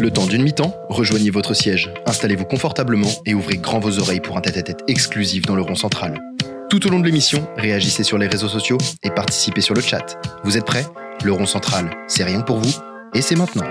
Le temps d'une mi-temps, rejoignez votre siège, installez-vous confortablement et ouvrez grand vos oreilles pour un tête-à-tête exclusif dans le rond central. Tout au long de l'émission, réagissez sur les réseaux sociaux et participez sur le chat. Vous êtes prêts? Le rond central, c'est rien pour vous et c'est maintenant.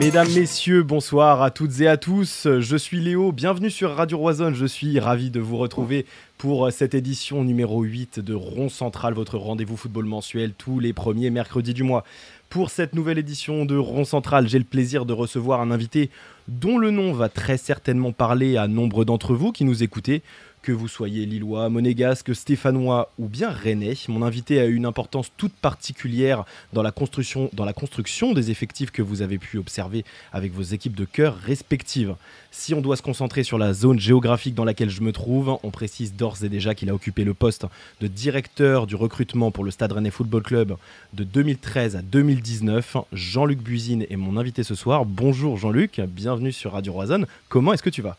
Mesdames, Messieurs, bonsoir à toutes et à tous. Je suis Léo, bienvenue sur Radio Roisonne. Je suis ravi de vous retrouver pour cette édition numéro 8 de Rond Central, votre rendez-vous football mensuel tous les premiers mercredis du mois. Pour cette nouvelle édition de Rond Central, j'ai le plaisir de recevoir un invité dont le nom va très certainement parler à nombre d'entre vous qui nous écoutez. Que vous soyez lillois, monégasque, stéphanois ou bien rennais, mon invité a une importance toute particulière dans la construction, dans la construction des effectifs que vous avez pu observer avec vos équipes de cœur respectives. Si on doit se concentrer sur la zone géographique dans laquelle je me trouve, on précise d'ores et déjà qu'il a occupé le poste de directeur du recrutement pour le Stade Rennais Football Club de 2013 à 2019. Jean-Luc Buzine est mon invité ce soir. Bonjour Jean-Luc, bienvenue sur Radio Roison. Comment est-ce que tu vas?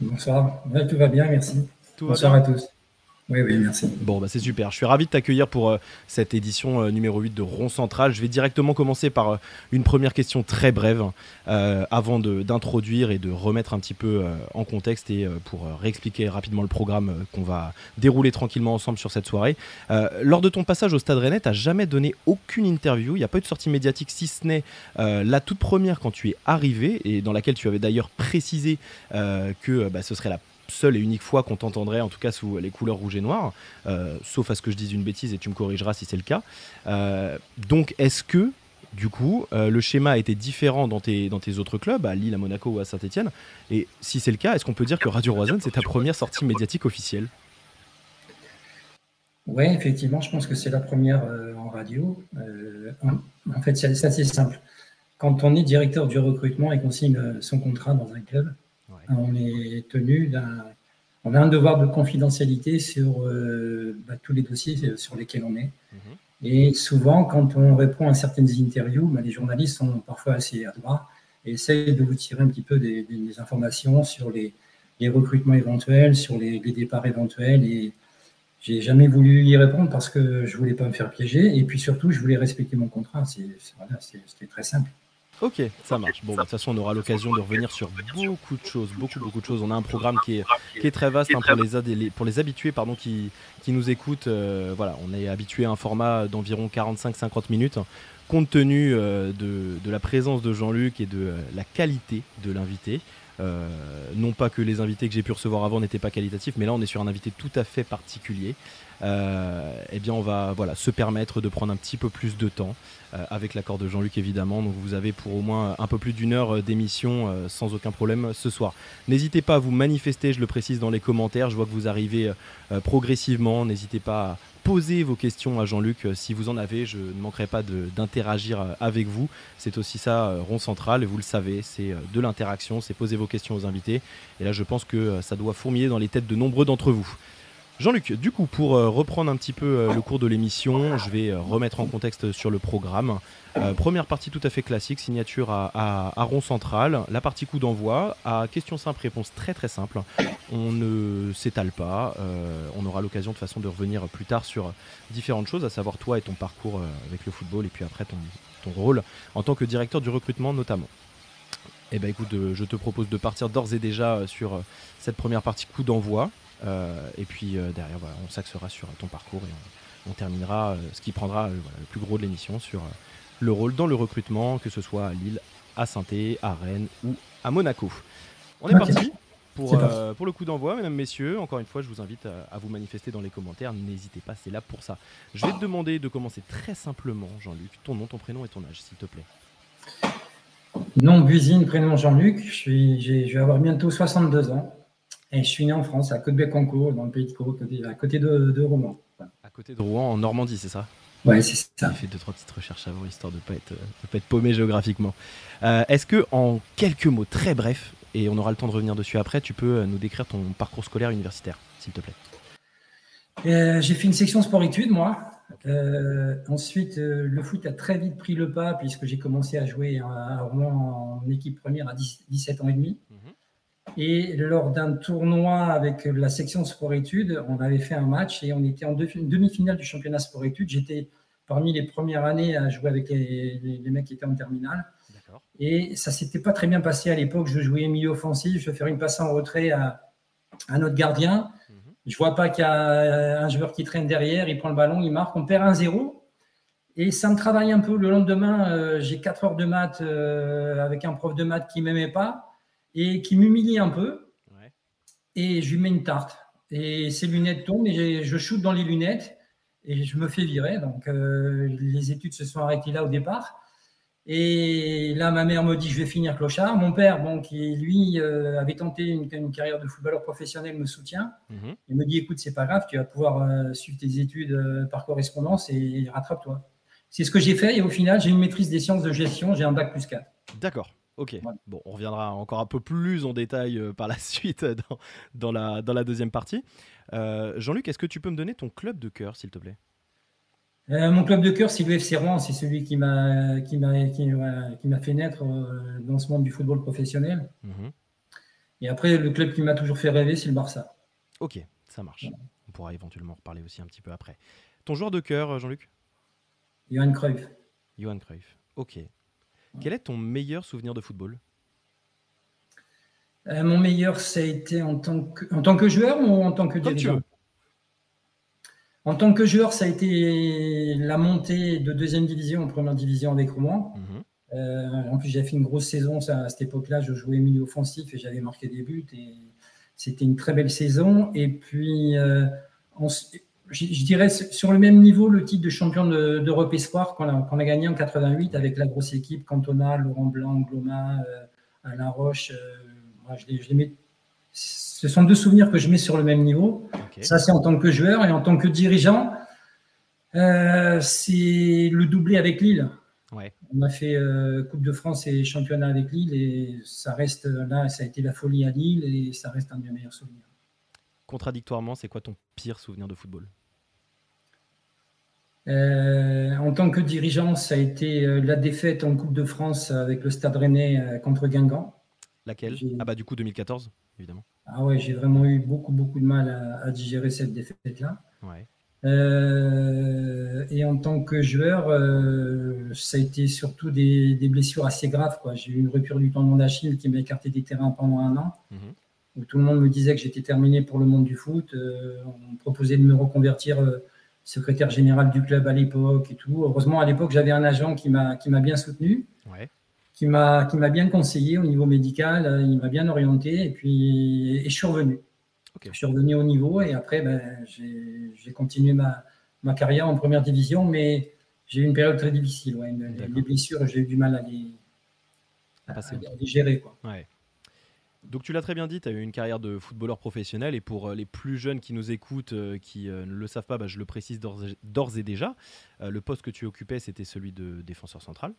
Bonsoir, tout va bien, merci. Bonsoir à tous. Oui, merci. Bon, bah, c'est super. Je suis ravi de t'accueillir pour euh, cette édition euh, numéro 8 de Rond Central. Je vais directement commencer par euh, une première question très brève avant d'introduire et de remettre un petit peu en contexte et pour réexpliquer rapidement le programme qu'on va dérouler tranquillement ensemble sur cette soirée. lors de ton passage au Stade Rennais, tu jamais donné aucune interview. Il n'y a pas eu de sortie médiatique, si ce n'est la toute première quand tu es arrivé et dans laquelle tu avais d'ailleurs précisé que bah, ce serait la seule et unique fois qu'on t'entendrait, en tout cas sous les couleurs rouge et noir, euh, sauf à ce que je dise une bêtise et tu me corrigeras si c'est le cas. Euh, donc, est-ce que, du coup, euh, le schéma a été différent dans tes, autres clubs, à Lille, à Monaco ou à Saint-Etienne? Et si c'est le cas, est-ce qu'on peut dire que Radio Roison, c'est ta première sortie médiatique officielle? Oui, effectivement, je pense que c'est la première en radio. en fait, c'est assez simple. Quand on est directeur du recrutement et qu'on signe son contrat dans un club, on est tenu d'un. On a un devoir de confidentialité sur euh, bah, tous les dossiers sur lesquels on est. Mhm. Et souvent, quand on répond à certaines interviews, bah, les journalistes sont parfois assez adroits et essayent de vous tirer un petit peu des, informations sur les, recrutements éventuels, sur les, départs éventuels. Et j'ai jamais voulu y répondre parce que je voulais pas me faire piéger. Et puis surtout, je voulais respecter mon contrat. C'était très simple. Ok, ça marche. Bon, bah, de toute façon, on aura l'occasion de revenir sur beaucoup de choses, beaucoup, beaucoup de choses. On a un programme qui est, qui est très vaste hein, pour, les, pour les habitués pardon, qui, qui nous écoutent. Euh, voilà, on est habitué à un format d'environ 45-50 minutes. Compte tenu euh, de, de, la présence de Jean-Luc et de euh, la qualité de l'invité, non pas que les invités que j'ai pu recevoir avant n'étaient pas qualitatifs, mais là on est sur un invité tout à fait particulier. Eh bien on va voilà, se permettre de prendre un petit peu plus de temps. Euh, avec l'accord de Jean-Luc évidemment. Donc vous avez pour au moins un peu plus d'une heure euh, d'émission euh, sans aucun problème ce soir. N'hésitez pas à vous manifester, je le précise dans les commentaires. Je vois que vous arrivez progressivement. N'hésitez pas à poser vos questions à Jean-Luc si vous en avez. Je ne manquerai pas d'interagir avec vous. C'est aussi ça, rond central, vous le savez, c'est de l'interaction, c'est poser vos questions aux invités. Et là, je pense que ça doit fourmiller dans les têtes de nombreux d'entre vous. Jean-Luc, du coup, pour euh, reprendre un petit peu euh, le cours de l'émission, je vais euh, remettre en contexte sur le programme. première partie tout à fait classique, signature à, rond central. La partie coup d'envoi, à questions simples, réponses très très simples. On ne s'étale pas. on aura l'occasion de façon de revenir plus tard sur différentes choses, à savoir toi et ton parcours avec le football, et puis après ton, ton rôle en tant que directeur du recrutement notamment. Eh bien écoute, je te propose de partir d'ores et déjà sur cette première partie coup d'envoi. Euh, et puis euh, derrière, on s'axera sur ton parcours et on, terminera euh, ce qui prendra le plus gros de l'émission sur le rôle dans le recrutement, que ce soit à Lille, à saint à Rennes ou à Monaco. On est parti pour, pour, le coup d'envoi, mesdames, messieurs. Encore une fois, je vous invite à, vous manifester dans les commentaires. N'hésitez pas, c'est là pour ça. Je vais te demander de commencer très simplement, Jean-Luc, ton nom, ton prénom et ton âge, s'il te plaît. Nom Buzine, prénom Jean-Luc. Je, suis, je vais avoir bientôt 62 ans. Et je suis né en France, à Côte-Bécancourt, dans le pays de Caux, à côté de, Rouen. À côté de Rouen, en Normandie, c'est ça? Ouais, c'est ça. J'ai fait deux, trois petites recherches avant, histoire de ne pas, être, pas être paumé géographiquement. Euh, est-ce que, en quelques mots très brefs, et on aura le temps de revenir dessus après, tu peux euh, nous décrire ton parcours scolaire universitaire, s'il te plaît? Euh, J'ai fait une section sport-études, moi. ensuite, le foot a très vite pris le pas, puisque j'ai commencé à jouer à, Rouen en équipe première à 17 ans et demi. Et lors d'un tournoi avec la section sport-études, on avait fait un match et on était en demi-finale du championnat sport-études. J'étais parmi les premières années à jouer avec les, mecs qui étaient en terminale. Et ça s'était pas très bien passé à l'époque. Je jouais milieu offensif, je vais faire une passe en retrait à, notre gardien. Je mhm. Je vois pas qu'il y a un joueur qui traîne derrière, il prend le ballon, il marque, on perd un 0 Et ça me travaille un peu. Le lendemain, euh, j'ai 4 heures de maths euh, avec un prof de maths qui m'aimait pas et qui m'humilie un peu. Et je lui mets une tarte. Et ses lunettes tombent et je shoot dans les lunettes et je me fais virer. Donc, euh, les études se sont arrêtées là au départ. Et là, ma mère me dit, je vais finir clochard. Mon père, bon, qui lui euh, avait tenté une, carrière de footballeur professionnel, me soutient. Mhm. Il me dit, écoute, c'est pas grave, tu vas pouvoir euh, suivre tes études par correspondance et rattrape-toi. C'est ce que j'ai fait et au final, j'ai une maîtrise des sciences de gestion, j'ai un bac plus 4. D'accord. Ok. Bon, on reviendra encore un peu plus en détail par la suite dans, la, dans la deuxième partie. Euh, Jean-Luc, est-ce que tu peux me donner ton club de cœur, s'il te plaît? Euh, mon club de cœur, c'est l'UFC Rouen. C'est celui qui m'a qui m'a qui, m'a fait naître euh, dans ce monde du football professionnel. Mhm. Et après, le club qui m'a toujours fait rêver, c'est le Barça. Ok, ça marche. On pourra éventuellement reparler aussi un petit peu après. Ton joueur de cœur, Jean-Luc? Johan Cruyff. Johan Cruyff. Ok. Quel est ton meilleur souvenir de football? Euh, mon meilleur, ça a été en tant que, en tant que joueur ou en tant que dirigeant? En tant que joueur, ça a été la montée de deuxième division en première division avec Rouen. Mhm. Euh, en plus, j'ai fait une grosse saison à cette époque-là. Je jouais milieu offensif et j'avais marqué des buts. Et c'était une très belle saison. Et puis, euh, je, dirais sur le même niveau, le titre de champion d'Europe Espoir qu'on a, a, gagné en 88 avec la grosse équipe Cantona, Laurent Blanc, Gloma, Alain Roche ce sont deux souvenirs que je mets sur le même niveau. Ça, c'est en tant que joueur et en tant que dirigeant, euh, c'est le doublé avec Lille. On a fait euh, Coupe de France et championnat avec Lille et ça reste là, ça a été la folie à Lille et ça reste un de mes meilleurs souvenirs. Contradictoirement, c'est quoi ton pire souvenir de football? Euh, en tant que dirigeant, ça a été la défaite en Coupe de France avec le Stade Rennais contre Guingamp. Laquelle? Ah bah du coup 2014, évidemment. Ah ouais, j'ai vraiment eu beaucoup, beaucoup de mal à, digérer cette défaite-là. Ouais. Euh, et en tant que joueur, euh, ça a été surtout des, blessures assez graves. J'ai eu une rupture du tendon d'Achille qui m'a écarté des terrains pendant un an. Mhm. Où tout le monde me disait que j'étais terminé pour le monde du foot. Euh, on me proposait de me reconvertir secrétaire général du club à l'époque et tout. Heureusement, à l'époque, j'avais un agent qui m'a bien soutenu. Ouais qui m'a bien conseillé au niveau médical, euh, il m'a bien orienté et puis et je suis revenu. Je suis revenu au niveau et après ben, j'ai continué ma, ma, carrière en première division, mais j'ai eu une période très difficile. Ouais, les blessures, j'ai eu du mal à les, à, les gérer. Quoi. Ouais. Donc tu l'as très bien dit, tu as eu une carrière de footballeur professionnel et pour euh, les plus jeunes qui nous écoutent, euh, qui ne le savent pas, bah, je le précise d'ores et déjà, le poste que tu occupais c'était celui de défenseur central.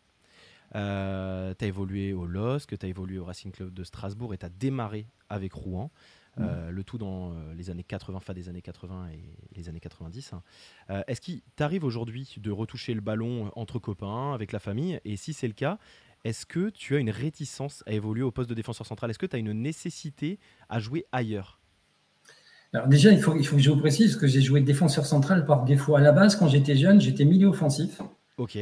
Euh, tu as évolué au LOSC, tu as évolué au Racing Club de Strasbourg et tu as démarré avec Rouen. Euh, le tout dans euh, les années 80, fin des années 80 et les années 90. Hein. Est-ce qu'il t'arrive aujourd'hui de retoucher le ballon entre copains, avec la famille? Et si c'est le cas, est-ce que tu as une réticence à évoluer au poste de défenseur central? Est-ce que tu as une nécessité à jouer ailleurs? Alors déjà, il faut, il faut que je vous précise que j'ai joué défenseur central par défaut. À la base, quand j'étais jeune, j'étais milieu offensif. Ok.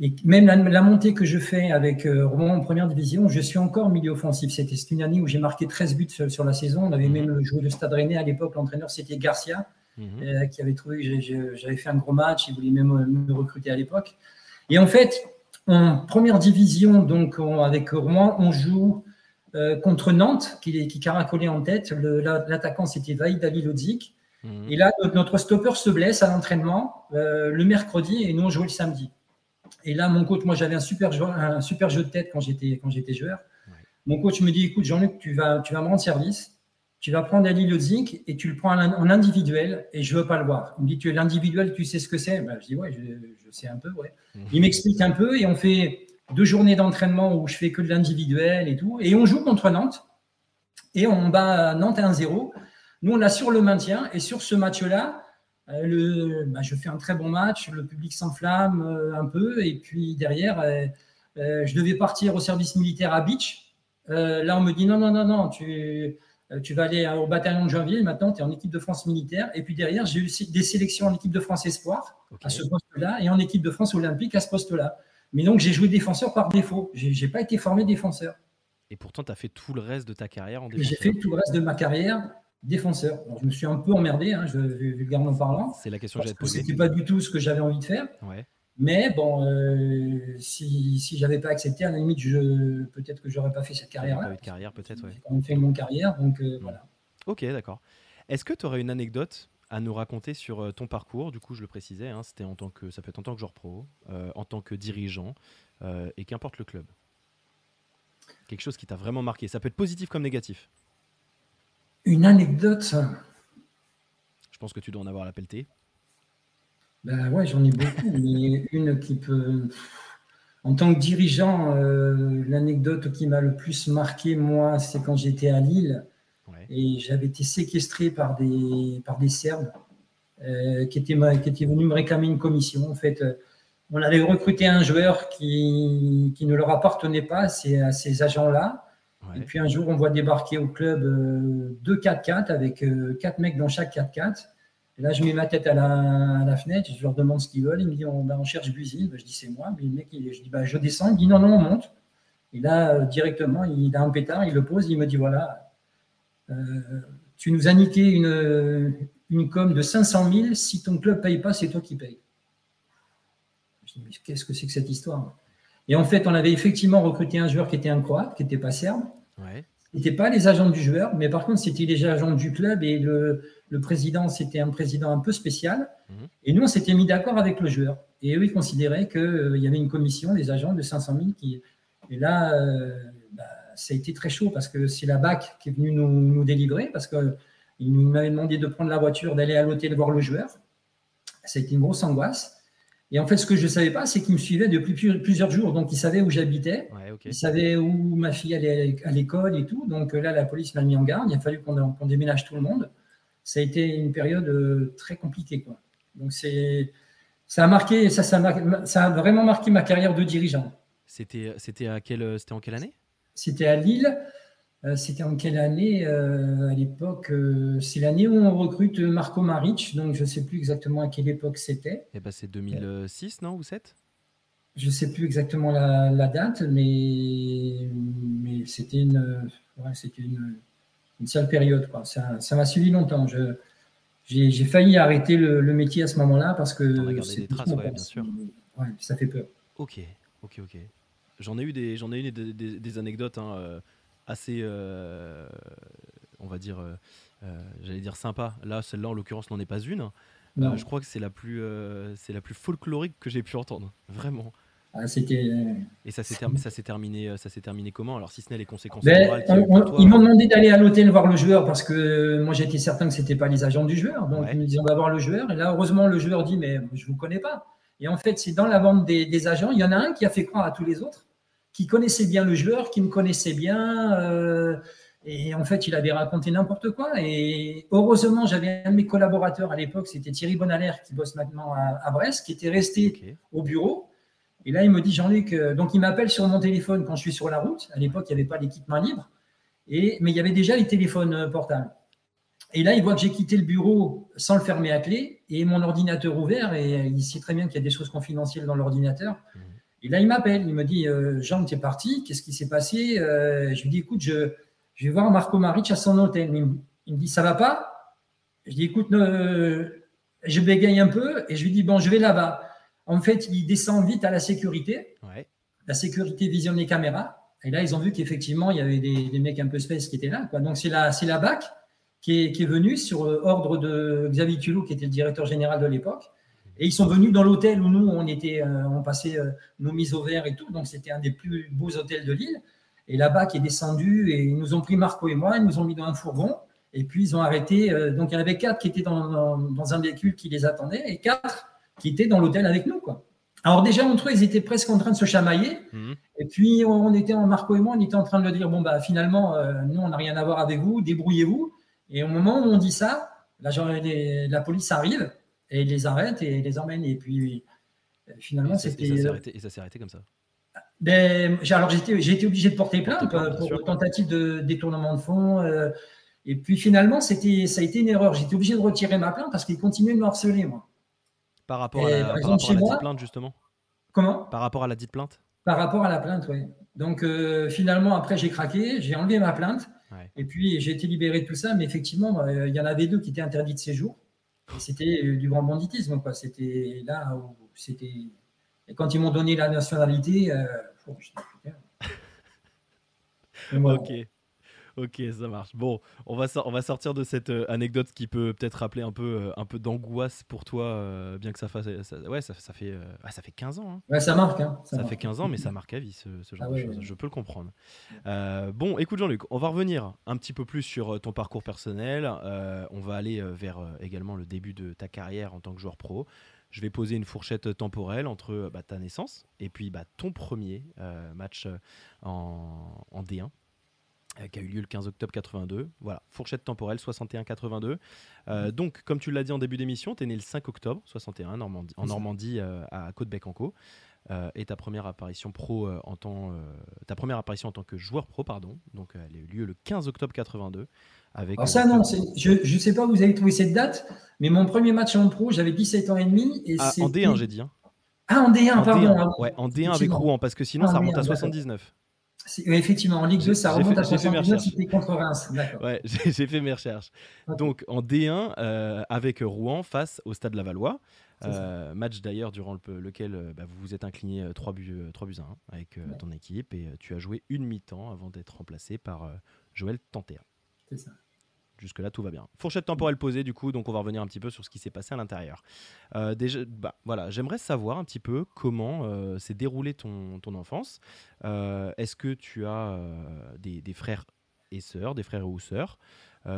Et même la, montée que je fais avec euh, Rouen en première division, je suis encore milieu offensif. C'était une année où j'ai marqué 13 buts sur, la saison. On avait mhm. même joué le Stade Rennais à l'époque. L'entraîneur, c'était Garcia, mhm. euh, qui avait trouvé que j'avais fait un gros match. Il voulait même euh, me recruter à l'époque. Et en fait, en première division, donc avec Rouen, on joue contre Nantes, qui, qui caracolait en tête. L'attaquant, c'était Vaïd Ali Lodzik. Mhm. Et là, notre stopper se blesse à l'entraînement le mercredi et nous, on joue le samedi. Et là, mon coach, moi, j'avais un super, jeu, un super jeu de tête quand j'étais, quand j'étais joueur. Mon coach me dit, écoute, Jean-Luc, tu vas, tu vas me rendre service. Tu vas prendre Ali Zinc et tu le prends en individuel et je veux pas le voir. Il me dit, tu es l'individuel, tu sais ce que c'est ben, Je dis, ouais, je, sais un peu, ouais. Mhm. Il m'explique un peu et on fait deux journées d'entraînement où je fais que de l'individuel et tout. Et on joue contre Nantes et on bat Nantes 1-0. Nous, on assure le maintien et sur ce match-là, euh, le, bah, je fais un très bon match, le public s'enflamme euh, un peu, et puis derrière, euh, je devais partir au service militaire à Beach. là, on me dit non, non, non, non, tu, tu vas aller au bataillon de Janvier, maintenant tu es en équipe de France militaire. Et puis derrière, j'ai eu des sélections en équipe de France Espoir, à ce poste-là et en équipe de France olympique à ce poste-là. Mais donc, j'ai joué défenseur par défaut. Je n'ai pas été formé défenseur. Et pourtant, tu as fait tout le reste de ta carrière en défenseur. J'ai fait tout le reste de ma carrière défenseur. je me suis un peu emmerdé, hein, je, vulgairement parlant. C'est la question que j'ai posée. C'était pas du tout ce que j'avais envie de faire. Mais bon, euh, si, si j'avais pas accepté, à la limite, je, peut-être que j'aurais pas fait cette carrière-là. Pas eu de carrière, peut-être, ouais. J'ai quand même fait mon carrière, donc euh, voilà. Ok, d'accord. Est-ce que tu aurais une anecdote à nous raconter sur euh, ton parcours? Du coup, je le précisais, hein, c'était en tant que, ça peut être en tant que joueur pro, en tant que dirigeant, et qu'importe le club. Quelque chose qui t'a vraiment marqué. Ça peut être positif comme négatif. Une anecdote? Je pense que tu dois en avoir la pelletée. Ben ouais, j'en ai beaucoup, mais une qui peut. En tant que dirigeant, euh, l'anecdote qui m'a le plus marqué, moi, c'est quand j'étais à Lille et j'avais été séquestré par des, par des Serbes euh, qui, étaient, qui étaient venus me réclamer une commission. En fait, euh, on avait recruté un joueur qui, qui ne leur appartenait pas à ces, agents-là. Et puis un jour, on voit débarquer au club deux 4x4 avec quatre mecs dans chaque 4x4. Et là, je mets ma tête à la, fenêtre, je leur demande ce qu'ils veulent. Ils me disent on, ben, cherche Busil. Ben, je dis c'est moi. Mais le mec, je dis ben, je descends. Il dit non, non, on monte. Et là, euh, directement, il a un pétard, il le pose. Il me dit voilà, euh, tu nous as niqué une, une com de 500 000. Si ton club ne paye pas, c'est toi qui payes. Je dis mais qu'est-ce que c'est que cette histoire? Et en fait, on avait effectivement recruté un joueur qui était un croate, qui n'était pas serbe. N'étaient pas les agents du joueur, mais par contre, c'était les agents du club et le, président, c'était un président un peu spécial. Mhm. Et nous, on s'était mis d'accord avec le joueur. Et eux, ils considéraient qu'il euh, y avait une commission, des agents de 500 000 qui. Et là, euh, bah, ça a été très chaud parce que c'est la BAC qui est venue nous, délivrer parce qu'ils m'avaient demandé de prendre la voiture, d'aller à l'hôtel voir le joueur. Ça a été une grosse angoisse. Et en fait, ce que je ne savais pas, c'est qu'il me suivait depuis plusieurs jours. Donc, il savait où j'habitais. Il savait où ma fille allait à l'école et tout. Donc, là, la police m'a mis en garde. Il a fallu qu'on déménage tout le monde. Ça a été une période euh, très compliquée. Quoi. Donc, c'est, ça, a marqué, ça, ça, a, vraiment marqué ma carrière de dirigeant. C'était, c'était, à quelle, c'était en quelle année? C'était à Lille. Euh, c'était en quelle année euh, À l'époque, euh, c'est l'année où on recrute Marco Maric, donc je ne sais plus exactement à quelle époque c'était. Eh ben, c'est 2006, non Ou 7 Je ne sais plus exactement la, date, mais, mais c'était une, c'était une, une, sale période. Quoi. Ça, m'a suivi longtemps. Je, j'ai, failli arrêter le, métier à ce moment-là parce que. des traces, ouais, bien sûr. Ouais, ça fait peur. Ok, ok, ok. J'en ai eu des, j'en ai eu des, des, anecdotes. Hein, assez, euh, on va dire, euh, euh, j'allais dire sympa. Là, celle-là, en l'occurrence, n'en est pas une. je crois que c'est la plus, c'est la plus folklorique que j'ai pu entendre, vraiment. Ah, c'était. Et ça s'est ça s'est terminé, ça s'est terminé comment? Alors si ce n'est les conséquences. Ben, ils m'ont demandé d'aller à l'hôtel voir le joueur parce que moi j'étais certain que c'était pas les agents du joueur. Donc ils me disaient on va voir le joueur. Et là heureusement le joueur dit mais je vous connais pas. Et en fait c'est dans la bande des, des, agents il y en a un qui a fait croire à tous les autres qui connaissait bien le joueur, qui me connaissait bien. Euh, et en fait, il avait raconté n'importe quoi. Et heureusement, j'avais un de mes collaborateurs à l'époque, c'était Thierry Bonalaire, qui bosse maintenant à, Brest, qui était resté au bureau. Et là, il me dit, Jean-Luc, donc il m'appelle sur mon téléphone quand je suis sur la route. À l'époque, il n'y avait pas l'équipe main libre. Et, mais il y avait déjà les téléphones euh, portables. Et là, il voit que j'ai quitté le bureau sans le fermer à clé et mon ordinateur ouvert. Et il sait très bien qu'il y a des choses confidentielles dans l'ordinateur. Mmh. Et là, il m'appelle, il me dit euh, Jean, tu es parti, qu'est-ce qui s'est passé euh, Je lui dis écoute, je, je, vais voir Marco Maric à son hôtel. Il me, dit ça va pas? Je dis écoute, je bégaye un peu et je lui dis bon, je vais là-bas. En fait, il descend vite à la sécurité. La sécurité visionne les caméras. Et là, ils ont vu qu'effectivement, il y avait des, mecs un peu space qui étaient là. Quoi. Donc, c'est la, c'est la BAC qui est, qui est venue sur euh, ordre de Xavier Tulot, qui était le directeur général de l'époque. Et ils sont venus dans l'hôtel où nous, on, était, euh, on passait euh, nos mises au vert et tout. Donc, c'était un des plus beaux hôtels de l'île. Et là-bas, qui est descendu et ils nous ont pris Marco et moi, ils nous ont mis dans un fourgon. Et puis, ils ont arrêté. Euh, donc, il y en avait quatre qui étaient dans, dans, un véhicule qui les attendait et quatre qui étaient dans l'hôtel avec nous. Quoi. Alors, déjà, entre eux, ils étaient presque en train de se chamailler. Mhm. Et puis, on était, Marco et moi, on était en train de leur dire bon, bah, finalement, nous, on n'a rien à voir avec vous, débrouillez-vous. Et au moment où on dit ça, la, la police arrive et il les arrête et les emmène. Et puis finalement, c'était. Et ça s'est arrêté, comme ça ben, alors j'ai été obligé de porter plainte pour, tentative de détournement de fonds. Euh, et puis finalement, c'était, ça a été une erreur. J'étais obligé de retirer ma plainte parce qu'il continuait de me harceler, moi. Par rapport, à la, par rapport à la dite plainte, justement? Comment? Par rapport à la dite plainte? Par rapport à la plainte, oui. Donc, finalement, après, j'ai craqué, j'ai enlevé ma plainte. Et puis, j'ai été libéré de tout ça. Mais effectivement, il y en avait deux qui étaient interdits de séjour. C'était du grand banditisme. C'était là où c'était. Et quand ils m'ont donné la nationalité, euh, ok. Ok, ça marche. Bon, on va, on va sortir de cette euh, anecdote qui peut peut-être rappeler un peu, euh, un peu d'angoisse pour toi, euh, bien que ça fasse. Ça, ouais, ça, ça fait, ah, ça fait 15 ans. Hein. Ouais, ça marque. Hein, ça, fait 15 ans, mais ça marque à vie, ce, genre ah de choses. Je peux le comprendre. bon, écoute, Jean-Luc, on va revenir un petit peu plus sur ton parcours personnel. on va aller vers également le début de ta carrière en tant que joueur pro. Je vais poser une fourchette temporelle entre bah, ta naissance et puis bah, ton premier match en, en D1 euh, qui a eu lieu le 15 octobre 82. Voilà, fourchette temporelle 61-82. Euh, donc, comme tu l'as dit en début d'émission, tu es né le 5 octobre 61 Normandie, en Normandie euh, à Côte-Bec-en-Caux. et ta première apparition pro en tant ta première apparition en tant que joueur pro pardon donc elle a eu lieu le 15 octobre 82 avec Alors ça non je ne sais pas où vous avez trouvé cette date mais mon premier match en pro j'avais 17 ans et demi et ah, en D1 j'ai dit hein. ah en D1 pardon ah ouais en D1 avec Rouen parce que sinon ah, ça remonte à 79 Effectivement, en Ligue 2, ça remonte à 79, c'était contre Reims. Ouais, j'ai fait mes recherches. Donc en D1, euh, avec Rouen face au Stade Lavallois. Euh, match d'ailleurs durant lequel euh, bah, vous vous êtes incliné 3 buts, 3 buts à 1 avec ton équipe et tu as joué une mi-temps avant d'être remplacé par Joël Tanter. C'est ça. Jusque-là, tout va bien. Fourchette temporelle posée, du coup, donc on va revenir un petit peu sur ce qui s'est passé à l'intérieur. Euh, déjà, bah, voilà, j'aimerais savoir un petit peu comment euh, s'est déroulée ton, ton enfance. Euh, est-ce que tu as des, des, frères et sœurs, des frères ou sœurs?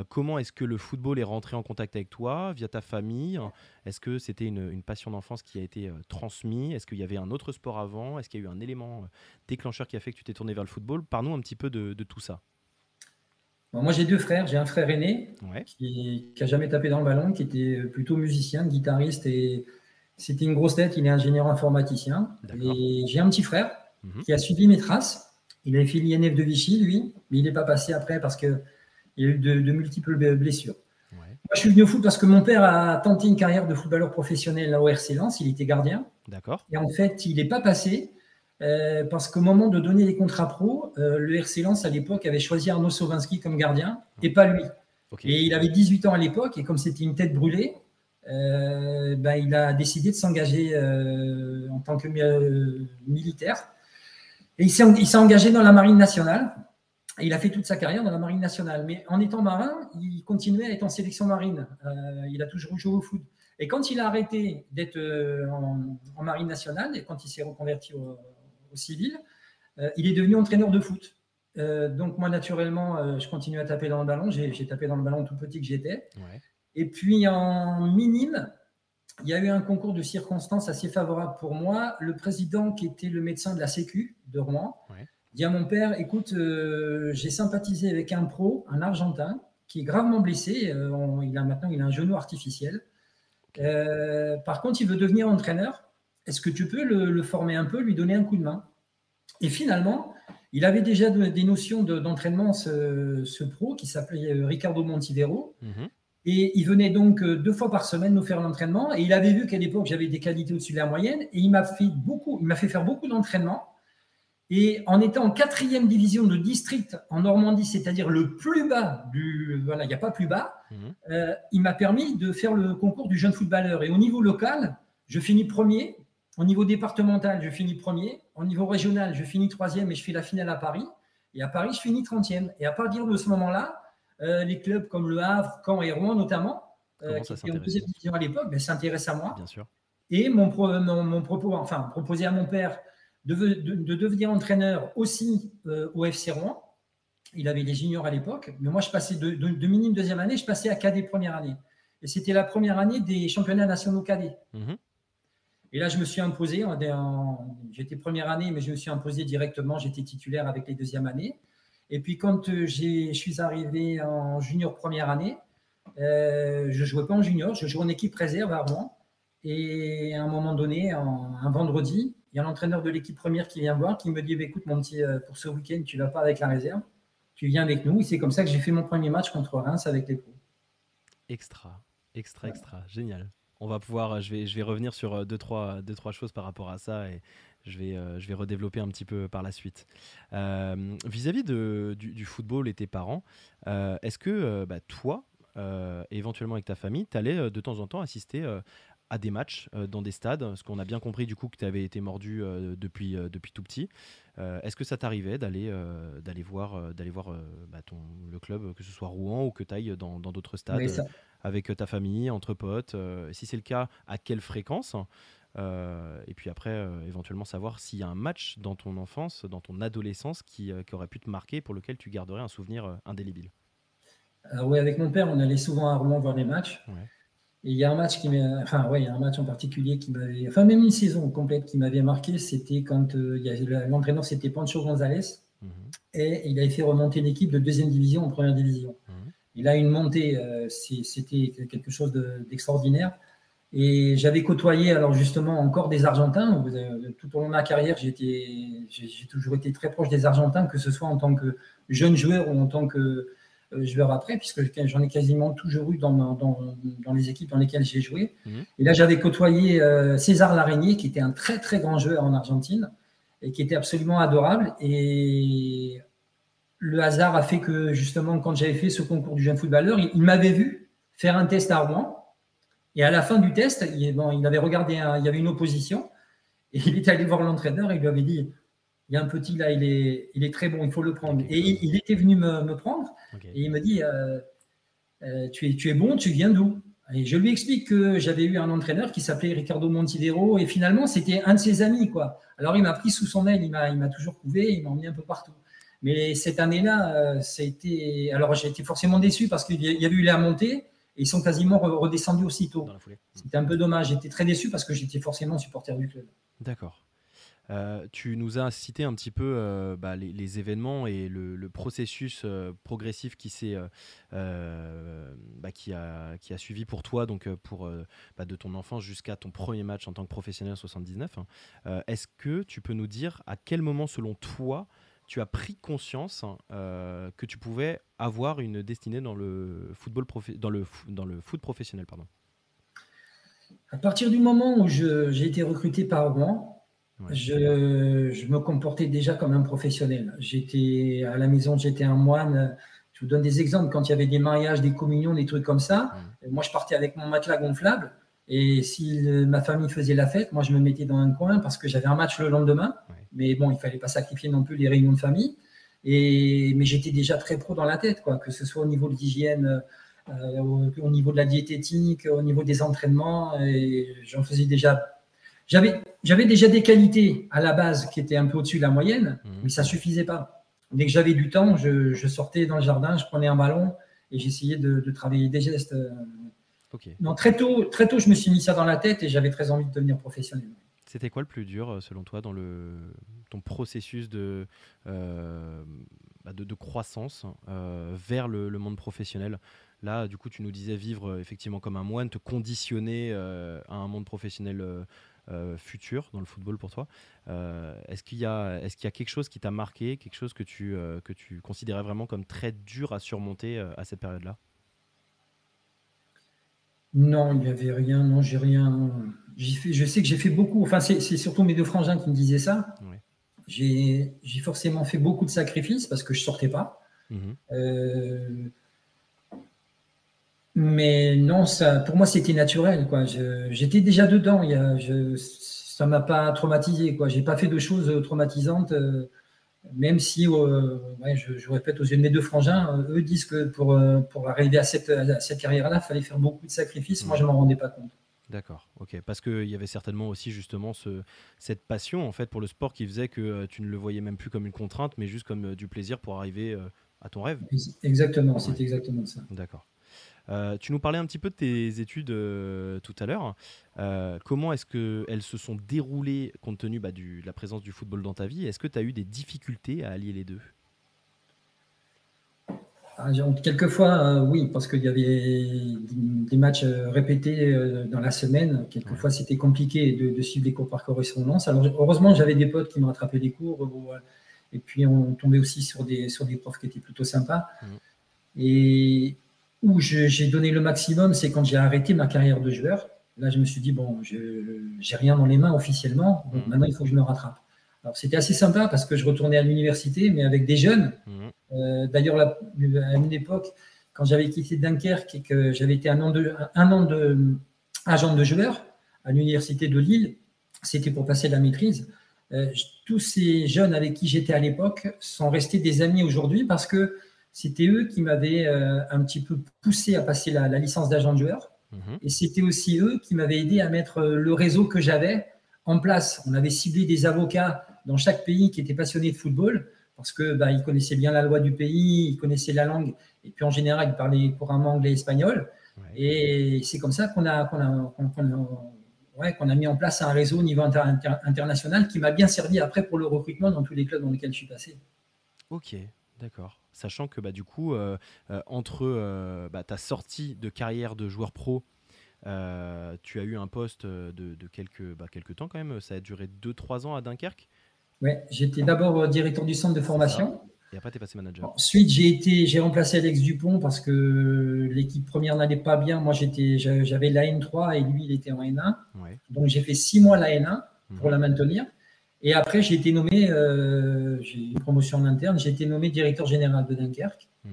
Comment est-ce que le football est rentré en contact avec toi via ta famille? Est-ce que c'était une, une, passion d'enfance qui a été transmise? Est-ce qu'il y avait un autre sport avant? Est-ce qu'il y a eu un élément déclencheur qui a fait que tu t'es tourné vers le football? Parle-nous un petit peu de, de tout ça moi, j'ai deux frères. J'ai un frère aîné qui, n'a jamais tapé dans le ballon, qui était plutôt musicien, guitariste et c'était une grosse tête. Il est ingénieur informaticien. Et j'ai un petit frère mhm. qui a suivi mes traces. Il avait fait l'INF de Vichy, lui, mais il n'est pas passé après parce qu'il y a eu de, multiples blessures. Moi, je suis venu au foot parce que mon père a tenté une carrière de footballeur professionnel au RC Lens. Il était gardien. D'accord. Et en fait, il n'est pas passé euh, parce qu'au moment de donner les contrats pro, euh, le RC Lens à l'époque avait choisi Arnaud Sovinski comme gardien et pas lui. Et il avait 18 ans à l'époque et comme c'était une tête brûlée, euh, ben, il a décidé de s'engager en tant que militaire. Et il s'est engagé dans la marine nationale. Et il a fait toute sa carrière dans la marine nationale. Mais en étant marin, il continuait à être en sélection marine. il a toujours joué au foot. Et quand il a arrêté d'être en, en, marine nationale et quand il s'est reconverti au, civil, euh, il est devenu entraîneur de foot. Euh, donc moi, naturellement, euh, je continue à taper dans le ballon. J'ai tapé dans le ballon tout petit que j'étais. Et puis en minime, il y a eu un concours de circonstances assez favorable pour moi. Le président, qui était le médecin de la Sécu de Rouen, dit à mon père Écoute, j'ai sympathisé avec un pro, un Argentin, qui est gravement blessé. il a maintenant il a un genou artificiel. par contre, il veut devenir entraîneur. Est-ce que tu peux le, former un peu, lui donner un coup de main? Et finalement, il avait déjà des notions d'entraînement, ce, pro qui s'appelait euh, Ricardo Montivero. Mhm. Et il venait donc euh, deux fois par semaine nous faire l'entraînement. Et il avait vu qu'à l'époque, j'avais des qualités au-dessus de la moyenne. Et il m'a fait beaucoup, il m'a fait faire beaucoup d'entraînement. Et en étant en quatrième division de district en Normandie, c'est-à-dire le plus bas du, voilà, il n'y a pas plus bas, mhm. euh, il m'a permis de faire le concours du jeune footballeur. Et au niveau local, je finis premier au niveau départemental, je finis premier. Au niveau régional, je finis troisième et je fais la finale à Paris. Et à Paris, je finis trentième. Et à partir de ce moment-là, euh, les clubs comme Le Havre, Caen et Rouen notamment, euh, qui étaient en deuxième division à l'époque, ben, s'intéressent à moi. Bien sûr. Et mon, mon, propos, enfin, proposé à mon père de, de, devenir entraîneur aussi euh, au FC Rouen. Il avait les juniors à l'époque, mais moi, je passais de, de, minime deuxième année, je passais à cadet première année. Et c'était la première année des championnats nationaux cadets. Mhm. Et là, je me suis imposé. J'étais première année, mais je me suis imposé directement. J'étais titulaire avec les deuxièmes années. Et puis, quand euh, je suis arrivé en junior première année, euh, je ne jouais pas en junior, je jouais en équipe réserve à Rouen. Et à un moment donné, un vendredi, il y a l'entraîneur de l'équipe première qui vient voir, qui me dit bah, Écoute, mon petit, euh, pour ce week-end, tu ne vas pas avec la réserve, tu viens avec nous. Et c'est comme ça que j'ai fait mon premier match contre Reims avec les pros. Extra, extra, extra, génial. On va pouvoir, je vais, je vais revenir sur deux trois, deux, trois choses par rapport à ça et je vais, je vais redévelopper un petit peu par la suite. Vis-à-vis du, football et tes parents, est-ce que bah, toi, éventuellement avec ta famille, tu allais de temps en temps assister à des matchs euh, dans des stades Parce qu'on a bien compris du coup que tu avais été mordu euh, depuis, euh, depuis tout petit. Est-ce que ça t'arrivait d'aller voir, d'aller voir bah, le club, que ce soit Rouen ou que tu ailles dans d'autres stades avec ta famille, entre potes Si c'est le cas, à quelle fréquence et puis après, éventuellement savoir s'il y a un match dans ton enfance, dans ton adolescence qui, qui, aurait pu te marquer, pour lequel tu garderais un souvenir indélébile. oui, avec mon père, on allait souvent à Rouen voir des matchs. Et il y a un match qui enfin ouais, il y a un match en particulier qui m'avait, enfin même une saison complète qui m'avait marqué, c'était quand euh, l'entraîneur c'était Pancho González mhm. et il avait fait remonter l'équipe de deuxième division en première division. Il a une montée, euh, c'était quelque chose d'extraordinaire. et j'avais côtoyé alors justement encore des Argentins. Tout au long de ma carrière, j'ai toujours été très proche des Argentins, que ce soit en tant que jeune joueur ou en tant que euh, joueur après, puisque j'en ai quasiment toujours eu dans, dans, dans les équipes dans lesquelles j'ai joué. Mhm. Et là, j'avais côtoyé euh, César Laraignée, qui était un très très grand joueur en Argentine et qui était absolument adorable. Et le hasard a fait que justement, quand j'avais fait ce concours du jeune footballeur, il, m'avait vu faire un test à Rouen. Et à la fin du test, il, bon, il avait regardé, il y avait une opposition, et il est allé voir l'entraîneur et il lui avait dit il y a un petit là, il est, il est très bon, il faut le prendre. Et il, était venu me, me prendre et il me dit euh, euh, tu, es, tu es bon, tu viens d'où? Et je lui explique que j'avais eu un entraîneur qui s'appelait Ricardo Montidero et finalement c'était un de ses amis. quoi. Alors il m'a pris sous son aile, il m'a toujours couvé, il m'a emmené un peu partout. Mais cette année-là. Euh, alors j'ai été forcément déçu parce qu'il y avait eu la montée et ils sont quasiment redescendus aussitôt. C'était un peu dommage. J'étais très déçu parce que j'étais forcément supporter du club. D'accord. Euh, tu nous as cité un petit peu euh, bah, les, événements et le, processus euh, progressif qui, bah, qui, a, qui a suivi pour toi, donc pour, bah, de ton enfance jusqu'à ton premier match en tant que professionnel en 79. Hein. Est-ce que tu peux nous dire à quel moment, selon toi, tu as pris conscience que tu pouvais avoir une destinée dans le football dans le, dans le foot professionnel pardon. À partir du moment où j'ai été recruté par Rouen, je, je, me comportais déjà comme un professionnel. J'étais à la maison, j'étais un moine. Je vous donne des exemples. Quand il y avait des mariages, des communions, des trucs comme ça, moi je partais avec mon matelas gonflable. Et si ma famille faisait la fête, moi je me mettais dans un coin parce que j'avais un match le lendemain. Mais bon, il fallait pas sacrifier non plus les réunions de famille. Et, mais j'étais déjà très pro dans la tête, quoi, que ce soit au niveau de l'hygiène, euh, au, au, niveau de la diététique, au niveau des entraînements. Et j'en faisais déjà j'avais, j'avais déjà des qualités à la base qui étaient un peu au-dessus de la moyenne, mhm. mais ça suffisait pas. Dès que j'avais du temps, je, sortais dans le jardin, je prenais un ballon et j'essayais de, travailler des gestes. Euh. Non, très tôt, très tôt, je me suis mis ça dans la tête et j'avais très envie de devenir professionnel. C'était quoi le plus dur, euh, selon toi, dans le, ton processus de, euh, bah, de, croissance vers le, le, monde professionnel? Là, du coup, tu nous disais vivre effectivement comme un moine, te conditionner à un monde professionnel euh, futur dans le football pour toi. Euh, est-ce qu'il y, a, est qu'il y a quelque chose qui t'a marqué, quelque chose que tu, euh, que tu considérais vraiment comme très dur à surmonter à cette période-là? Non, il n'y avait rien. Non, j'ai rien. Fait, je sais que j'ai fait beaucoup. Enfin, c'est, surtout mes deux frangins qui me disaient ça. J'ai, forcément fait beaucoup de sacrifices parce que je sortais pas. Mmh mais non, ça, pour moi, c'était naturel. Quoi. j'étais déjà dedans. Il y a, je, ça m'a pas traumatisé. Quoi. J'ai pas fait de choses traumatisantes, euh, même si, euh, ouais, je, je, répète aux yeux de mes deux frangins, euh, eux disent que pour, pour arriver à cette, à cette carrière-là, il fallait faire beaucoup de sacrifices. Moi, je m'en rendais pas compte. D'accord, ok. Parce qu'il y avait certainement aussi justement ce, cette passion en fait pour le sport qui faisait que tu ne le voyais même plus comme une contrainte, mais juste comme du plaisir pour arriver à ton rêve. Exactement, c'est exactement ça. D'accord. Euh, tu nous parlais un petit peu de tes études euh, tout à l'heure. Euh, comment est-ce qu'elles se sont déroulées compte tenu bah, de la présence du football dans ta vie? Est-ce que tu as eu des difficultés à allier les deux? Ah, Quelquefois, oui, parce qu'il y avait des matchs répétés dans la semaine. Quelquefois, c'était compliqué de, suivre les cours par correspondance. Alors, heureusement, j'avais des potes qui m'ont rattrapé des cours. et puis, on tombait aussi sur des, sur des profs qui étaient plutôt sympas. Mmh. Et où j'ai donné le maximum, c'est quand j'ai arrêté ma carrière de joueur. Là, je me suis dit, bon, je n'ai rien dans les mains officiellement, donc mmh. maintenant, il faut que je me rattrape. Alors, c'était assez sympa parce que je retournais à l'université, mais avec des jeunes. Mmh. Euh, d'ailleurs, à une époque, quand j'avais quitté Dunkerque et que j'avais été un an de, un an de agent de joueur à l'université de Lille, c'était pour passer la maîtrise. Euh, tous ces jeunes avec qui j'étais à l'époque sont restés des amis aujourd'hui parce que c'était eux qui m'avaient euh, un petit peu poussé à passer la, licence d'agent de joueur. Mhm. Et c'était aussi eux qui m'avaient aidé à mettre euh, le réseau que j'avais en place. On avait ciblé des avocats dans chaque pays qui étaient passionnés de football parce que bah, ils connaissaient bien la loi du pays, ils connaissaient la langue, et puis en général, ils parlaient couramment anglais et espagnol. Et c'est comme ça qu'on a, qu'on a, qu'on a mis en place un réseau au niveau international qui m'a bien servi après pour le recrutement dans tous les clubs dans lesquels je suis passé. Ok, d'accord. Sachant que bah, du coup, euh, euh, entre euh, bah, ta sortie de carrière de joueur pro, tu as eu un poste de, quelques, bah, quelques temps quand même, ça a duré 2-3 ans à Dunkerque Oui, j'étais d'abord directeur du centre de formation. Et après, tu es passé manager. Ensuite, j'ai été, j'ai remplacé Alex Dupont parce que l'équipe première n'allait pas bien. Moi, j'étais, j'avais la N3 et lui, il était en N1. Donc, j'ai fait six mois la N1 pour mhm. la maintenir. Et après, j'ai été nommé, euh, j'ai une promotion en interne, j'ai été nommé directeur général de Dunkerque. Mhm.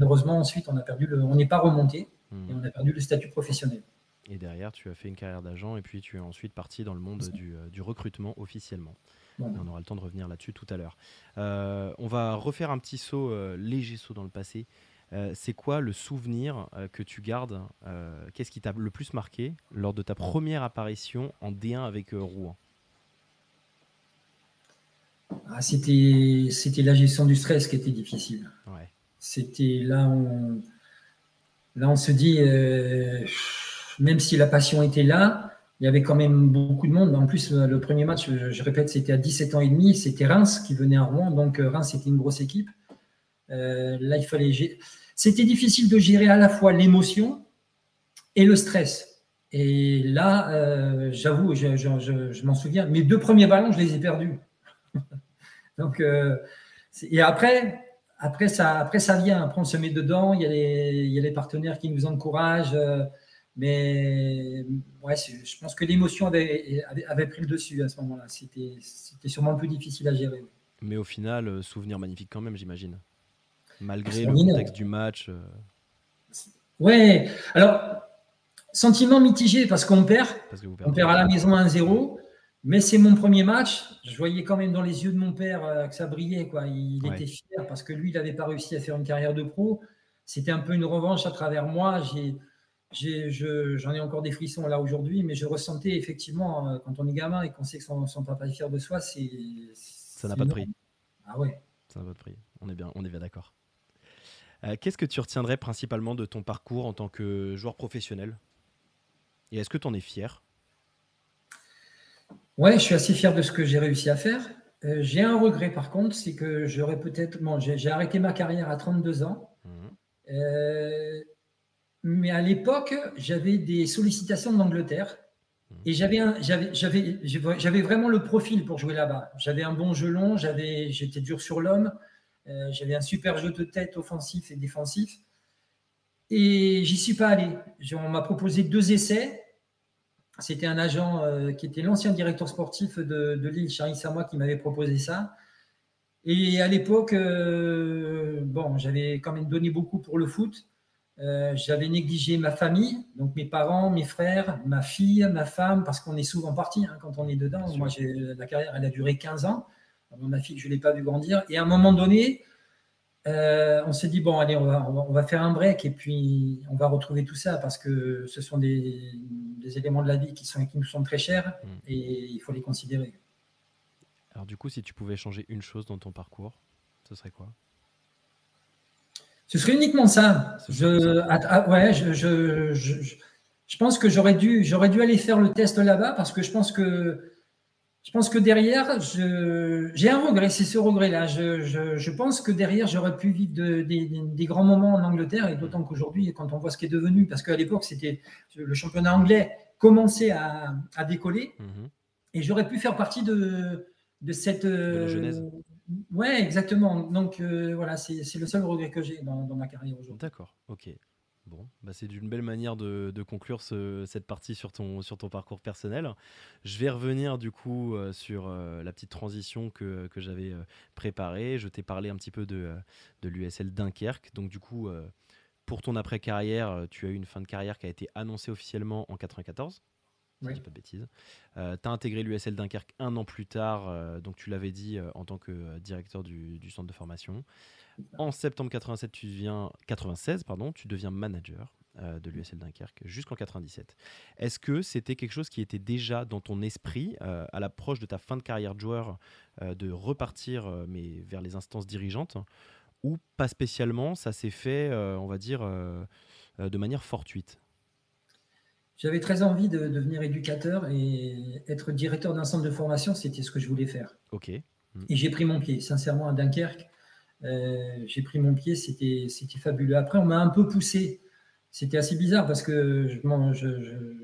Heureusement, ensuite, on a perdu le, on n'est pas remonté et mhm. on a perdu le statut professionnel. Et derrière, tu as fait une carrière d'agent et puis tu es ensuite parti dans le monde du, euh, du recrutement officiellement. On aura le temps de revenir là-dessus tout à l'heure. Euh, on va refaire un petit saut, euh, léger saut dans le passé. Euh, c'est quoi le souvenir que tu gardes Qu'est-ce qui t'a le plus marqué lors de ta première apparition en D1 avec Rouen? Ah, c'était, c'était la gestion du stress qui était difficile. C'était là on, là on se dit, même si la passion était là, il y avait quand même beaucoup de monde. En plus, le premier match, je, répète, c'était à 17 ans et demi. C'était Reims qui venait à Rouen. Donc, euh, Reims, c'était une grosse équipe. Euh, là, il fallait. C'était difficile de gérer à la fois l'émotion et le stress. Et là, euh, j'avoue, je, m'en souviens, mes deux premiers ballons, je les ai perdus. donc, et après, après ça, après, ça vient. Après, on se met dedans. Il y a les, il y a les partenaires qui nous encouragent. Mais ouais, je pense que l'émotion avait, avait, pris le dessus à ce moment-là. C'était sûrement un peu difficile à gérer. Mais au final, euh, souvenir magnifique quand même, j'imagine. Malgré le contexte du match. Euh. Ouais, alors, sentiment mitigé parce qu'on perd. on perd à la maison 1-0. Mais c'est mon premier match. Je voyais quand même dans les yeux de mon père euh, que ça brillait. Quoi. Il était fier parce que lui, il n'avait pas réussi à faire une carrière de pro. C'était un peu une revanche à travers moi. J'ai j'en ai, encore des frissons là aujourd'hui, mais je ressentais effectivement, euh, quand on est gamin et qu'on sait que son, papa est fier de soi, c'est. Ça n'a pas de prix. Ah ouais. Ça n'a pas de prix. On est bien, on est bien d'accord. Euh, qu'est-ce que tu retiendrais principalement de ton parcours en tant que joueur professionnel? Et est-ce que tu en es fier? Ouais, je suis assez fier de ce que j'ai réussi à faire. Euh, j'ai un regret par contre, c'est que j'aurais peut-être. Bon, j'ai arrêté ma carrière à 32 ans. Mmh. Mais à l'époque, j'avais des sollicitations d'Angleterre et j'avais, j'avais, j'avais, j'avais vraiment le profil pour jouer là-bas. J'avais un bon jeu long, j'avais, j'étais dur sur l'homme, euh, j'avais un super jeu de tête offensif et défensif. Et j'y suis pas allé. On m'a proposé deux essais. C'était un agent euh, qui était l'ancien directeur sportif de, de Lille, Charlie Samois, qui m'avait proposé ça. Et à l'époque, euh, bon, j'avais quand même donné beaucoup pour le foot. Euh, j'avais négligé ma famille, donc mes parents, mes frères, ma fille, ma femme, parce qu'on est souvent parti hein, quand on est dedans. Moi, la carrière, elle a duré 15 ans. ma fille, je ne l'ai pas vu grandir. Et à un moment donné, euh, on s'est dit, bon, allez, on va, on va, faire un break et puis on va retrouver tout ça parce que ce sont des, éléments de la vie qui, sont, qui nous sont très chers mm. et il faut les considérer. Alors du coup, si tu pouvais changer une chose dans ton parcours, ce serait quoi? Ce serait uniquement ça. Je, ah, ah, ouais, je, je, je, pense que j'aurais dû, j'aurais dû aller faire le test là-bas parce que je pense que, je pense que derrière, j'ai un regret, c'est ce regret-là. Je, pense que derrière, j'aurais pu vivre de, des, grands moments en Angleterre et d'autant qu'aujourd'hui, quand on voit ce qui est devenu, parce qu'à l'époque, c'était le championnat anglais commençait à, à décoller mhm. et j'aurais pu faire partie de, cette. De Ouais, exactement. Donc euh, voilà, c'est le seul regret que j'ai dans, ma carrière aujourd'hui. D'accord, ok. Bon, bah c'est d'une belle manière de, conclure cette partie sur ton, sur ton parcours personnel. Je vais revenir du coup euh, sur euh, la petite transition que, j'avais euh, préparée. Je t'ai parlé un petit peu de, de l'USL Dunkerque. Donc du coup, pour ton après-carrière, tu as eu une fin de carrière qui a été annoncée officiellement en 94 pas de bêtises. Tu as intégré l'USL Dunkerque un an plus tard, donc tu l'avais dit en tant que directeur du, centre de formation. En septembre 87, tu deviens 96, pardon, tu deviens manager de l'USL Dunkerque jusqu'en 97. Est-ce que c'était quelque chose qui était déjà dans ton esprit à l'approche de ta fin de carrière de joueur de repartir mais vers les instances dirigeantes ou pas spécialement Ça s'est fait, on va dire, de manière fortuite? J'avais très envie de, devenir éducateur et être directeur d'un centre de formation, c'était ce que je voulais faire. Ok. Et j'ai pris mon pied, sincèrement, à Dunkerque. Euh, j'ai pris mon pied, c'était fabuleux. Après, on m'a un peu poussé. C'était assez bizarre parce que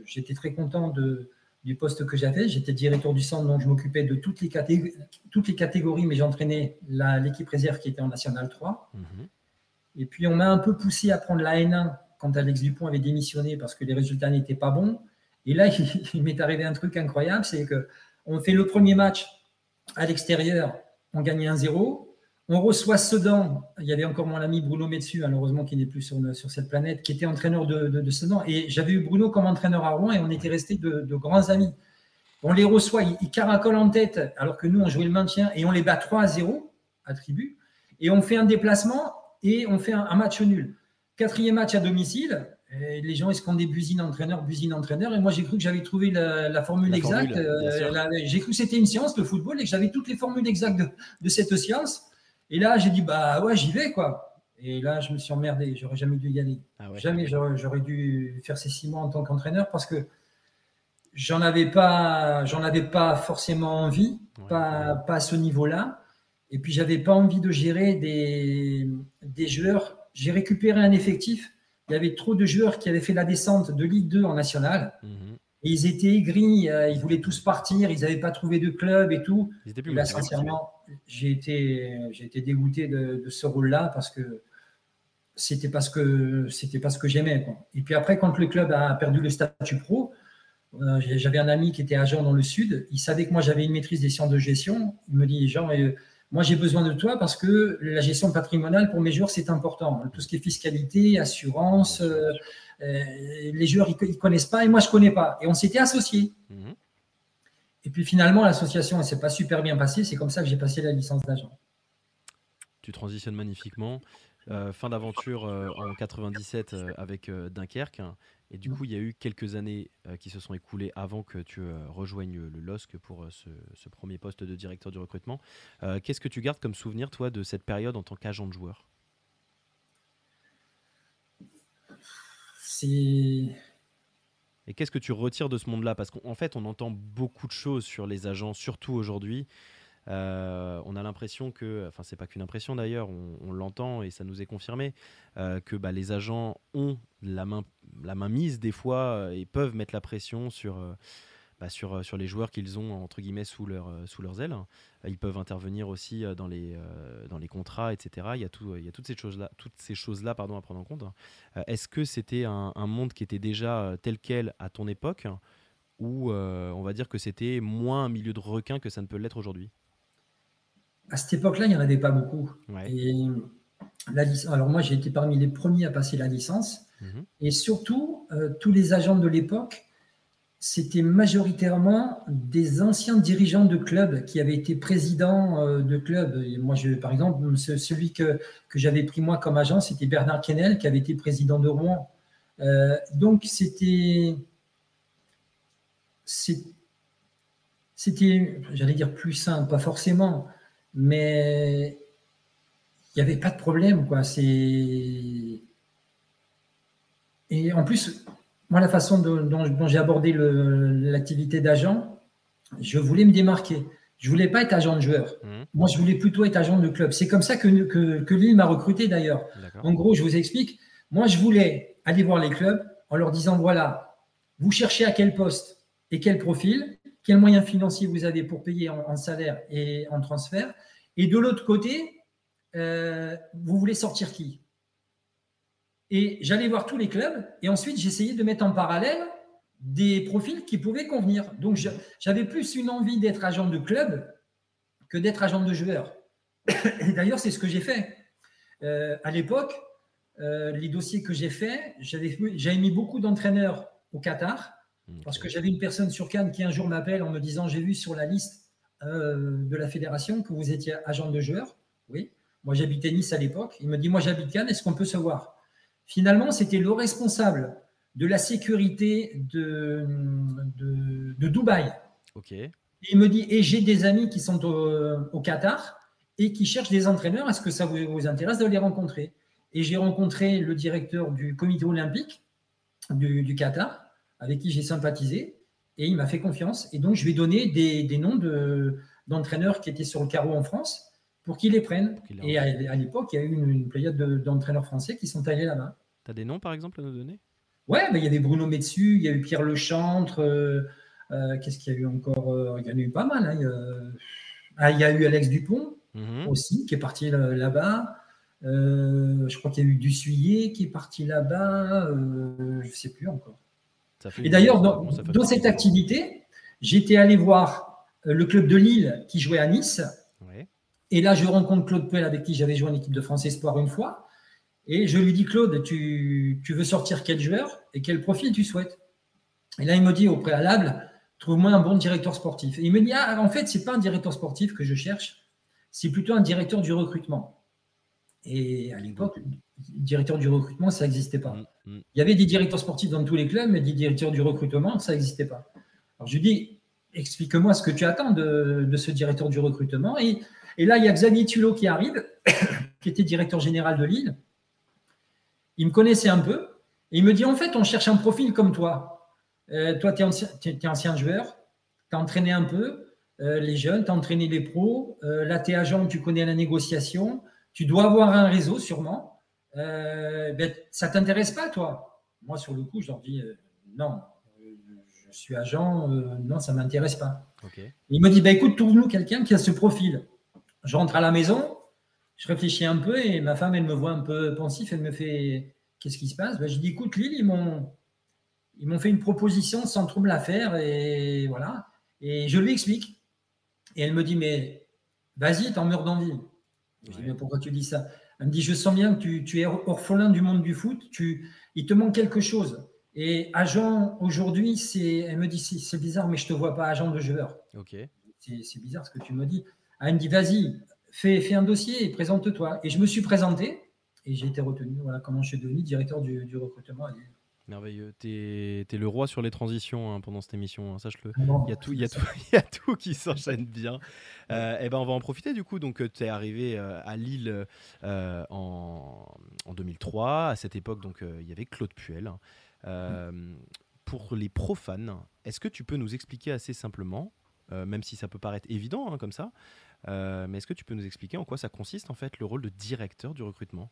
j'étais très content de, du poste que j'avais. J'étais directeur du centre, donc je m'occupais de toutes les, catégories, toutes les catégories, mais j'entraînais l'équipe réserve qui était en National 3. Mhm. Et puis, on m'a un peu poussé à prendre la N1 quand Alex Dupont avait démissionné parce que les résultats n'étaient pas bons. Et là, il, m'est arrivé un truc incroyable, c'est que on fait le premier match à l'extérieur, on gagne 1-0. On reçoit Sedan, il y avait encore mon ami Bruno Metsu, malheureusement qui n'est plus sur, sur, cette planète, qui était entraîneur de, Sedan. Et j'avais eu Bruno comme entraîneur à Rouen et on était restés de, grands amis. On les reçoit, ils, caracolent en tête, alors que nous, on jouait le maintien et on les bat 3 0 à tribu. Et on fait un déplacement et on fait un match nul. Quatrième match à domicile, les gens des busines entraîneur, busine entraîneur. Et moi, j'ai cru que j'avais trouvé la, formule exacte. Euh, j'ai cru que c'était une science, le football, et que j'avais toutes les formules exactes de, cette science. Et là, j'ai dit, bah ouais, j'y vais, quoi. Et là, je me suis emmerdé. J'aurais jamais dû y aller. Ah jamais j'aurais dû faire ces six mois en tant qu'entraîneur parce que j'en avais pas, j'en avais pas forcément envie, pas, pas à ce niveau-là. Et puis, j'avais pas envie de gérer des, des joueurs j'ai récupéré un effectif. Il y avait trop de joueurs qui avaient fait la descente de Ligue 2 en national. Mhm. Et ils étaient aigris, euh, ils voulaient tous partir, ils n'avaient pas trouvé de club et tout. Et là, sincèrement, j'ai été, j'ai été dégoûté de, ce rôle-là parce que c'était parce que c'était pas ce que j'aimais. Et puis après, quand le club a perdu le statut pro, euh, j'avais un ami qui était agent dans le sud. Il savait que moi j'avais une maîtrise des sciences de gestion. Il me dit Jean, euh, moi, j'ai besoin de toi parce que la gestion patrimoniale pour mes joueurs, c'est important. Tout ce qui est fiscalité, assurance, euh, euh, les joueurs, ils ne connaissent pas et moi, je ne connais pas. Et on s'était associés. Mhm. Et puis finalement, l'association ne s'est pas super bien passée. C'est comme ça que j'ai passé la licence d'agent. Tu transitionnes magnifiquement. Euh, fin d'aventure en 97 avec Dunkerque. Et du coup, il y a eu quelques années euh, qui se sont écoulées avant que tu euh, rejoignes le LOSC pour euh, ce, premier poste de directeur du recrutement. Qu'est-ce que tu gardes comme souvenir, toi, de cette période en tant qu'agent de joueur? C'est. Et qu'est-ce que tu retires de ce monde-là? Parce qu'en fait, on entend beaucoup de choses sur les agents, surtout aujourd'hui. Euh, on a l'impression que, enfin c'est pas qu'une impression d'ailleurs, on, l'entend et ça nous est confirmé, euh, que bah, les agents ont la main, la main mise des fois euh, et peuvent mettre la pression sur, bah, sur, sur les joueurs qu'ils ont entre guillemets sous, sous leurs ailes. Ils peuvent intervenir aussi dans les, dans les contrats, etc. Il y a, toutes ces choses-là, toutes ces choses-là pardon, à prendre en compte. Est-ce que c'était un, un, monde qui était déjà tel quel à ton époque ou on va dire que c'était moins un milieu de requin que ça ne peut l'être aujourd'hui? À cette époque-là, il n'y en avait pas beaucoup. Et la alors moi, j'ai été parmi les premiers à passer la licence. Mhm. Et surtout, euh, tous les agents de l'époque, c'était majoritairement des anciens dirigeants de clubs qui avaient été présidents euh, de clubs. moi, je, par exemple, celui que, que j'avais pris moi comme agent, c'était Bernard Kennel, qui avait été président de Rouen. Euh, donc, c'était. C'était, j'allais dire plus simple, pas forcément, mais il n'y avait pas de problème, quoi. C'est et en plus, moi, la façon dont, j'ai abordé l'activité d'agent, je voulais me démarquer. Je voulais pas être agent de joueur. Mmh. Moi, je voulais plutôt être agent de club. C'est comme ça que, que, que Lille m'a recruté d'ailleurs. En gros, je vous explique. Moi, je voulais aller voir les clubs en leur disant voilà, vous cherchez à quel poste et quel profil quels moyens financiers vous avez pour payer en, salaire et en transfert. Et de l'autre côté, euh, vous voulez sortir qui? Et j'allais voir tous les clubs et ensuite j'essayais de mettre en parallèle des profils qui pouvaient convenir. Donc j'avais plus une envie d'être agent de club que d'être agent de joueur. Et d'ailleurs, c'est ce que j'ai fait. Euh, à l'époque, euh, les dossiers que j'ai faits, j'avais mis beaucoup d'entraîneurs au Qatar parce que j'avais une personne sur Cannes qui un jour m'appelle en me disant J'ai vu sur la liste euh, de la fédération que vous étiez agent de joueur. Oui. Moi, j'habitais Nice à l'époque. Il me dit Moi, j'habite Cannes, est-ce qu'on peut se voir? Finalement, c'était le responsable de la sécurité de, de, Dubaï. Ok. il me dit Et j'ai des amis qui sont au, Qatar et qui cherchent des entraîneurs. Est-ce que ça vous, intéresse de les rencontrer? Et j'ai rencontré le directeur du comité olympique du, du Qatar, avec qui j'ai sympathisé. Et il m'a fait confiance. Et donc, je lui ai donné des, des noms d'entraîneurs qui étaient sur le carreau en France pour qu'ils les prennent. et à, l'époque, il y a eu une, une pléiade d'entraîneurs français qui sont allés là-bas. Tu as des noms, par exemple, à nous donner? Ouais, il y avait Bruno Metsu, il y a eu Pierre Lechantre. Euh, euh, qu'est-ce qu'il y a eu encore euh, Il y en a eu pas mal. Hein, il, y a, ah, il, y a, eu Alex Dupont mhm. aussi, qui est parti là-bas. je crois qu'il y a eu Dussuyer qui est parti là-bas. je ne sais plus encore. Et d'ailleurs, dans, dans cette activité, j'étais allé voir le club de Lille qui jouait à Nice et là, je rencontre Claude Puel avec qui j'avais joué en équipe de France Espoir une fois. Et je lui dis, Claude, tu, veux sortir quel joueur et quel profil tu souhaites? Et là, il me dit au préalable, trouve-moi un bon directeur sportif. Et il me dit, ah, en fait, ce n'est pas un directeur sportif que je cherche, c'est plutôt un directeur du recrutement. Et à l'époque, directeur du recrutement, ça n'existait pas. Mm, mm. Il y avait des directeurs sportifs dans tous les clubs, mais des directeurs du recrutement, ça n'existait pas. Alors je lui dis, explique-moi ce que tu attends de, de, ce directeur du recrutement. Et et là, il y a Xavier Tulot qui arrive, qui était directeur général de Lille. Il me connaissait un peu. Et il me dit, en fait, on cherche un profil comme toi. Euh, toi, tu es, ancien joueur, tu as entraîné un peu euh, les jeunes, tu as entraîné les pros. Euh, là, tu es agent, tu connais la négociation. Tu dois avoir un réseau, sûrement. Ben, ça ne t'intéresse pas, toi? Moi, sur le coup, je leur dis, non, je suis agent, non, ça ne m'intéresse pas. Il me dit, ben, écoute, trouve-nous quelqu'un qui a ce profil. Je rentre à la maison, je réfléchis un peu et ma femme, elle me voit un peu pensif, elle me fait Qu'est-ce qui se passe? Ben, Je dis Écoute, Lille, ils m'ont, ils m'ont fait une proposition sans trop me la faire et voilà. Et je lui explique. Et elle me dit Mais vas-y, t'en meurs d'envie. Je dis Mais pourquoi tu dis ça Elle me dit Je sens bien que tu, tu, es orphelin du monde du foot, tu, il te manque quelque chose. Et agent, aujourd'hui, c'est, elle me dit c'est, bizarre, mais je ne te vois pas agent de joueur. Ok. C'est, c'est bizarre ce que tu me dis. Elle me dit, vas-y, fais, un dossier et présente-toi. Et je me suis présenté et j'ai été retenu. Voilà comment je suis devenu directeur du, recrutement Merveilleux. Tu es, le roi sur les transitions hein, pendant cette émission, hein, sache-le. Il, y a tout, il, y a tout, il y a tout qui s'enchaîne bien. et euh, eh ben on va en profiter du coup. Donc, tu es arrivé euh, à Lille euh, en, en, 2003. À cette époque, donc il y avait Claude Puel. pour les profanes, est-ce que tu peux nous expliquer assez simplement, même si ça peut paraître évident hein, comme ça, euh, mais est-ce que tu peux nous expliquer en quoi ça consiste en fait le rôle de directeur du recrutement?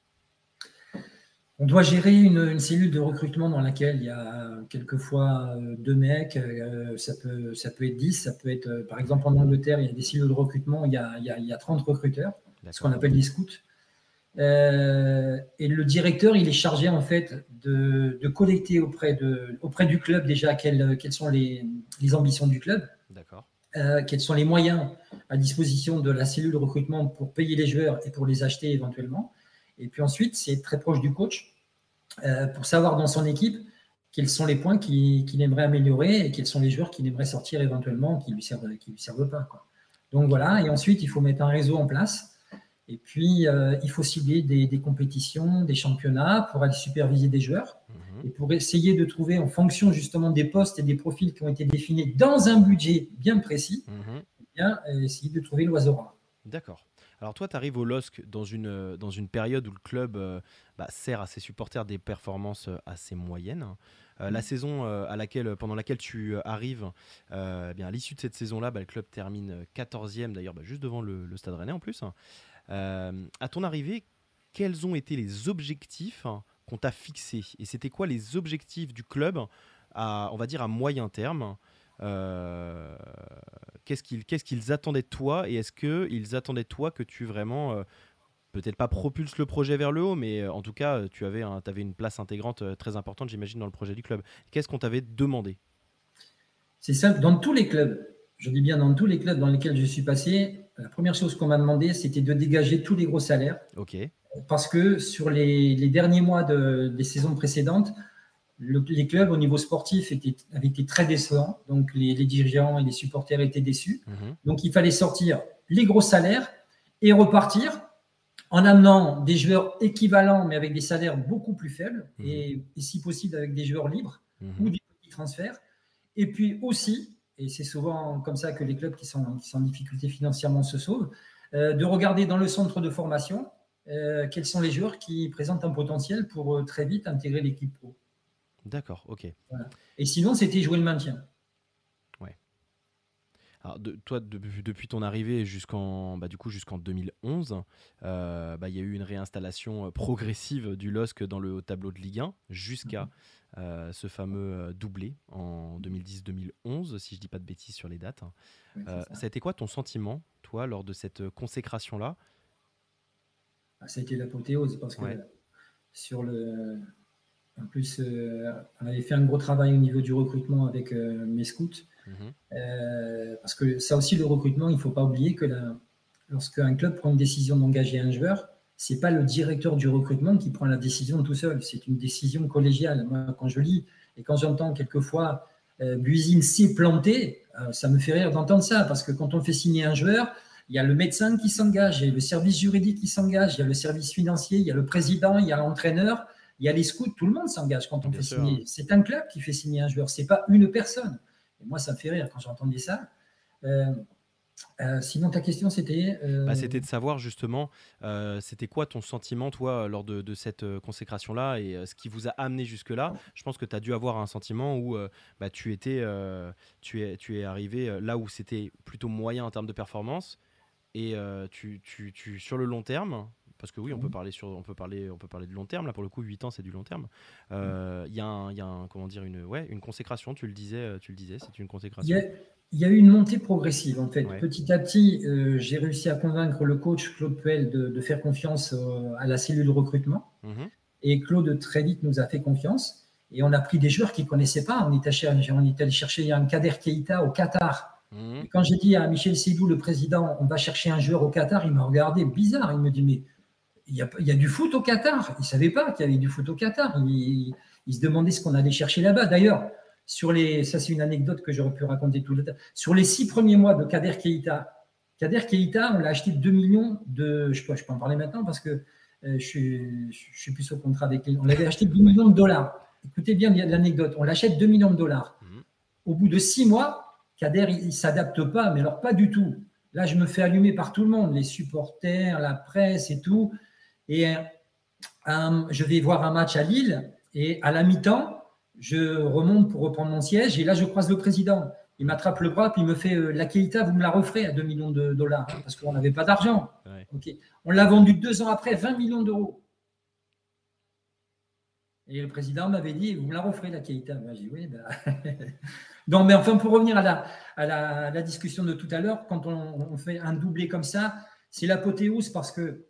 On doit gérer une, cellule de recrutement dans laquelle il y a quelquefois euh, deux mecs, euh, ça, peut, ça peut être dix, ça peut être, par exemple en Angleterre, il y a des cellules de recrutement, il y a, il y a, 30 recruteurs, ce qu'on appelle des scouts. et le directeur, il est chargé en fait de, collecter auprès, de, auprès du club déjà quelles, quelles sont les, les ambitions du club. D'accord. Euh, quels sont les moyens à disposition de la cellule de recrutement pour payer les joueurs et pour les acheter éventuellement. Et puis ensuite, c'est très proche du coach euh, pour savoir dans son équipe quels sont les points qu'il aimerait améliorer et quels sont les joueurs qu'il aimerait sortir éventuellement qui ne lui, servent, qui lui servent pas. Donc voilà, et ensuite, il faut mettre un réseau en place. Et puis, euh, il faut cibler des, des, compétitions, des championnats pour aller superviser des joueurs. Mhm. et pour essayer de trouver, en fonction justement des postes et des profils qui ont été définis dans un budget bien précis, mhm. eh bien, euh, essayer de trouver l'oiseau rare. D'accord. Alors toi, tu arrives au LOSC dans une, euh, dans une période où le club euh, bah, sert à ses supporters des performances assez moyennes. La mhm. saison à laquelle, pendant laquelle tu arrives, eh bien, à l'issue de cette saison-là, bah, le club termine 14e, d'ailleurs bah, juste devant le, Stade Rennais en plus. à ton arrivée, quels ont été les objectifs qu'on t'a fixé Et c'était quoi les objectifs du club à, on va dire, à moyen terme? euh, Qu'est-ce qu'ils qu'est-ce qu'ils attendaient de toi Et est-ce qu'ils attendaient de toi que tu vraiment euh, peut-être pas propulse le projet vers le haut, mais en tout cas, tu avais, avais une place intégrante très importante, j'imagine, dans le projet du club. Qu'est-ce qu'on t'avait demandé? C'est simple, dans tous les clubs, je dis bien dans tous les clubs dans lesquels je suis passé, la première chose qu'on m'a demandé, c'était de dégager tous les gros salaires. Ok. Parce que sur les, derniers mois des saisons précédentes, les clubs au niveau sportif étaient, avaient été très décevants. Donc les, dirigeants et les supporters étaient déçus. Mhm. Donc il fallait sortir les gros salaires et repartir en amenant des joueurs équivalents mais avec des salaires beaucoup plus faibles mhm. et, si possible avec des joueurs libres mhm. ou des petits transferts. Et puis aussi, et c'est souvent comme ça que les clubs qui sont, en difficulté financièrement se sauvent, euh, de regarder dans le centre de formation euh, quels sont les joueurs qui présentent un potentiel pour euh, très vite intégrer l'équipe pro. D'accord, ok. Et sinon, c'était jouer le maintien. Ouais. Alors, de, toi, depuis ton arrivée jusqu'en bah, du coup jusqu'en 2011, euh, bah, il y a eu une réinstallation euh, progressive du LOSC dans le tableau de Ligue 1 jusqu'à mhm. euh, ce fameux doublé en 2010-2011, si je dis pas de bêtises sur les dates. ça. a été quoi ton sentiment, toi, lors de cette consécration-là? Ah, Ça a été l'apothéose parce que sur le en plus, euh, on avait fait un gros travail au niveau du recrutement avec euh, mes scouts. Mhm. Euh, parce que ça aussi, le recrutement, il ne faut pas oublier que lorsqu'un club prend une décision d'engager un joueur, ce n'est pas le directeur du recrutement qui prend la décision tout seul. C'est une décision collégiale. Moi, quand je lis et quand j'entends quelquefois Buisine s'est planté, ça me fait rire d'entendre ça. Parce que quand on fait signer un joueur, il y a le médecin qui s'engage, il y a le service juridique qui s'engage, il y a le service financier, il y a le président, il y a l'entraîneur il y a les scouts, tout le monde s'engage quand on fait signer. C'est un club qui fait signer un joueur, c'est pas une personne. Et moi, ça me fait rire quand j'entendais ça. Euh, euh, sinon, ta question, c'était euh, bah, C'était de savoir justement, c'était quoi ton sentiment, toi, lors de, cette consécration-là et ce qui vous a amené jusque-là? Je pense que tu as dû avoir un sentiment où bah, tu, étais, tu, es, tu es arrivé là où c'était plutôt moyen en termes de performance et tu, tu, tu, sur le long terme, parce que oui, on peut parler sur, on peut parler, on peut parler de long terme. Là, pour le coup, 8 ans, c'est du long terme. Euh, il y a, un, y a un, comment dire, une, ouais, une consécration. Tu le disais, euh, tu le disais, c'est une consécration. Il y, a, eu une montée progressive en fait. Petit à petit, euh, j'ai réussi à convaincre le coach Claude Puel de, faire confiance à la cellule de recrutement. Mhm. Et Claude très vite nous a fait confiance. Et on a pris des joueurs qu'il ne connaissait pas. On est, allé, on est allé chercher un Kader Keita au Qatar. Quand j'ai dit à Michel Sédou, le président, on va chercher un joueur au Qatar, il m'a regardé bizarre. Il me dit mais il y, a, du foot au Qatar. Il ne savait pas qu'il y avait du foot au Qatar. Il, se demandait ce qu'on allait chercher là-bas. D'ailleurs, sur les, ça c'est une anecdote que j'aurais pu raconter tout le temps. Sur les six premiers mois de Kader Keita, Kader Keita, on l'a acheté 2 millions de. Je peux, je peux en parler maintenant parce que euh, je, suis, suis plus au contrat avec lui. On l'avait acheté 2 millions de dollars. Écoutez bien l'anecdote. On l'achète 2 millions de dollars. Mhm. Au bout de six mois, Kader, il ne s'adapte pas, mais alors pas du tout. Là, je me fais allumer par tout le monde, les supporters, la presse et tout. Et euh, je vais voir un match à Lille et à la mi-temps, je remonte pour reprendre mon siège et là, je croise le président. Il m'attrape le bras puis il me fait euh, La Keita, vous me la referez à 2 millions de dollars hein, parce qu'on n'avait pas d'argent. On l'a vendu deux ans après, 20 millions d'euros. Et le président m'avait dit, vous me la referez, la Keita. j'ai dit, oui. Ben... non, mais enfin, pour revenir à la, à la, discussion de tout à l'heure, quand on, fait un doublé comme ça, c'est l'apothéose parce que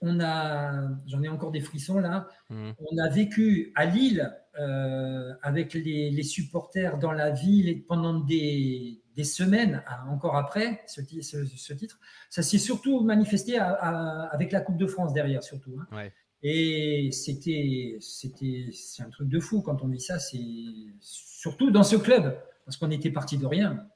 on a, j'en ai encore des frissons là, mmh. on a vécu à Lille euh, avec les, supporters dans la ville pendant des, semaines, encore après ce, titre. Ça s'est surtout manifesté avec la Coupe de France derrière, surtout. Hein. Et c'était, c'était, c'est un truc de fou quand on dit ça. C'est surtout dans ce club, parce qu'on était parti de rien.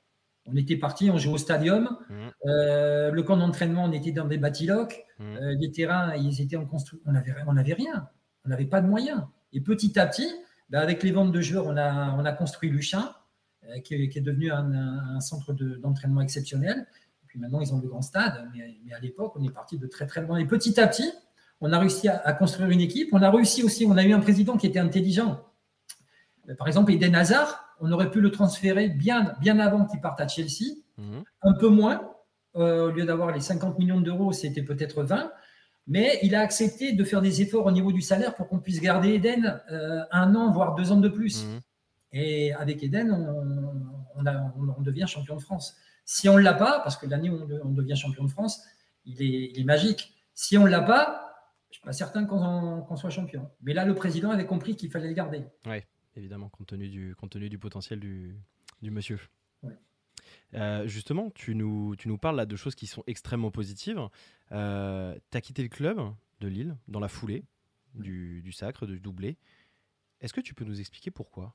On était parti, on jouait au stadium. Mmh. Euh, le camp d'entraînement, on était dans des bâtilocs. Mmh. Euh, les terrains, ils étaient en construction. On n'avait on avait rien. On n'avait pas de moyens. Et petit à petit, bah, avec les ventes de joueurs, on a, on a construit Luchin, euh, qui, est, devenu un, centre d'entraînement exceptionnel. Et puis maintenant, ils ont le grand stade. Mais, à l'époque, on est parti de très très loin. Et petit à petit, on a réussi à, à, construire une équipe. On a réussi aussi, on a eu un président qui était intelligent. Par exemple, Eden Hazard, on aurait pu le transférer bien, bien avant qu'il parte à Chelsea, mhm. un peu moins. Euh, au lieu d'avoir les 50 millions d'euros, c'était peut-être 20. Mais il a accepté de faire des efforts au niveau du salaire pour qu'on puisse garder Eden euh, un an, voire deux ans de plus. Mhm. Et avec Eden, on, devient champion de France. Si on ne l'a pas, parce que l'année où on, devient champion de France, il est, magique. Si on ne l'a pas, je ne suis pas certain qu'on soit champion. Mais là, le président avait compris qu'il fallait le garder. Évidemment, compte tenu du, compte tenu du potentiel du, du monsieur. Euh, justement, tu nous, tu nous parles là de choses qui sont extrêmement positives. Euh, tu as quitté le club de Lille dans la foulée du, du sacre, du doublé. Est-ce que tu peux nous expliquer pourquoi?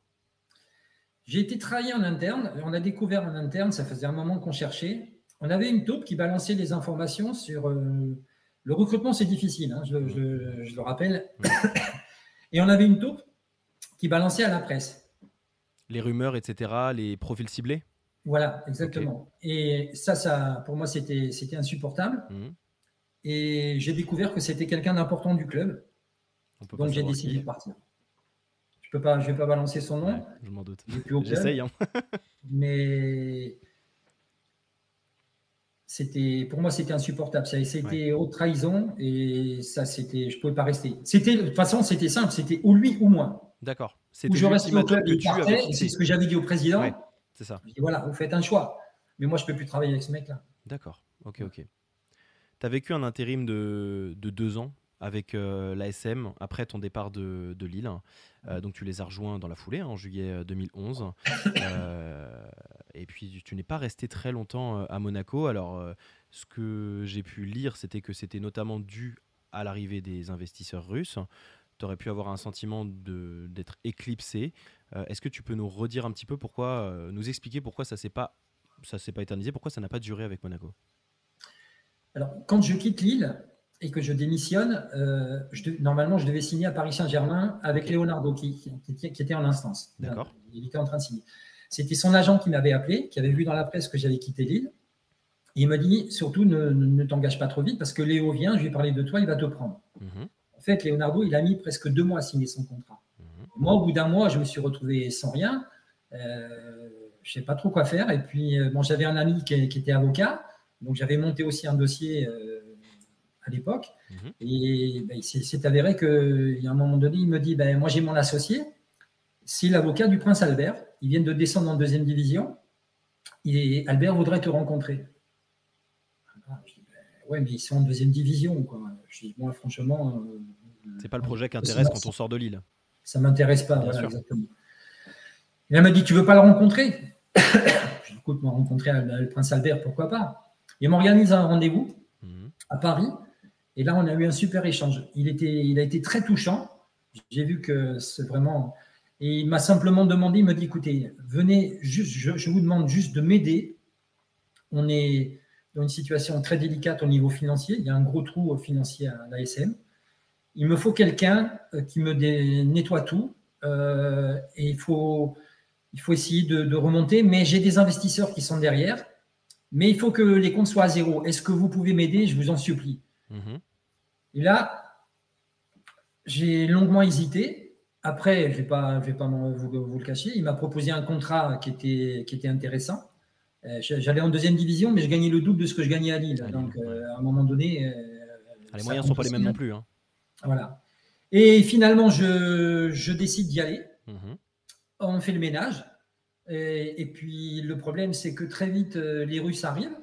J'ai été travailler en interne. On a découvert en interne, ça faisait un moment qu'on cherchait. On avait une taupe qui balançait des informations sur. Euh, le recrutement, c'est difficile, hein, je, le rappelle. Et on avait une taupe qui balançait à la presse. Les rumeurs, etc., les profils ciblés? Voilà, exactement. Et ça, ça, pour moi, c'était insupportable. Mmh. Et j'ai découvert que c'était quelqu'un d'important du club. Donc j'ai décidé de partir. Je peux pas, je vais pas balancer son nom. je m'en doute. J'essaye. Hein. mais c'était, pour moi, c'était insupportable. Ça, c'était haute trahison et ça, c'était, je pouvais pas rester. C'était, de toute façon, c'était simple. C'était ou lui ou moi. D'accord. Ou je reste au club et c'est ce que j'avais dit au président. c'est ça. voilà, vous faites un choix. Mais moi, je peux plus travailler avec ce mec-là. D'accord. Ok, ok. Tu as vécu un intérim de, de deux ans avec euh, l'ASM après ton départ de, de Lille. Euh, donc tu les as rejoints dans la foulée hein, en juillet 2011. Euh, et puis tu n'es pas resté très longtemps à Monaco. Alors ce que j'ai pu lire, c'était que c'était notamment dû à l'arrivée des investisseurs russes. Tu aurais pu avoir un sentiment d'être éclipsé. Est-ce que tu peux nous redire un petit peu pourquoi, nous expliquer pourquoi ça s'est pas ça s'est pas éternisé, pourquoi ça n'a pas duré avec Monaco? Alors quand je quitte Lille, et que je démissionne, euh, normalement, je devais signer à Paris Saint-Germain avec Leonardo, qui, qui, était en instance. D'accord. Il était en train de signer. C'était son agent qui m'avait appelé, qui avait vu dans la presse que j'avais quitté Lille. Il m'a dit surtout ne, t'engage pas trop vite parce que Léo vient, je lui ai parlé de toi, il va te prendre. Mhm. En fait, Leonardo, il a mis presque deux mois à signer son contrat. Mhm. Moi, au bout d'un mois, je me suis retrouvé sans rien. Euh, je ne sais pas trop quoi faire. Et puis, euh, bon, j'avais un ami qui, était avocat, donc j'avais monté aussi un dossier à l'époque. Mhm. Et ben, il s'est avéré qu'il y a un moment donné, il me dit ben, Moi, j'ai mon associé, c'est l'avocat du prince Albert. Ils viennent de descendre en deuxième division. Et Albert voudrait te rencontrer. Ah, je dis, ben, ouais, mais ils sont en deuxième division. Quoi. Je dis Moi, franchement. Euh, c'est pas le projet qui intéresse quand on sort de l'île. Ça m'intéresse pas. Voilà, exactement. Il m'a dit Tu veux pas le rencontrer? Je dis Écoute, moi, rencontrer le prince Albert, pourquoi pas? Il m'organise un rendez-vous mhm. à Paris. Et là, on a eu un super échange. Il, était, il a été très touchant. J'ai vu que c'est vraiment. Et il m'a simplement demandé, il me dit écoutez, venez, juste, je, vous demande juste de m'aider. On est dans une situation très délicate au niveau financier. Il y a un gros trou financier à l'ASM. Il me faut quelqu'un euh, qui me nettoie tout. Euh, et il faut, il faut essayer de, remonter. Mais j'ai des investisseurs qui sont derrière. Mais il faut que les comptes soient à zéro. Est-ce que vous pouvez m'aider? Je vous en supplie. Mhm. Et là, j'ai longuement hésité. Après, je ne vais pas, vais pas vous, le cacher, il m'a proposé un contrat qui était, qui était intéressant. Euh, j'allais en deuxième division, mais je gagnais le double de ce que je gagnais à Lille. Donc, euh, à un moment donné. Euh, ah, les moyens ne sont pas les mêmes non plus. Hein. Voilà. Et finalement, je, décide d'y aller. Mhm. On fait le ménage. Et, et puis, le problème, c'est que très vite, les Russes arrivent.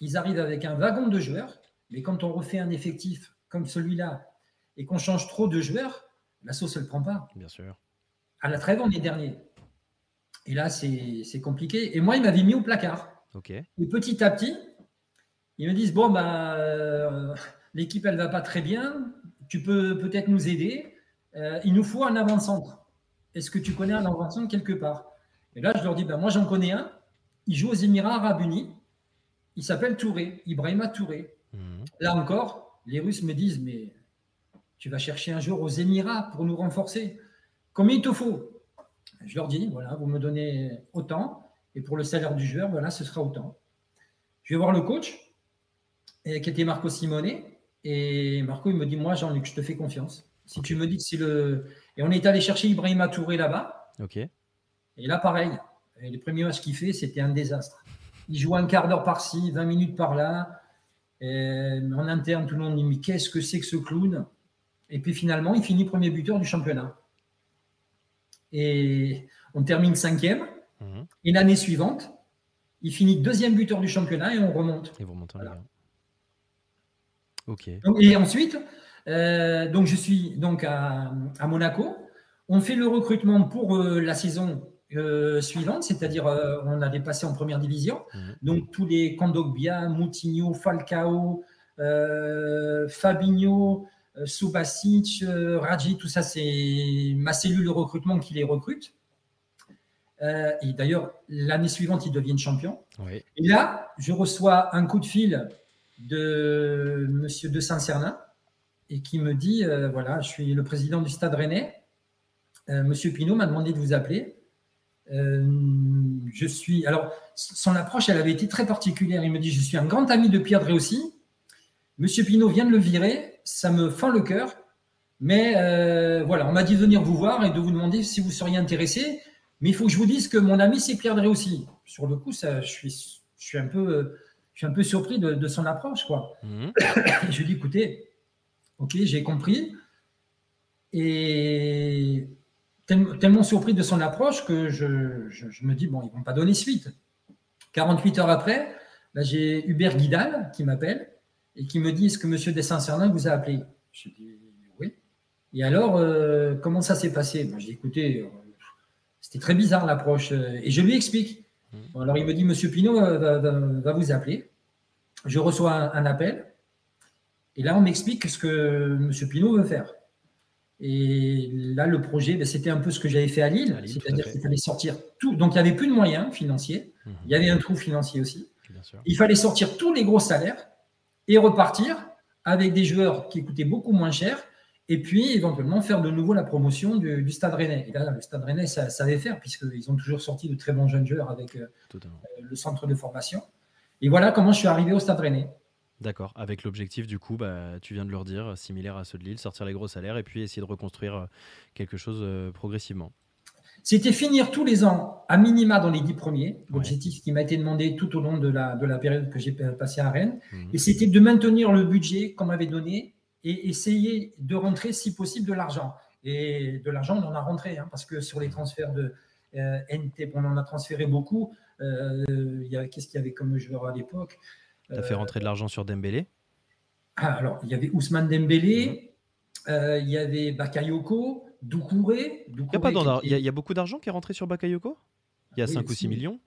Ils arrivent avec un wagon de joueurs. Mais quand on refait un effectif comme celui-là et qu'on change trop de joueurs, la sauce ne le prend pas. Bien sûr. À la trêve, on est dernier. Et là, c'est compliqué. Et moi, il m'avait mis au placard. Et petit à petit, ils me disent Bon, bah, euh, l'équipe, elle ne va pas très bien. Tu peux peut-être nous aider. Euh, il nous faut un avant-centre. Est-ce que tu connais un avant-centre quelque part? Et là, je leur dis bah, Moi, j'en connais un. Il joue aux Émirats Arabes Unis. Il s'appelle Touré, Ibrahima Touré. Mhm. Là encore, les Russes me disent, mais tu vas chercher un jour aux Émirats pour nous renforcer. Combien il te faut? Je leur dis, voilà, vous me donnez autant, et pour le salaire du joueur, voilà, ce sera autant. Je vais voir le coach, qui était Marco Simone, et Marco, il me dit, moi, Jean-Luc, je te fais confiance. Si tu me dis que c'est le... Et on est allé chercher Ibrahima Touré là-bas. Ok. Et là, pareil, les premiers matchs qu'il fait, c'était un désastre. Il joue un quart d'heure par-ci, 20 minutes par-là. Euh, en interne, tout le monde dit Mais qu'est-ce que c'est que ce clown? Et puis finalement, il finit premier buteur du championnat. Et on termine cinquième. Mhm. Et l'année suivante, il finit deuxième buteur du championnat et on remonte. Et vous remontez Ok. et ensuite, donc je suis donc à, Monaco. On fait le recrutement pour la saison suivante, c'est-à-dire on a dépassé en première division. Mhm. Donc tous les Kondogbia, Moutinho, Falcao, Fabinho, Subasic, Raji, tout ça, c'est ma cellule de recrutement qui les recrute. Euh, et d'ailleurs, l'année suivante, ils deviennent champions. Et là, je reçois un coup de fil de Monsieur de Saint-Cernin et qui me dit euh, voilà, je suis le président du Stade Rennais. Euh, Monsieur Pinault m'a demandé de vous appeler. je suis. Alors, son approche, elle avait été très particulière. Il me dit je suis un grand ami de Pierre Dréossi. Monsieur Pinault vient de le virer. Ça me fend le cœur. Mais voilà, on m'a dit de venir vous voir et de vous demander si vous seriez intéressé. Mais il faut que je vous dise que mon ami s'y perdrait aussi. Sur le coup, ça, je, suis, je, suis un peu, je suis un peu surpris de, son approche. Quoi. Mhm. je lui dis, écoutez, ok, j'ai compris. Et tellement, surpris de son approche que je, me dis, bon, ils ne vont pas donner suite. 48 heures après, bah, j'ai Hubert Guidal qui m'appelle et qui me dit, est-ce que M. Dessin-Cernin vous a appelé? Je dis, oui. Et alors, euh, comment ça s'est passé? Je dis, écoutez, c'était très bizarre l'approche. Euh, et je lui explique. Mmh. alors il me dit, Monsieur Pinault euh, va, vous appeler. Je reçois un, appel. Et là, on m'explique ce que Monsieur Pinault veut faire. Et là, le projet, ben, c'était un peu ce que j'avais fait à Lille, c'est-à-dire qu'il fallait sortir tout. Donc, il n'y avait plus de moyens financiers. Mmh. Il y avait un trou financier aussi. Il fallait sortir tous les gros salaires et repartir avec des joueurs qui coûtaient beaucoup moins cher et puis éventuellement faire de nouveau la promotion du, Stade Rennais. Et là, le Stade Rennais ça, savait faire, puisqu'ils ont toujours sorti de très bons jeunes joueurs avec euh, euh, le centre de formation. Et voilà comment je suis arrivé au Stade Rennais. D'accord, avec l'objectif du coup, bah, tu viens de leur dire, similaire à ceux de Lille, sortir les gros salaires et puis essayer de reconstruire euh, quelque chose progressivement. C'était finir tous les ans à minima dans les dix premiers, l'objectif qui m'a été demandé tout au long de la, de la période que j'ai passée à Rennes. Mmh. Et c'était de maintenir le budget qu'on m'avait donné et essayer de rentrer, si possible, de l'argent. Et de l'argent, on en a rentré, hein, parce que sur les transferts de euh, NT, on en a transféré beaucoup. Euh, qu'est-ce qu'il y avait comme joueur à l'époque? Tu as fait rentrer de l'argent sur Dembélé? Ah, Alors, il y avait Ousmane Dembélé, mhm. euh, il y avait Bakayoko, Doucouré. Il y, a y, a beaucoup d'argent qui est rentré sur Bakayoko? Il y a 5 ou 6 millions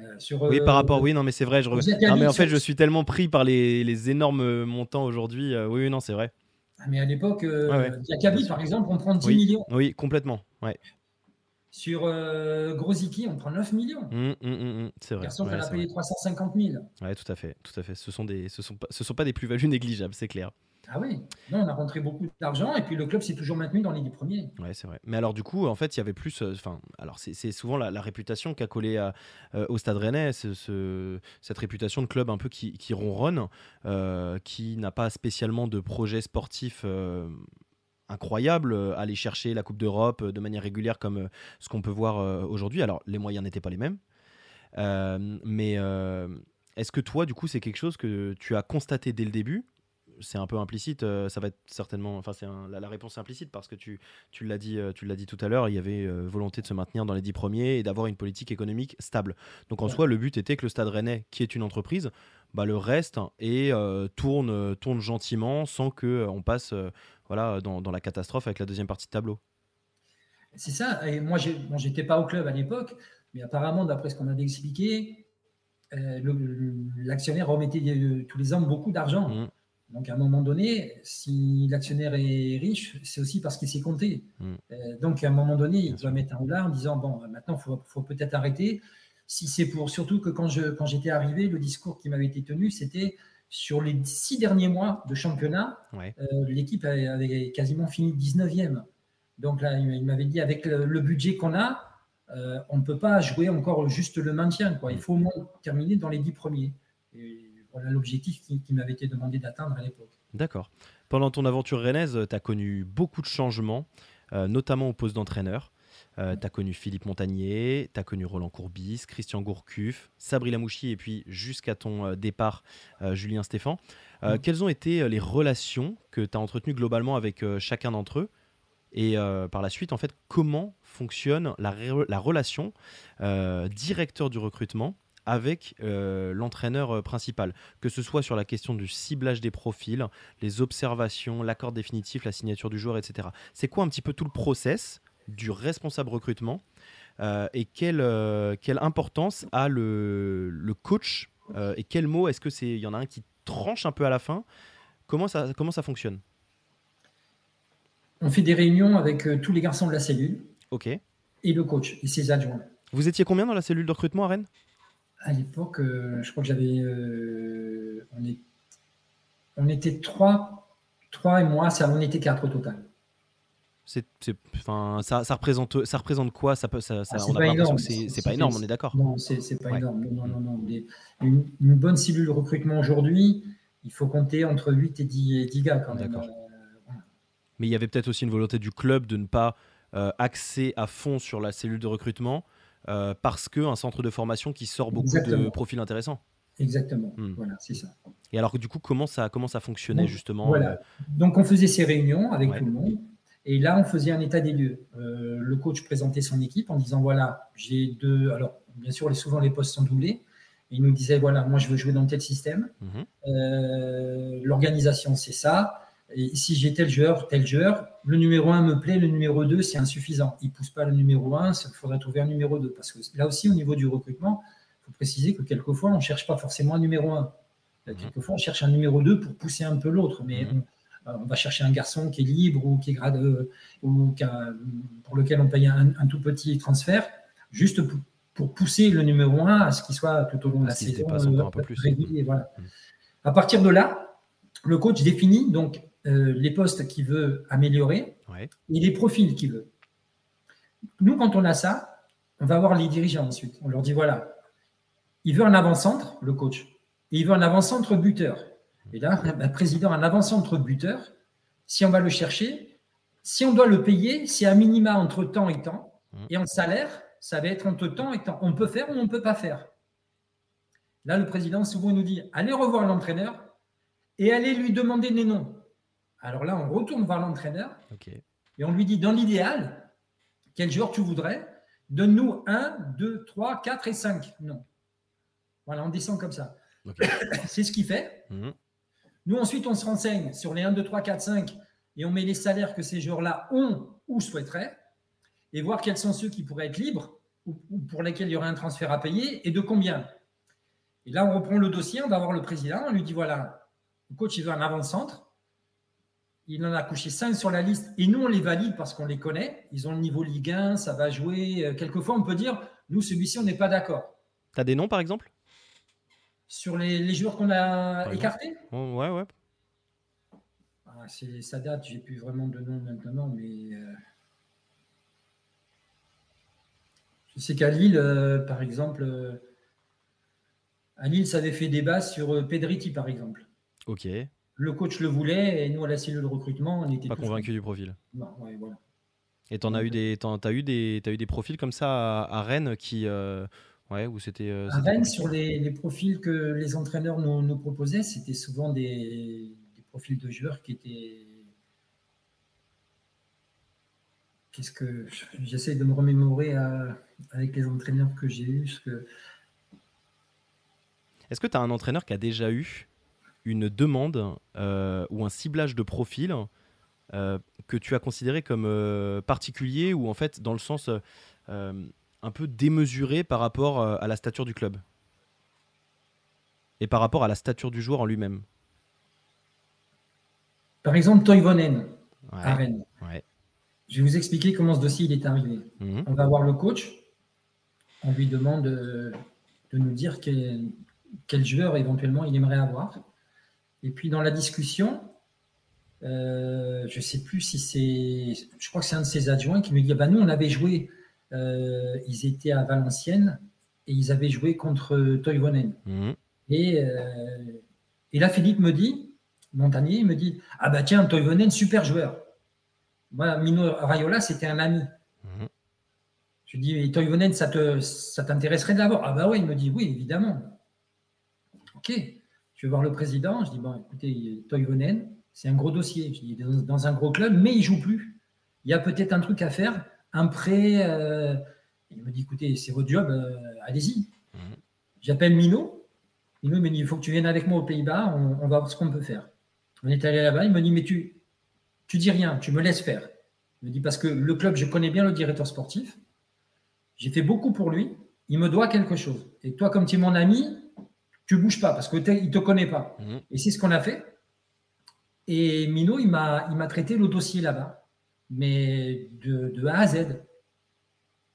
euh, oui, par rapport, oui, non, mais c'est vrai. Je... Non, mais en fait, je suis tellement pris par les, énormes montants aujourd'hui. Euh, oui, non, c'est vrai. Ah, mais à l'époque, euh, par exemple, on prend 10 millions. Oui, complètement. Ouais. Sur euh, Grosicki, on prend 9 millions. Mmh, mmh, mmh, c'est vrai. Personne ouais, a payé 350 000. Oui, tout à fait, tout à fait. Ce sont des, ce sont pas, ce sont pas des plus-values négligeables, c'est clair. Ah oui, non, on a rentré beaucoup d'argent et puis le club s'est toujours maintenu dans les dix premiers. Ouais, c'est vrai. Mais alors du coup, en fait, il y avait plus. Euh, enfin, alors c'est souvent la, réputation qu'a collé euh, au Stade Rennais, ce, cette réputation de club un peu qui, qui ronronne, euh, qui n'a pas spécialement de projet sportif. incroyable, aller chercher la Coupe d'Europe de manière régulière comme ce qu'on peut voir aujourd'hui. Alors les moyens n'étaient pas les mêmes, mais est-ce que toi, du coup, c'est quelque chose que tu as constaté dès le début c'est un peu implicite. Euh, ça va être certainement, enfin c'est la, réponse est implicite parce que tu, tu l'as dit, euh, tu l'as dit tout à l'heure. Il y avait euh, volonté de se maintenir dans les dix premiers et d'avoir une politique économique stable. Donc en soi, le but était que le Stade Rennais, qui est une entreprise, bah, le reste et tourne, tourne gentiment sans que on passe, voilà, dans, dans, la catastrophe avec la deuxième partie de tableau. C'est ça. Et moi, bon, j'étais pas au club à l'époque, mais apparemment, d'après ce qu'on avait expliqué, l'actionnaire remettait tous les ans beaucoup d'argent. Mmh. Donc, à un moment donné, si l'actionnaire est riche, c'est aussi parce qu'il s'est compté. Mm. Euh, donc, à un moment donné, il doit mettre un là en disant bon, maintenant, il faut, peut-être arrêter. Si c'est pour surtout que quand, je, quand j'étais arrivé, le discours qui m'avait été tenu, c'était sur les six derniers mois de championnat, euh, l'équipe avait quasiment fini 19e. Donc là, il m'avait dit avec le, budget qu'on a, euh, on ne peut pas jouer encore juste le maintien. Quoi. Il mm. faut au moins terminer dans les dix premiers. Et, voilà l'objectif qui, m'avait été demandé d'atteindre à l'époque. D'accord. Pendant ton aventure rennaise, tu as connu beaucoup de changements, euh, notamment au poste d'entraîneur. Euh, tu as connu Philippe Montagnier, tu as connu Roland Courbis, Christian Gourcuff, Sabri Lamouchi et puis jusqu'à ton euh, départ, Julien Stéphan. Quelles ont été les relations que tu as entretenues globalement avec chacun d'entre eux? Et par la suite, en fait, comment fonctionne la, la relation directeur du recrutement avec l'entraîneur principal, que ce soit sur la question du ciblage des profils, les observations, l'accord définitif, la signature du joueur, etc. C'est quoi un petit peu tout le process du responsable recrutement et quelle, quelle importance a le, le coach et quel mot est-ce que c'est Il y en a un qui tranche un peu à la fin? Comment ça, comment ça fonctionne? On fait des réunions avec euh, tous les garçons de la cellule. Ok. Et le coach et ses adjoints. Vous étiez combien dans la cellule de recrutement à Rennes À l'époque, euh, je crois que j'avais. Euh, on, était trois, trois et moi, ça, on était quatre au total. C'est, enfin, ça, ça, représente, ça représente quoi? Ça peut, ça, ah, On a pas énorme. C'est, pas énorme, on est d'accord? Non, c'est, pas énorme. Non, non, non, une, une, bonne cellule de recrutement aujourd'hui, il faut compter entre 8 et 10, gars quand même. Euh, Mais il y avait peut-être aussi une volonté du club de ne pas axer à fond sur la cellule de recrutement euh, parce qu'un centre de formation qui sort beaucoup de profils intéressants. Exactement, hmm. voilà, c'est ça. Et alors, du coup, comment ça, comment ça fonctionnait justement voilà. Donc, on faisait ces réunions avec tout le monde. Et là, on faisait un état des lieux. le coach présentait son équipe en disant voilà, j'ai deux. Alors, bien sûr, souvent les postes sont doublés. Il nous disait voilà, moi je veux jouer dans tel système. Mhm. Euh, l'organisation, c'est ça. Et si j'ai tel joueur, tel joueur, le numéro 1 me plaît, le numéro 2, c'est insuffisant. Il ne pousse pas le numéro 1, il faudrait trouver un numéro 2. Parce que là aussi, au niveau du recrutement, il faut préciser que quelquefois, on ne cherche pas forcément un numéro 1. Mhm. Quelquefois, on cherche un numéro 2 pour pousser un peu l'autre. Mais mhm. euh, on, va chercher un garçon qui est libre ou qui est grade, ou pour lequel on paye un, un, tout petit transfert, juste pour, pour pousser le numéro 1 à ce qu'il soit tout au long de la saison euh, un peu plus. régulier. Voilà. Mm. À partir de là, le coach définit donc euh, les postes qu'il veut améliorer et les profils qu'il veut. Nous, quand on a ça, on va voir les dirigeants ensuite. On leur dit voilà, il veut un avant-centre, le coach, et il veut un avant-centre buteur. Et là, un président, un avant-centre buteur, si on va le chercher, si on doit le payer, c'est à minima entre temps et temps, mm. et en salaire, ça va être entre temps et temps. On peut faire ou on ne peut pas faire. Là, le président, souvent, nous dit allez revoir l'entraîneur et allez lui demander des noms. Alors là, on retourne voir l'entraîneur et on lui dit dans l'idéal, quel joueur tu voudrais Donne-nous 1, 2, 3, 4 et 5 Non. Voilà, on descend comme ça. C'est ce qu'il fait. Mhm. Nous, ensuite, on se renseigne sur les 1, 2, 3, 4, 5 et on met les salaires que ces joueurs-là ont ou souhaiteraient et voir quels sont ceux qui pourraient être libres ou, pour lesquels il y aurait un transfert à payer et de combien. Et là, on reprend le dossier, on va voir le président, on lui dit voilà, le coach, il veut un avant-centre. Il en a couché 5 sur la liste et nous, on les valide parce qu'on les connaît. Ils ont le niveau Ligue 1, ça va jouer. Euh, quelquefois, on peut dire nous, celui-ci, on n'est pas d'accord. Tu as des noms, par exemple? Sur les, joueurs qu'on a écartés? Oh, Ouais, ouais. Ah, ça date, j'ai plus vraiment de noms maintenant, mais. Euh, C'est qu'à Lille, euh, par exemple, euh, à Lille, ça avait fait débat sur Pedriti, par exemple. Ok. Le coach le voulait et nous, à la cellule de recrutement, on était pas convaincus du profil. Non, ouais, voilà. Et t'en as eu des, as eu des, as eu des profils comme ça à, Rennes qui, ouais, où c'était. à Rennes, sur les, profils que les entraîneurs nous, proposaient, c'était souvent des, des, profils de joueurs qui étaient qu'est-ce que j'essaie de me remémorer avec les entraîneurs que j'ai eus. Que... Est-ce que tu as un entraîneur qui a déjà eu une demande euh, ou un ciblage de profil euh, que tu as considéré comme euh, particulier ou en fait dans le sens un peu démesuré par rapport à la stature du club? Et par rapport à la stature du joueur en lui-même? Par exemple, Toivonen à Rennes. Je vais vous expliquer comment ce dossier il est arrivé. Mhm. On va voir le coach. On lui demande de, nous dire quel, joueur éventuellement il aimerait avoir. Et puis dans la discussion, euh, je ne sais plus si c'est. Je crois que c'est un de ses adjoints qui me dit bah, Nous, on avait joué. Euh, ils étaient à Valenciennes et ils avaient joué contre Toivonen. Mhm. Et, euh, et là, Philippe me dit Montagnier, il me dit Ah bah tiens, Toivonen, super joueur. Moi, Mino Raiola, c'était un ami. Mhm. Je lui dis, Toivonen, ça, t'intéresserait de l'avoir? Ah bah oui, il me dit, oui, évidemment. Ok, je vais voir le président. Je dis, bon, écoutez, Toivonen, c'est un gros dossier. Je dis, dans, dans un gros club, mais il joue plus. Il y a peut-être un truc à faire, un prêt. Euh, il me dit, écoutez, c'est votre job, euh, allez-y. Mhm. J'appelle Mino. Mino me dit, il faut que tu viennes avec moi aux Pays-Bas, on, va voir ce qu'on peut faire. On est allé là-bas, il me dit, mais tu, tu dis rien, tu me laisses faire. Il me dit, parce que le club, je connais bien le directeur sportif, j'ai fait beaucoup pour lui, il me doit quelque chose. Et toi, comme tu es mon ami, tu bouges pas, parce qu'il ne te connaît pas. Mhm. Et c'est ce qu'on a fait. Et Mino, il m'a traité le dossier là-bas, mais de, de A à Z.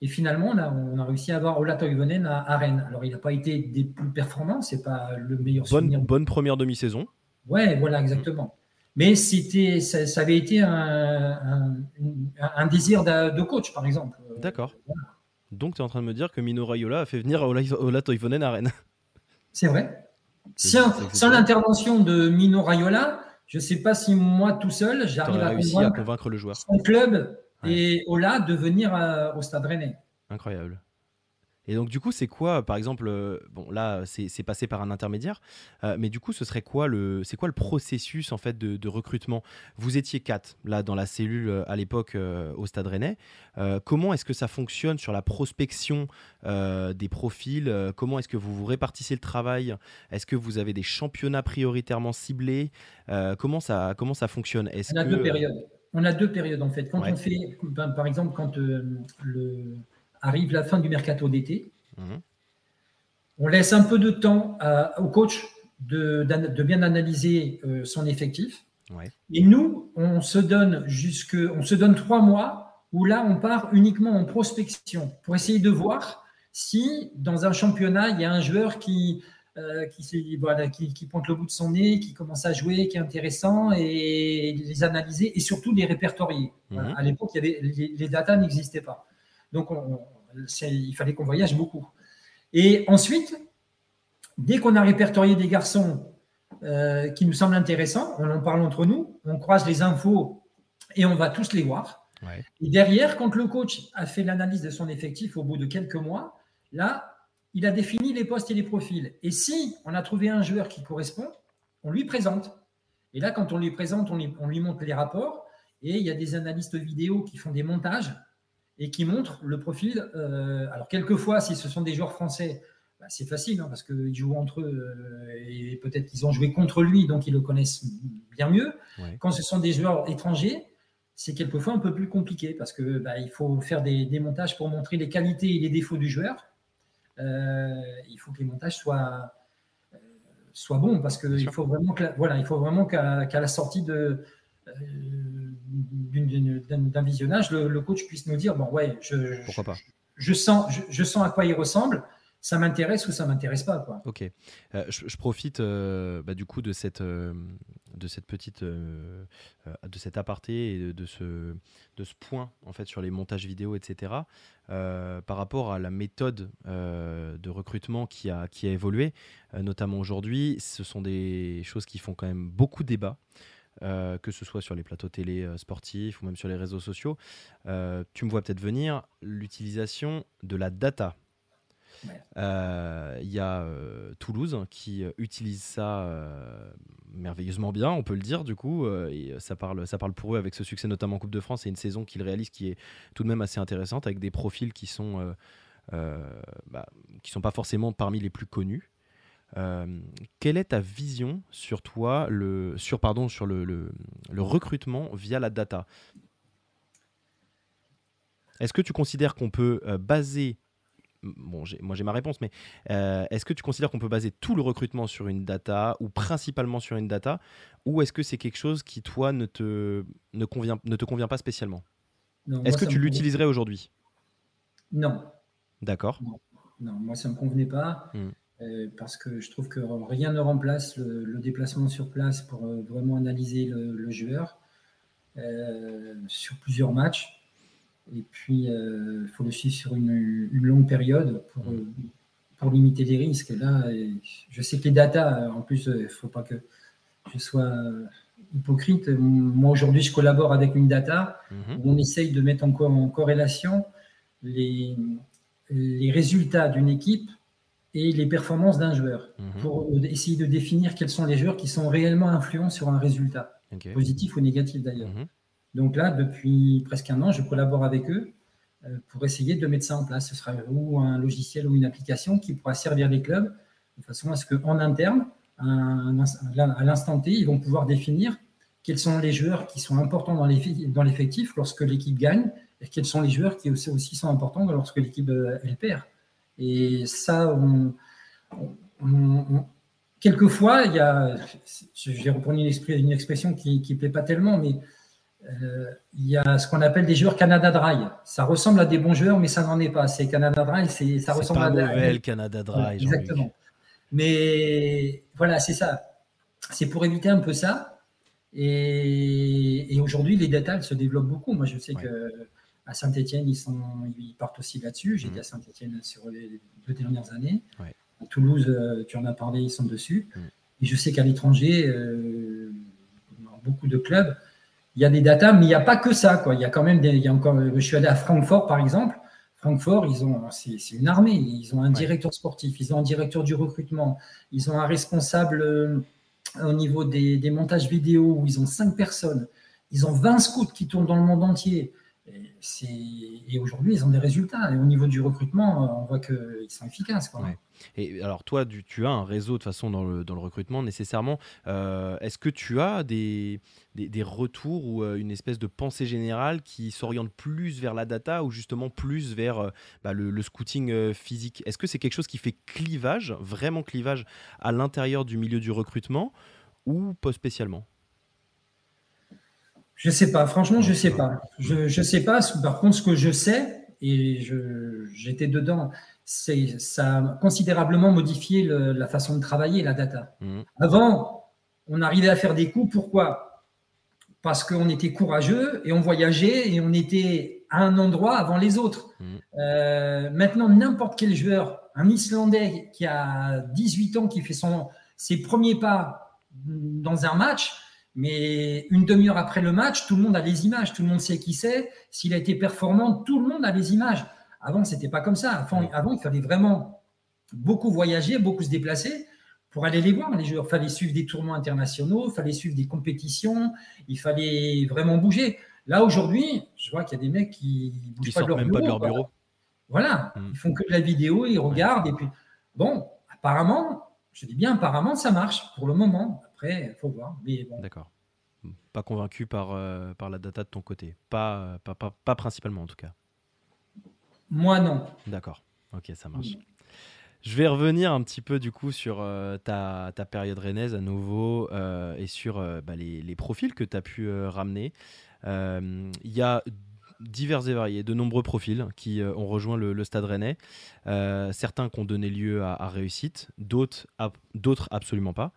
Et finalement, on a, on a réussi à avoir Ola Toivonen à, Rennes. Alors, il n'a pas été des plus performants, c'est pas le meilleur bonne, souvenir. Bonne première demi-saison. Ouais, voilà, exactement. Mais c'était, ça, avait été un, un, désir de, coach, par exemple. D'accord. Donc, tu es en train de me dire que Mino Raiola a fait venir Ola, Ola Toivonen à Rennes. C'est vrai. Sans, l'intervention de Mino Raiola, je ne sais pas si moi tout seul, j'arrive à, à, convaincre le joueur. Son club et Ola de venir au Stade Rennais. Incroyable. Et donc, du coup, c'est quoi, par exemple, euh, bon, là, c'est passé par un intermédiaire, euh, mais du coup, ce serait quoi le, c'est quoi le processus en fait de, recrutement? Vous étiez quatre là dans la cellule euh, à l'époque au Stade Rennais. comment est-ce que ça fonctionne sur la prospection des profils? Comment est-ce que vous vous répartissez le travail? Est-ce que vous avez des championnats prioritairement ciblés? Comment ça, comment ça fonctionne? Est-ce On a deux périodes. On a deux périodes en fait. Quand on fait, ben, par exemple, quand euh, le, arrive la fin du mercato d'été, mhm. on laisse un peu de temps au coach de, bien analyser euh, son effectif. Et nous, on se donne jusque, on se donne trois mois où là, on part uniquement en prospection pour essayer de voir si dans un championnat il y a un joueur qui euh, qui, voilà, qui, pointe le bout de son nez, qui commence à jouer, qui est intéressant, et les analyser et surtout les répertorier. Mhm. À l'époque, les, les datas n'existaient pas. Donc, il fallait qu'on voyage beaucoup. Et ensuite, dès qu'on a répertorié des garçons euh, qui nous semblent intéressants, on en parle entre nous, on croise les infos et on va tous les voir. Et derrière, quand le coach a fait l'analyse de son effectif au bout de quelques mois, là, il a défini les postes et les profils. Et si on a trouvé un joueur qui correspond, on lui présente. Et là, quand on lui présente, on lui, montre les rapports. Et il y a des analystes vidéo qui font des montages et qui montrent le profil. Euh, alors, quelquefois, si ce sont des joueurs français, bah, c'est facile hein, parce qu'ils jouent entre eux euh, et peut-être qu'ils ont joué contre lui, donc ils le connaissent bien mieux. Quand ce sont des joueurs étrangers, c'est quelquefois un peu plus compliqué parce que bah, il faut faire des, montages pour montrer les qualités et les défauts du joueur. Euh, il faut que les montages soient, euh, soient bons parce qu'il faut vraiment voilà, il faut vraiment qu'à la sortie de d'un visionnage, le, coach puisse nous dire bon ouais, je, Pourquoi pas. je, sens, je, sens à quoi il ressemble ça m'intéresse ou ça m'intéresse pas. Quoi. Ok. je, profite bah, du coup de cette, de cette petite, de cet aparté et de, ce, de ce point en fait sur les montages vidéo, etc. Euh, par rapport à la méthode euh, de recrutement qui a, qui a évolué, euh, notamment aujourd'hui. Ce sont des choses qui font quand même beaucoup de débat. que ce soit sur les plateaux télé sportifs ou même sur les réseaux sociaux. tu me vois peut-être venir, l'utilisation de la data il y a Toulouse qui utilise ça merveilleusement bien, on peut le dire du coup. et ça parle, ça parle pour eux avec ce succès notamment en Coupe de France et une saison qu'ils réalisent qui est tout de même assez intéressante avec des profils qui sont bah, qui sont pas forcément parmi les plus connus. Quelle est ta vision sur toi, le, sur, pardon, sur le, le recrutement via la data? Est-ce que tu considères qu'on peut baser bon, moi j'ai ma réponse, mais euh, est-ce que tu considères qu'on peut baser tout le recrutement sur une data ou principalement sur une data, ou est-ce que c'est quelque chose qui toi ne te, ne convient, ne te convient pas spécialement? Est-ce que tu l'utiliserais aujourd'hui? Non. D'accord. Non. moi ça ne me convenait pas. Hmm. Euh, parce que je trouve que rien ne remplace le, déplacement sur place pour euh, vraiment analyser le, joueur sur plusieurs matchs. Et puis, il euh, faut le suivre sur une, longue période pour, euh, pour, limiter les risques. là, je sais que les datas, en plus, il ne faut pas que je sois hypocrite. Moi, aujourd'hui, je collabore avec une data mhm. où on essaye de mettre en, en corrélation les, les résultats d'une équipe et les performances d'un joueur mhm. pour essayer de définir quels sont les joueurs qui sont réellement influents sur un résultat, positif ou négatif d'ailleurs. Mhm. Donc là, depuis presque un an, je collabore avec eux pour essayer de mettre ça en place. Ce sera ou un logiciel ou une application qui pourra servir les clubs de façon à ce qu'en interne, à l'instant T, ils vont pouvoir définir quels sont les joueurs qui sont importants dans l'effectif lorsque l'équipe gagne et quels sont les joueurs qui aussi, sont importants lorsque l'équipe euh, elle perd. Et ça, quelquefois, il y a, je vais reprendre une, expression qui ne plaît pas tellement, mais euh, il y a ce qu'on appelle des joueurs Canada Dry. Ça ressemble à des bons joueurs, mais ça n'en est pas. C'est Canada Dry, ça ressemble pas à nouvelle Canada Dry. exactement. Mais voilà, c'est ça. C'est pour éviter un peu ça. Et, aujourd'hui, les data se développent beaucoup. Moi, je sais que à Saint-Etienne, ils, ils partent aussi là-dessus. J'étais mhm. à Saint-Etienne sur les deux dernières années. À Toulouse, euh, tu en as parlé, ils sont dessus. Mhm. Et je sais qu'à l'étranger, euh, dans beaucoup de clubs, il y a des data, mais il n'y a pas que ça. Quoi. Il y a quand même des, il y a encore, je suis allé à Francfort, par exemple. Francfort, ils ont, c'est, une armée. Ils ont un directeur sportif, ils ont un directeur du recrutement, ils ont un responsable euh, au niveau des, montages vidéo où ils ont cinq personnes. Ils ont 20 scouts qui tournent dans le monde entier. Et, aujourd'hui, ils ont des résultats. Et au niveau du recrutement, on voit qu'ils sont efficaces. Et alors, toi, tu, as un réseau de façon dans le, recrutement nécessairement. Euh, est-ce que tu as des, des, retours ou euh, une espèce de pensée générale qui s'oriente plus vers la data ou justement plus vers euh, bah, le, scouting physique? Est-ce que c'est quelque chose qui fait clivage, vraiment clivage, à l'intérieur du milieu du recrutement ou pas spécialement? Je sais pas, franchement, je sais pas. Je ne sais pas. Par contre, ce que je sais, et j'étais dedans, c'est ça a considérablement modifié la façon de travailler la data. Mmh. Avant, on arrivait à faire des coups. Pourquoi? Parce qu'on était courageux et on voyageait et on était à un endroit avant les autres. Mmh. Euh, maintenant, n'importe quel joueur, un Islandais qui a 18 ans, qui fait son, ses premiers pas dans un match, mais une demi-heure après le match, tout le monde a les images, tout le monde sait qui c'est. S'il a été performant, tout le monde a les images. Avant, c'était pas comme ça. Avant, avant, il fallait vraiment beaucoup voyager, beaucoup se déplacer pour aller les voir, les joueurs. Il fallait suivre des tournois internationaux, il fallait suivre des compétitions, il fallait vraiment bouger. Là, aujourd'hui, je vois qu'il y a des mecs qui ne bougent pas, de leur, même bureau, pas de leur bureau. Voilà, mm. ils font que de la vidéo, ils regardent. Et puis, bon, apparemment, je dis bien apparemment, ça marche pour le moment. Après, il faut voir. D'accord. Pas convaincu par, euh, par la data de ton côté. Pas, pas, pas, principalement en tout cas. Moi, non. D'accord. Ok, ça marche. Je vais revenir un petit peu du coup sur euh, ta, ta, période rennaise à nouveau euh, et sur bah, les, les, profils que tu as pu ramener. Il y a divers et variés, de nombreux profils qui ont rejoint le, Stade Rennais. certains qui ont donné lieu à, réussite, d'autres absolument pas.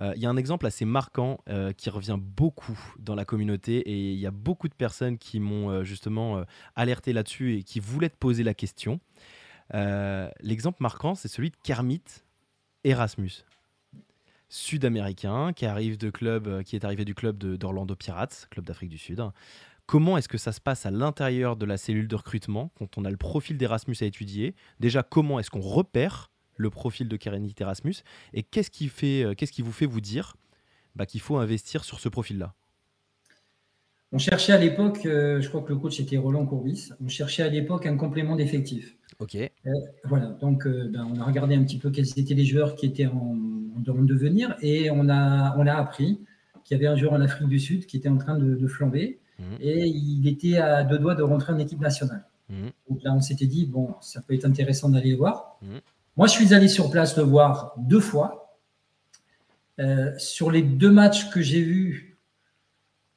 Euh, il y a un exemple assez marquant euh, qui revient beaucoup dans la communauté et il y a beaucoup de personnes qui m'ont euh, justement alerté là-dessus et qui voulaient te poser la question. L'exemple marquant, c'est celui de Kermit Erasmus sud-américain qui arrive de club, qui est arrivé du club d'Orlando Pirates, club d'Afrique du Sud. Comment est-ce que ça se passe à l'intérieur de la cellule de recrutement quand on a le profil d'Erasmus à étudier? Déjà, comment est-ce qu'on repère le profil de Kerenit Erasmus? Et qu'est-ce qui, fait, euh, qu'est-ce qui vous fait vous dire bah, qu'il faut investir sur ce profil-là? On cherchait à l'époque, euh, je crois que le coach était Roland Courbis, on cherchait à l'époque un complément d'effectif. Ok. Euh, voilà, donc ben, on a regardé un petit peu quels étaient les joueurs qui étaient en, en devenir et on a, on a appris qu'il y avait un joueur en Afrique du Sud qui était en train de, flamber mmh. et il était à deux doigts de rentrer en équipe nationale. Mmh. Donc là, on s'était dit, bon, ça peut être intéressant d'aller le voir. Mmh. Moi, je suis allé sur place le voir deux fois. Euh, sur les deux matchs que j'ai vus,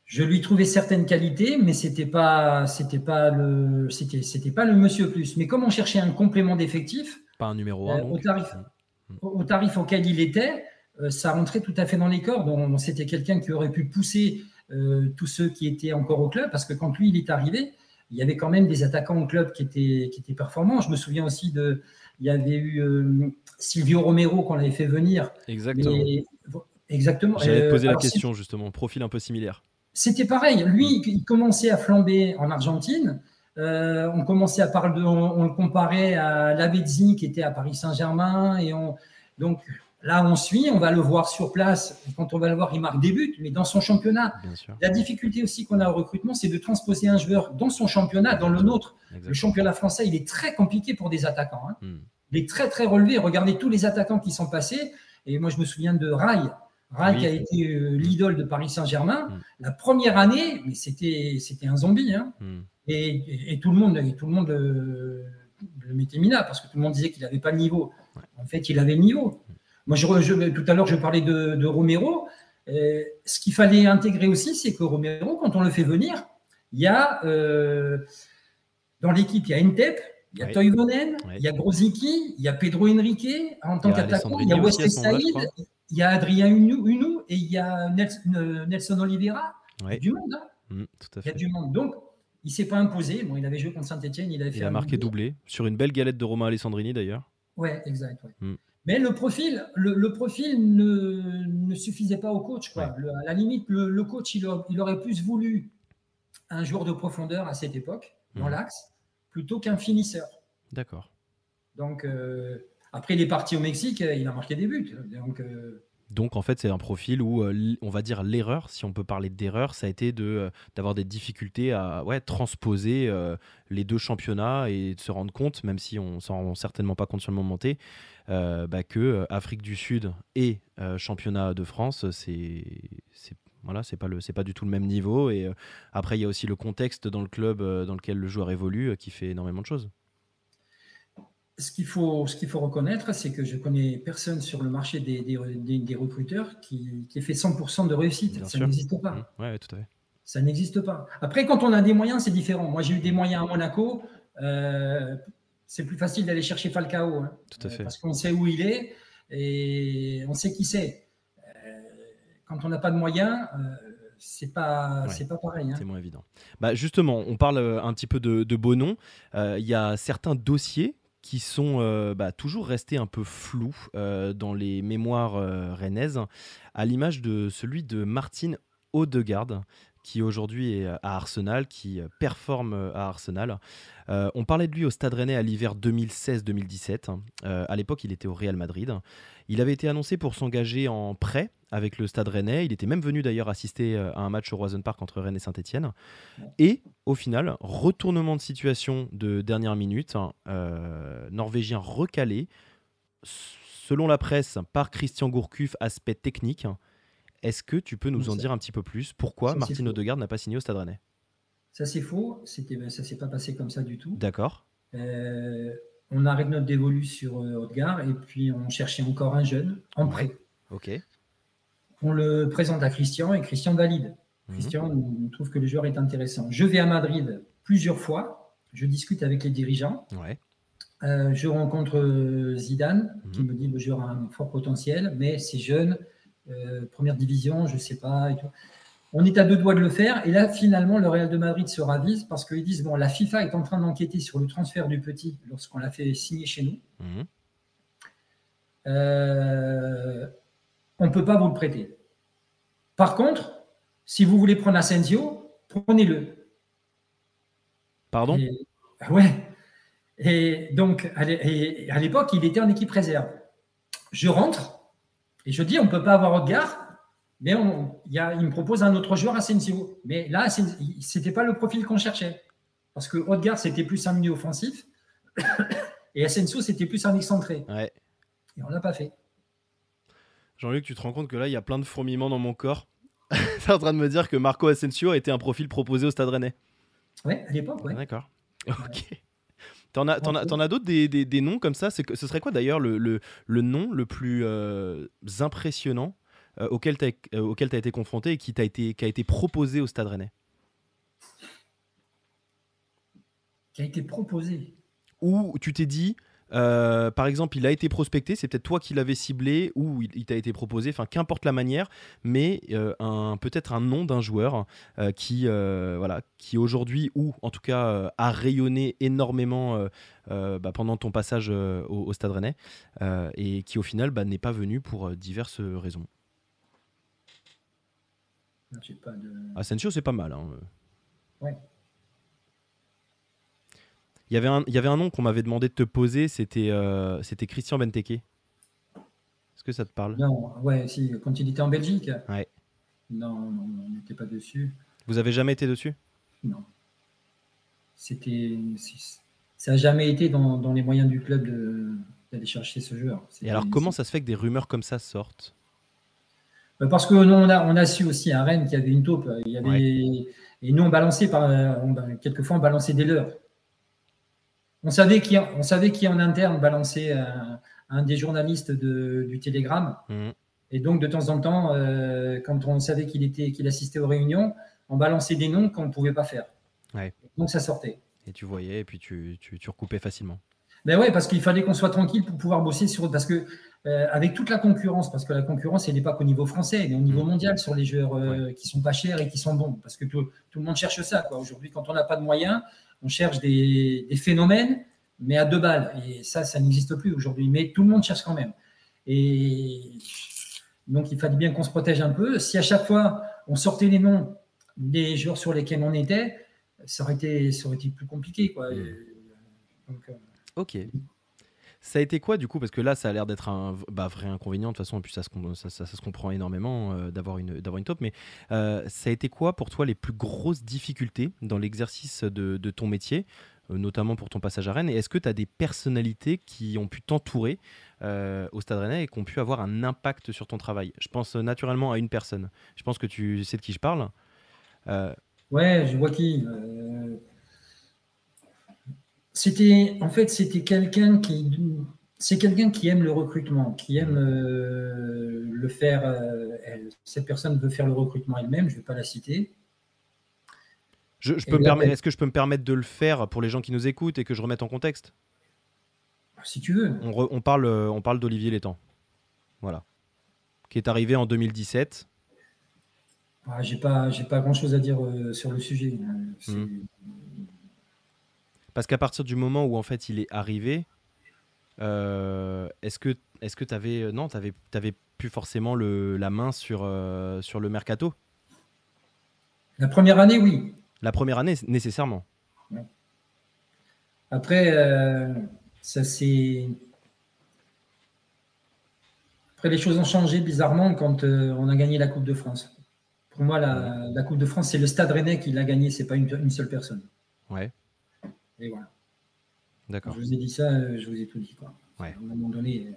je lui trouvais certaines qualités, mais c'était pas, c'était pas le, c'était, c'était pas le monsieur plus. Mais comme on cherchait un complément d'effectif, pas un numéro euh, au tarif, mmh. au tarif auquel il était, euh, ça rentrait tout à fait dans les cordes. C'était quelqu'un qui aurait pu pousser tous ceux qui étaient encore au club, parce que quand lui il est arrivé, il y avait quand même des attaquants au club qui étaient, qui étaient performants. Je me souviens aussi de, il y avait eu euh, Silvio Romero qu'on avait fait venir. Exactement. exactement. J'allais te poser la question justement, profil un peu similaire. C'était pareil. Lui, mm. il commençait à flamber en Argentine. Euh, on commençait à parler de, on, le comparait à Lavezzi qui était à Paris Saint-Germain et on donc Là, on suit, on va le voir sur place. quand on va le voir, il marque des buts, mais dans son championnat. La difficulté aussi qu'on a au recrutement, c'est de transposer un joueur dans son championnat, dans le nôtre. Le championnat français, il est très compliqué pour des attaquants. Hein. Hmm. Il est très, très relevé. Regardez tous les attaquants qui sont passés. Et moi, je me souviens de Rai. Rai qui a été euh, l'idole de Paris Saint-Germain. Hmm. La première année, mais c'était, un zombie. Hein. Hmm. Et, tout le monde, tout le monde euh, le mettait mina parce que tout le monde disait qu'il n'avait pas le niveau. En fait, il avait le niveau. Moi, je, tout à l'heure, je parlais de, Romero. Euh, ce qu'il fallait intégrer aussi, c'est que Romero, quand on le fait venir, il y a euh, dans l'équipe, il y a Entep, il y a. Toivonen, il y a Grozicki, il y a Pedro Henrique en tant qu'attaquant, il y a Wesley Saïd, il y a Adrien Hunou et il y a Nelson, Oliveira. Il y a du monde. Hein. Mm, il y a du monde. Donc, il ne s'est pas imposé. Bon, il avait joué contre Saint-Etienne. Il, avait il a marqué doublé sur une belle galette de Romain Alessandrini d'ailleurs. Ouais, exact. Mm. Mais le profil, le, profil ne, suffisait pas au coach. Quoi. à la limite, le, coach, il, aurait plus voulu un joueur de profondeur à cette époque, dans mhm. l'axe, plutôt qu'un finisseur. D'accord. Donc, euh, après, il est parti au Mexique, il a marqué des buts. Donc, euh, donc en fait, c'est un profil où euh, on va dire l'erreur, si on peut parler d'erreur, ça a été euh, d'avoir des difficultés à transposer euh, les deux championnats et de se rendre compte, même si on s'en rend certainement pas compte sur le moment T, bah, que Afrique du Sud et championnat de France, c'est voilà, pas pas du tout le même niveau et après il y a aussi le contexte dans le club dans lequel le joueur évolue qui fait énormément de choses ce qu'il faut, ce qu'il faut reconnaître, c'est que je connais personne sur le marché des, des, recruteurs qui, qui, fait 100% de réussite. ça n'existe pas. Mmh. Ouais, tout à fait. Ça n'existe pas. Après, quand on a des moyens, c'est différent. Moi, j'ai eu des moyens à Monaco. Euh, c'est plus facile d'aller chercher Falcao. Hein. tout à fait. parce qu'on sait où il est et on sait qui c'est. Euh, quand on n'a pas de moyens, euh, c'est pas c'est pas pareil. Hein. C'est moins évident. Bah justement, on parle un petit peu de, de noms. Il y a certains dossiers qui sont euh, bah, toujours restés un peu flous euh, dans les mémoires euh, rennaises, à l'image de celui de Martine Odegaard, qui aujourd'hui est à Arsenal, qui performe à Arsenal. on parlait de lui au Stade Rennais à l'hiver 2016-2017. à l'époque, il était au Real Madrid. Il avait été annoncé pour s'engager en prêt avec le Stade Rennais. Il était même venu d'ailleurs assister euh, à un match au Roison Park entre Rennes et Saint-Etienne. Et au final, retournement de situation de dernière minute, euh, norvégien recalé, selon la presse, par Christian Gourcuff, aspect technique. Est-ce que tu peux nous en dire un petit peu plus? Pourquoi Martin Odegaard n'a pas signé au Stade Rennais? Ça c'est faux, C'était, ben, ça s'est pas passé comme ça du tout. D'accord. Euh, on arrête notre dévolu sur Odegaard et puis on cherchait encore un jeune en prêt. Ok on le présente à Christian et Christian valide. Mhm. Christian trouve que le joueur est intéressant. Je vais à Madrid plusieurs fois, je discute avec les dirigeants. Euh, je rencontre Zidane qui mhm. me dit le joueur a un fort potentiel, mais c'est jeune, euh, première division, je ne sais pas. On est à deux doigts de le faire. Et là, finalement, le Real de Madrid se ravise parce qu'ils disent bon, la FIFA est en train d'enquêter sur le transfert du petit lorsqu'on l'a fait signer chez nous. Mhm. Euh, on ne peut pas vous le prêter. Par contre, si vous voulez prendre Asensio, prenez-le. Pardon? Ouais. Et donc, à l'époque, il était en équipe réserve. Je rentre et je dis on ne peut pas avoir Odgar, mais il me propose un autre joueur, Asensio. Mais là, ce n'était pas le profil qu'on cherchait. Parce que Odgar, c'était plus un milieu offensif et Asensio, c'était plus un excentré. Ouais. Et on l'a pas fait. Jean-Luc, tu te rends compte que là, il y a plein de fourmillements dans mon corps? es en train de me dire que Marco Asensio était un profil proposé au Stade Rennais. Oui, à l'époque, oui. D'accord. Ok. T'en as, as, d'autres des, noms comme ça? Ce serait quoi d'ailleurs le, le, nom le plus euh, impressionnant euh, auquel tu as, euh, été confronté et qui, a été, qui a été proposé au Stade Rennais? Qui a été proposé. Ou tu t'es dit, euh, par exemple, il a été prospecté, c'est peut-être toi qui l'avais ciblé ou il, t'a été proposé, enfin qu'importe la manière, mais euh, un, peut-être un nom d'un joueur euh, qui, voilà, qui aujourd'hui ou en tout cas a rayonné énormément bah, pendant ton passage au, Stade Rennais et qui au final bah, n'est pas venu pour diverses raisons. Pas de... Asensio, c'est pas mal. Hein. Ouais. Il y avait un, il y avait un nom qu'on m'avait demandé de te poser, c'était euh, c'était Christian Benteke. Est-ce que ça te parle? Non, ouais, si, quand il était en Belgique. Ouais. Non, non, on n'était pas dessus. Vous avez jamais été dessus? Non. C'était. Ça n'a jamais été dans, les moyens du club d'aller chercher ce joueur. Et alors, comment ça se fait que des rumeurs comme ça sortent? Bah, Parce que nous, on a, on a su aussi à Rennes qu'il y avait une taupe. Il y avait, Et nous, on balançait par. On, quelquefois, on balançait des leurs. On savait qui, on savait qui en interne balançait un, des journalistes du Télégramme. Mmh. Et donc, de temps en temps, euh, quand on savait qu'il était, qu'il assistait aux réunions, on balançait des noms qu'on ne pouvait pas faire. Donc, ça sortait. Et tu voyais, et puis tu, tu, recoupais facilement. Ben ouais, parce qu'il fallait qu'on soit tranquille pour pouvoir bosser sur. Parce que, euh, avec toute la concurrence, parce que la concurrence, elle n'est pas qu'au niveau français, elle est au niveau mmh. mondial sur les joueurs euh, qui sont pas chers et qui sont bons. Parce que tout, tout le monde cherche ça. Aujourd'hui, quand on n'a pas de moyens, on cherche des, des, phénomènes, mais à deux balles. Et ça, ça n'existe plus aujourd'hui. Mais tout le monde cherche quand même. Et donc, il fallait bien qu'on se protège un peu. Si à chaque fois, on sortait les noms des joueurs sur lesquels on était, ça aurait été, ça aurait été plus compliqué. Quoi. Mm. Euh, ok. Ça a été quoi du coup Parce que là, ça a l'air d'être un bah, vrai inconvénient de toute façon, et puis ça se, comprend énormément euh, d'avoir une, une top. Mais euh, ça a été quoi pour toi les plus grosses difficultés dans l'exercice de, ton métier, notamment pour ton passage à Rennes Et est-ce que tu as des personnalités qui ont pu t'entourer au Stade Rennais et qui ont pu avoir un impact sur ton travail? Je pense naturellement à une personne. Je pense que tu sais de qui je parle. Ouais, je vois qui. Euh, c'était, en fait, c'était quelqu'un qui, c'est quelqu'un qui aime le recrutement, qui aime euh, le faire. Euh, cette personne veut faire le recrutement elle-même. Je ne vais pas la citer. Je, peux me permettre, est-ce que je peux me permettre de le faire pour les gens qui nous écoutent et que je remette en contexte? Si tu veux. On, parle, on parle d'Olivier Létang, voilà, qui est arrivé en 2017 ah, j'ai pas, j'ai pas grand chose à dire euh, sur le sujet. Hein. Parce qu'à partir du moment où en fait il est arrivé, euh, est-ce que, est-ce que tu avais, euh, non, t'avais, t'avais plus forcément le, la main sur, sur le mercato? La première année, oui. La première année, nécessairement. Après, ça c'est. Après, les choses ont changé bizarrement quand on a gagné la Coupe de France. Pour moi, la, Coupe de France, c'est le Stade Rennais qui l'a gagné, c'est pas une, seule personne. Ouais. Et voilà. D'accord. Je vous ai dit ça, euh, je vous ai tout dit. Quoi. Ouais. À un moment donné, euh,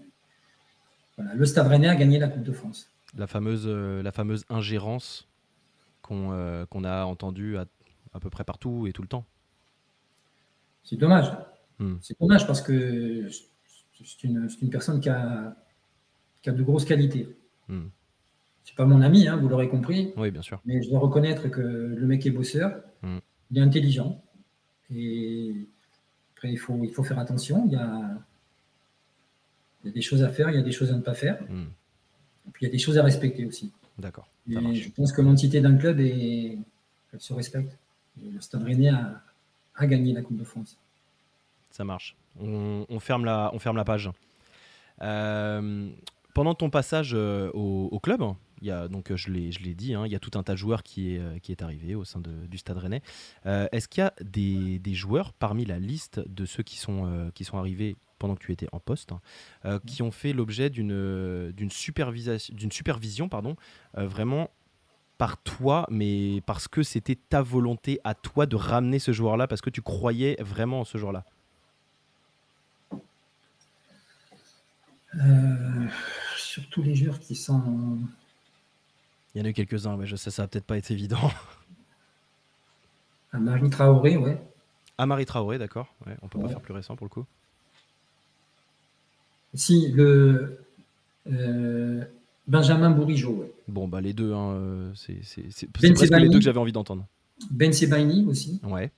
voilà, le Stade Rennais a gagné la Coupe de France. La fameuse, euh, la fameuse ingérence qu'on a entendue à, à, peu près partout et tout le temps. C'est dommage. Hmm. C'est dommage parce que c'est une, une, personne qui a, qui a de grosses qualités. Hmm. C'est pas mon ami, hein, vous l'aurez compris. Oui, bien sûr. Mais je dois reconnaître que le mec est bosseur, mm. il est intelligent. Et après, il faut, il faut faire attention. Il y, a, il y a des choses à faire, il y a des choses à ne pas faire. Mm. Et puis il y a des choses à respecter aussi. D'accord. je pense que l'entité d'un club, est, elle se respecte. le Stade Rennais a, a, gagné la Coupe de France. Ça marche. On, on ferme, la, on ferme la page. Euh, pendant ton passage euh, au, au, club, il y a, donc, euh, je l'ai dit, hein, il y a tout un tas de joueurs qui est, euh, qui est arrivé au sein de, du Stade Rennais. Euh, est-ce qu'il y a des, des, joueurs parmi la liste de ceux qui sont, qui sont arrivés pendant que tu étais en poste, hein, qui ont fait l'objet d'une supervision pardon, vraiment par toi, mais parce que c'était ta volonté à toi de ramener ce joueur-là, parce que tu croyais vraiment en ce joueur-là? Surtout les joueurs qui sont il y en a eu quelques-uns, mais je sais, ça va peut-être pas être évident. Marie Traoré, ouais. Marie Traoré, d'accord. Ouais, on peut pas faire plus récent pour le coup. Si, le euh, Benjamin Bourigeau, ouais. Bon, bah les deux, hein, euh, c'est ben presque les deux que j'avais envie d'entendre. Ben Sebaini aussi. Ouais.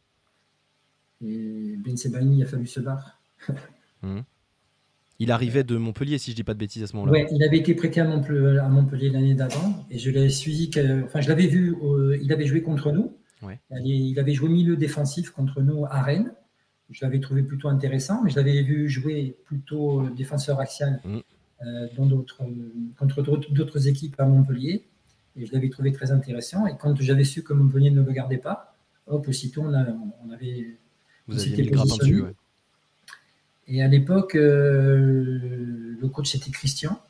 Et Ben Sebaini, il a fallu se battre. Hum. Il arrivait de Montpellier, si je dis pas de bêtises à ce moment-là. Oui, il avait été prêté à Montpellier, l'année d'avant, et je l'ai suivi. Enfin, je l'avais vu. il avait joué contre nous. Il avait joué milieu défensif contre nous à Rennes. Je l'avais trouvé plutôt intéressant, mais je l'avais vu jouer plutôt défenseur axial mm. euh, dans d'autres, contre d'autres équipes à Montpellier. Et je l'avais trouvé très intéressant. Et quand j'avais su que Montpellier ne le gardait pas, hop, aussitôt on, on avait. Vous aviez mis le dessus, et à l'époque, euh, le coach c'était Christian.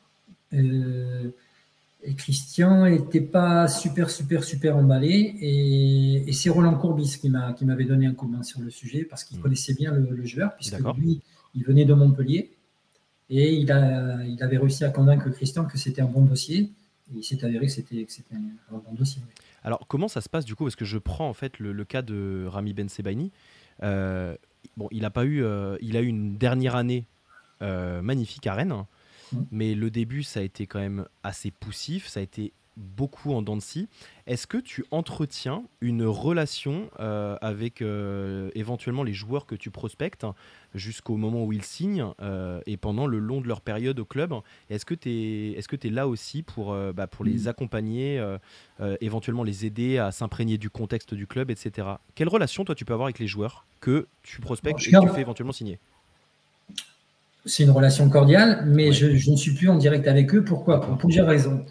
et Christian n'était pas super, super, super emballé. Et, c'est Roland Courbis qui m'avait donné un coup de main sur le sujet parce qu'il mmh. connaissait bien le, joueur, puisque lui, il venait de Montpellier. Et il, a, il avait réussi à convaincre Christian que c'était un bon dossier. Et il s'est avéré que c'était un bon dossier. Alors, comment ça se passe du coup? Parce que je prends en fait le, cas de Rami Ben Sebaini. Euh, bon, il a pas eu, euh, il a eu une dernière année euh, magnifique à Rennes. Mm. Mais le début, ça a été quand même assez poussif, ça a été beaucoup en dents de scie. Est-ce que tu entretiens une relation euh, avec euh, éventuellement les joueurs que tu prospectes jusqu'au moment où ils signent euh, et pendant le long de leur période au club? Est-ce que tu es, est -ce es là aussi pour, bah, pour les mm. accompagner, éventuellement les aider à s'imprégner du contexte du club, etc. Quelle relation toi tu peux avoir avec les joueurs que tu prospectes et que tu fais éventuellement signer? C'est une relation cordiale, mais je, ne suis plus en direct avec eux. Pourquoi? Pour plusieurs raisons.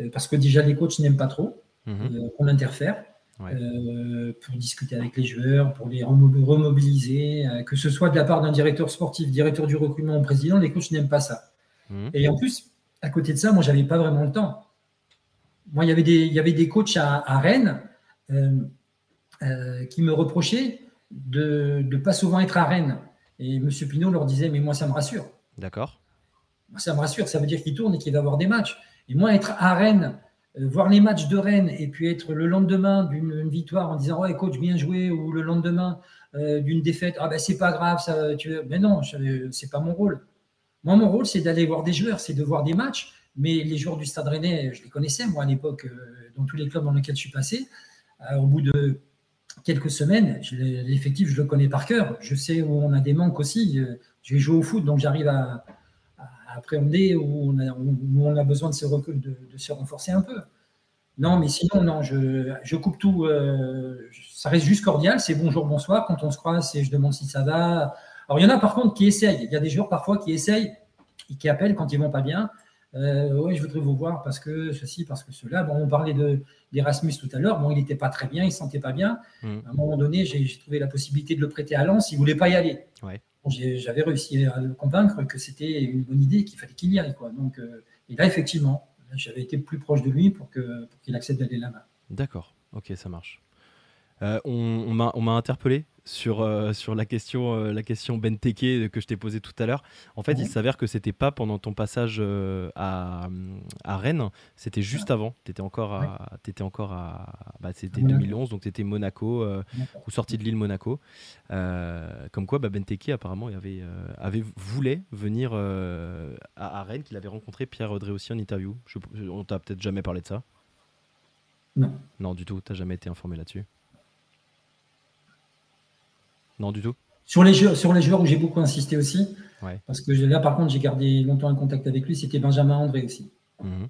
Euh, parce que déjà, les coachs n'aiment pas trop mhm. euh, qu'on interfère. Euh, pour discuter avec les joueurs, pour les remobiliser, que ce soit de la part d'un directeur sportif, directeur du recrutement ou président, les coachs n'aiment pas ça. Mhm. Et en plus, à côté de ça, moi, j'avais pas vraiment le temps. Moi, il y avait des, il y avait des coachs à, Rennes qui me reprochaient de ne pas souvent être à Rennes. Et M. Pinot leur disait, mais moi, ça me rassure. D'accord. Ça me rassure, ça veut dire qu'il tourne et qu'il va avoir des matchs. Et moi, être à Rennes, euh, voir les matchs de Rennes et puis être le lendemain d'une victoire en disant, ouais, coach, bien joué, ou le lendemain euh, d'une défaite, ah ben c'est pas grave, ça, mais non, c'est pas mon rôle. Moi, mon rôle, c'est d'aller voir des joueurs, c'est de voir des matchs. Mais les joueurs du Stade Rennais, je les connaissais, moi, à l'époque, euh, dans tous les clubs dans lesquels je suis passé. au bout de quelques semaines. L'effectif, je le connais par cœur. Je sais où on a des manques aussi. J'ai joué au foot, donc j'arrive à, appréhender où on, a, où on, a, besoin de se, de, de, se renforcer un peu. Non, mais sinon, non, je, je coupe tout. Euh, ça reste juste cordial. C'est bonjour, bonsoir. Quand on se croise, c'est je demande si ça va. Alors, il y en a par contre qui essayent. Il y a des joueurs parfois qui essayent et qui appellent quand ils vont pas bien. Euh, oui, je voudrais vous voir parce que ceci, parce que cela. Bon, on parlait d'Erasmus tout à l'heure. Bon, il n'était pas très bien, il ne se sentait pas bien. Mm. À un moment donné, j'ai trouvé la possibilité de le prêter à Lens. Il ne voulait pas y aller. J'avais réussi à le convaincre que c'était une bonne idée, qu'il fallait qu'il y aille. Quoi. Donc, euh, et là, effectivement, j'avais été plus proche de lui pour qu'il accepte d'aller là-bas. D'accord, ok, ça marche. Euh, on m'a interpellé? Sur, euh, sur la question, euh, la question Benteke que je t'ai posée tout à l'heure. En fait, il s'avère que c'était pas pendant ton passage à, à, Rennes, c'était juste avant. Tu étais encore à. Étais encore à bah, c'était 2011, donc tu étais Monaco, ou sorti de l'île Monaco. comme quoi, bah, Benteke, apparemment, il avait, avait, voulait venir à, Rennes, qu'il avait rencontré Pierre Audrey aussi en interview. on t'a peut-être jamais parlé de ça? Non. Non, du tout, tu jamais été informé là-dessus? Non, du tout. Sur les, joueurs, sur les joueurs où j'ai beaucoup insisté aussi, parce que là, par contre, j'ai gardé longtemps un contact avec lui, c'était Benjamin André aussi. Mhm.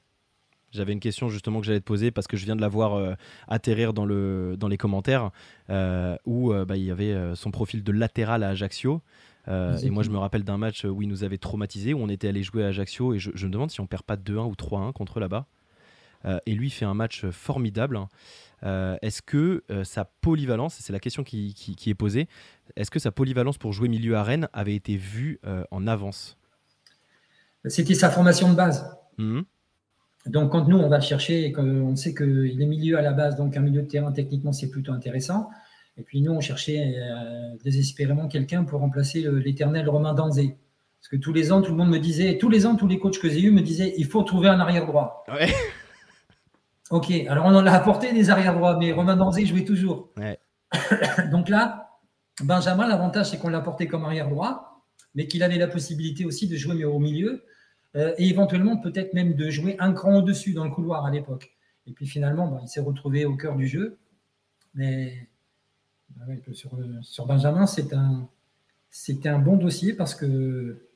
J'avais une question justement que j'allais te poser parce que je viens de la voir euh, atterrir dans, le, dans les commentaires euh, où euh, bah, il y avait son profil de latéral à Ajaccio. et moi, je me rappelle d'un match où il nous avait traumatisé, où on était allé jouer à Ajaccio et je, je me demande si on perd pas 2-1 ou 3-1 contre là-bas. Et lui fait un match formidable. Euh, est-ce que euh, sa polyvalence, c'est la question qui, est posée, est-ce que sa polyvalence pour jouer milieu à Rennes avait été vue euh, en avance? C'était sa formation de base. Mmh. Donc quand nous, on va le chercher et qu'on sait qu'il est milieu à la base, donc un milieu de terrain, techniquement, c'est plutôt intéressant. Et puis nous, on cherchait désespérément quelqu'un pour remplacer l'éternel Romain Danzé. Parce que tous les ans, tout le monde me disait, tous les ans, tous les coachs que j'ai eus me disaient, il faut trouver un arrière droit. Ouais. Ok, alors on en a apporté des arrière droits, mais Romain Danzé jouait toujours. Donc là, Benjamin, l'avantage, c'est qu'on l'a porté comme arrière droit, mais qu'il avait la possibilité aussi de jouer au milieu euh, et éventuellement peut-être même de jouer un cran au-dessus dans le couloir à l'époque. Et puis finalement, il s'est retrouvé au cœur du jeu. Mais bah sur, Benjamin, c'est un, c'était un bon dossier parce que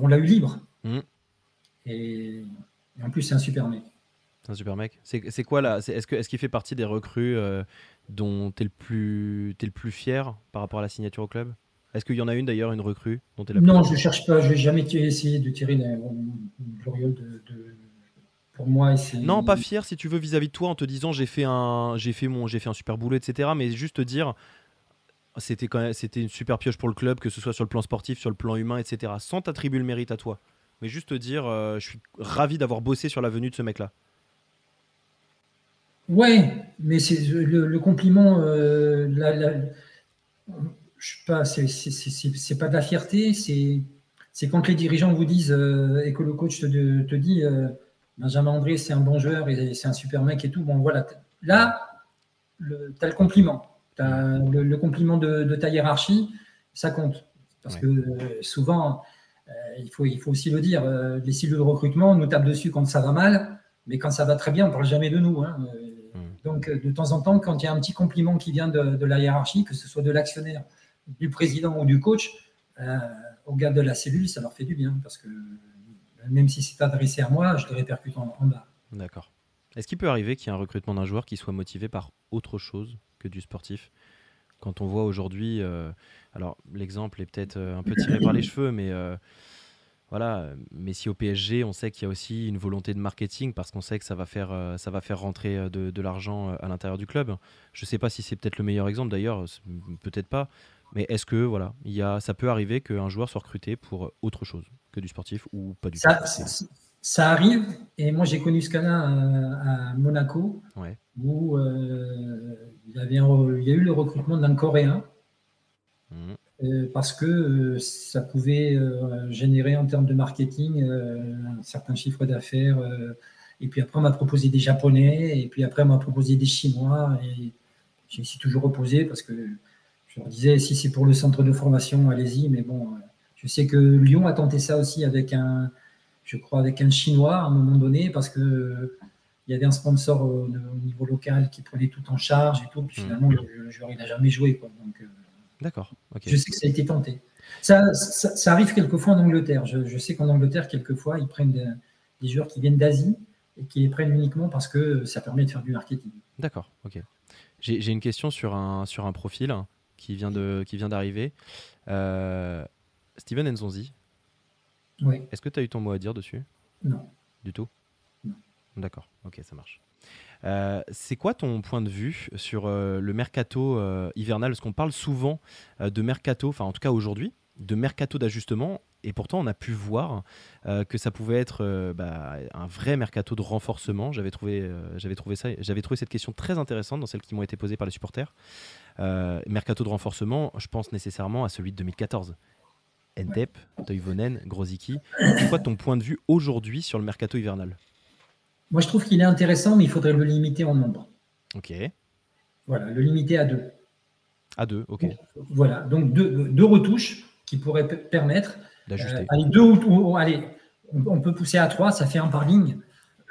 on l'a eu libre. Mm. et en plus, c'est un super mec. C'est un super mec. C'est quoi là Est-ce qu'il est fait partie des recrues euh, dont tu es, le plus, es le plus fier par rapport à la signature au club? Est-ce qu'il y en a une d'ailleurs, une recrue dont es la Non, je ne cherche pas. Je n'ai jamais essayé de tirer la gloriole de, Pour moi, Non, pas fier si tu veux vis-à-vis de toi en te disant j'ai fait, un, fait, mon, fait un super boulot, etc. Mais juste te dire c'était c'était une super pioche pour le club, que ce soit sur le plan sportif, sur le plan humain, etc. Sans t'attribuer le mérite à toi mais juste te dire je suis ravi d'avoir bossé sur la venue de ce mec-là. Ouais, mais c'est le, compliment, la, je sais pas, c'est pas de la fierté, c'est quand les dirigeants vous disent et que le coach te, te dit Benjamin André, c'est un bon joueur et c'est un super mec et tout. Bon, voilà. Là, tu as le compliment. Tu as le, compliment de, ta hiérarchie, ça compte. Parce que euh, souvent, euh, il, faut, il faut aussi le dire, euh, les cellules de recrutement nous tapent dessus quand ça va mal, mais quand ça va très bien, on ne parle jamais de nous. Hein. Donc, de temps en temps, quand il y a un petit compliment qui vient de, la hiérarchie, que ce soit de l'actionnaire, du président ou du coach, aux gars de la cellule, ça leur fait du bien. Parce que même si c'est adressé à moi, je le répercute en, bas. D'accord. Est-ce qu'il peut arriver qu'il y ait un recrutement d'un joueur qui soit motivé par autre chose que du sportif? Quand on voit aujourd'hui, euh, alors l'exemple est peut-être euh, un peu tiré par les cheveux, mais euh, voilà, mais si au PSG, on sait qu'il y a aussi une volonté de marketing parce qu'on sait que ça va faire, ça va faire rentrer de, de l'argent à l'intérieur du club. Je ne sais pas si c'est peut-être le meilleur exemple d'ailleurs, peut-être pas. Mais est-ce que voilà, il y a, ça peut arriver qu'un joueur soit recruté pour autre chose que du sportif ou pas du tout? ça, arrive, et moi j'ai connu ce cas-là euh, à, Monaco, où euh, il, y avait il y a eu le recrutement d'un Coréen, mmh. Euh, parce que ça pouvait générer en termes de marketing un certain chiffre d'affaires. et puis après, on m'a proposé des Japonais, et puis après, on m'a proposé des Chinois, et je me suis toujours opposé parce que je leur disais, si c'est pour le centre de formation, allez-y, mais bon, euh, je sais que Lyon a tenté ça aussi avec un, je crois, avec un Chinois à un moment donné, parce que il y avait un sponsor au, niveau local qui prenait tout en charge et tout. Puis mmh. finalement, le, joueur, il n'a jamais joué. Quoi. Donc, D'accord. Je sais que ça a été tenté. Ça, ça, arrive quelquefois en Angleterre. Je, sais qu'en Angleterre, quelquefois, ils prennent des, des joueurs qui viennent d'Asie et qui les prennent uniquement parce que ça permet de faire du marketing. D'accord, ok. J'ai une question sur un, sur un profil qui vient de qui vient d'arriver. Euh, Steven Nzonzi. Oui. Est-ce que tu as eu ton mot à dire dessus? Non. Du tout? Non. D'accord, ok, ça marche. Euh, c'est quoi ton point de vue sur euh, le mercato hivernal? Parce qu'on parle souvent de mercato, enfin en tout cas aujourd'hui, de mercato d'ajustement et pourtant, on a pu voir euh, que ça pouvait être euh, bah, un vrai mercato de renforcement. J'avais trouvé, euh, j'avais trouvé ça, j'avais trouvé cette question très intéressante dans celles qui m'ont été posées par les supporters. mercato de renforcement, je pense nécessairement à celui de 2014. Entep, Toivonen, Groziki. C'est quoi ton point de vue aujourd'hui sur le mercato hivernal? Moi, je trouve qu'il est intéressant, mais il faudrait le limiter en nombre. Ok. Voilà, le limiter à deux. À deux, ok. Voilà, donc deux, deux retouches qui pourraient permettre d'ajuster. allez, deux ou, allez, on, peut pousser à trois, ça fait un par ligne,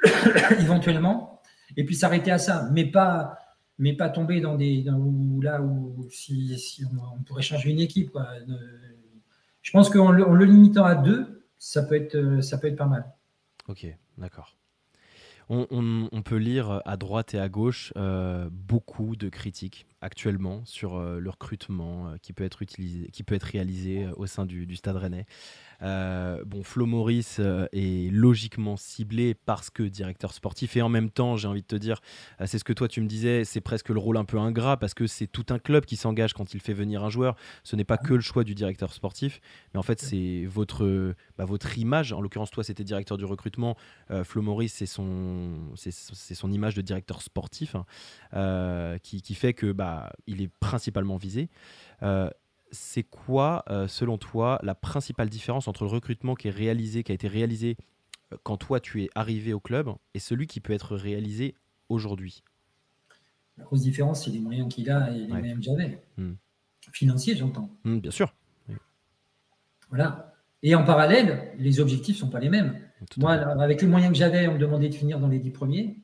éventuellement, et puis s'arrêter à ça, mais pas, mais pas tomber dans des là où si, on, pourrait changer une équipe. Je pense qu'en le, le, limitant à deux, ça peut être, ça peut être pas mal. Ok, d'accord. On, peut lire à droite et à gauche euh, beaucoup de critiques actuellement sur euh, le recrutement euh, qui peut être utilisé, qui peut être réalisé au sein du, du Stade Rennais. Euh, bon, Flo Maurice euh, est logiquement ciblé parce que directeur sportif et en même temps, j'ai envie de te dire, euh, c'est ce que toi tu me disais, c'est presque le rôle un peu ingrat parce que c'est tout un club qui s'engage quand il fait venir un joueur. Ce n'est pas que le choix du directeur sportif, mais en fait c'est votre, bah, votre image. En l'occurrence, toi c'était directeur du recrutement. Flo Maurice, c'est son, c'est, son image de directeur sportif hein, qui, qui, fait que bah, il est principalement visé c'est quoi, euh, selon toi, la principale différence entre le recrutement qui est réalisé, qui a été réalisé euh, quand toi tu es arrivé au club, et celui qui peut être réalisé aujourd'hui? La grosse différence, c'est les moyens qu'il a et les moyens que j'avais. Hmm. Financiers, j'entends. Hmm, bien sûr. Voilà. Et en parallèle, les objectifs ne sont pas les mêmes. Moi, avec les moyens que j'avais, on me demandait de finir dans les dix premiers.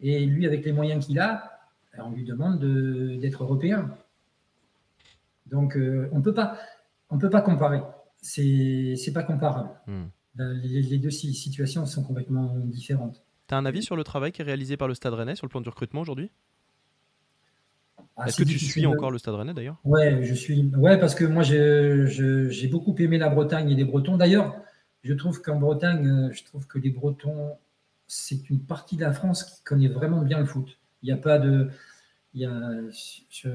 Et lui, avec les moyens qu'il a, on lui demande d'être européen. Donc, euh, on peut pas, on peut pas comparer. C'est, c'est pas comparable. Hmm. Les, deux situations sont complètement différentes. Tu as un avis sur le travail qui est réalisé par le Stade Rennais sur le plan du recrutement aujourd'hui? Ah, Est-ce que tu suis encore le Stade Rennais d'ailleurs? Ouais, je suis. Ouais, parce que moi j'ai beaucoup aimé la Bretagne et les Bretons. D'ailleurs, je trouve qu'en Bretagne, euh, je trouve que les Bretons, c'est une partie de la France qui connaît vraiment bien le foot. Il n'y a pas de. Il y a, je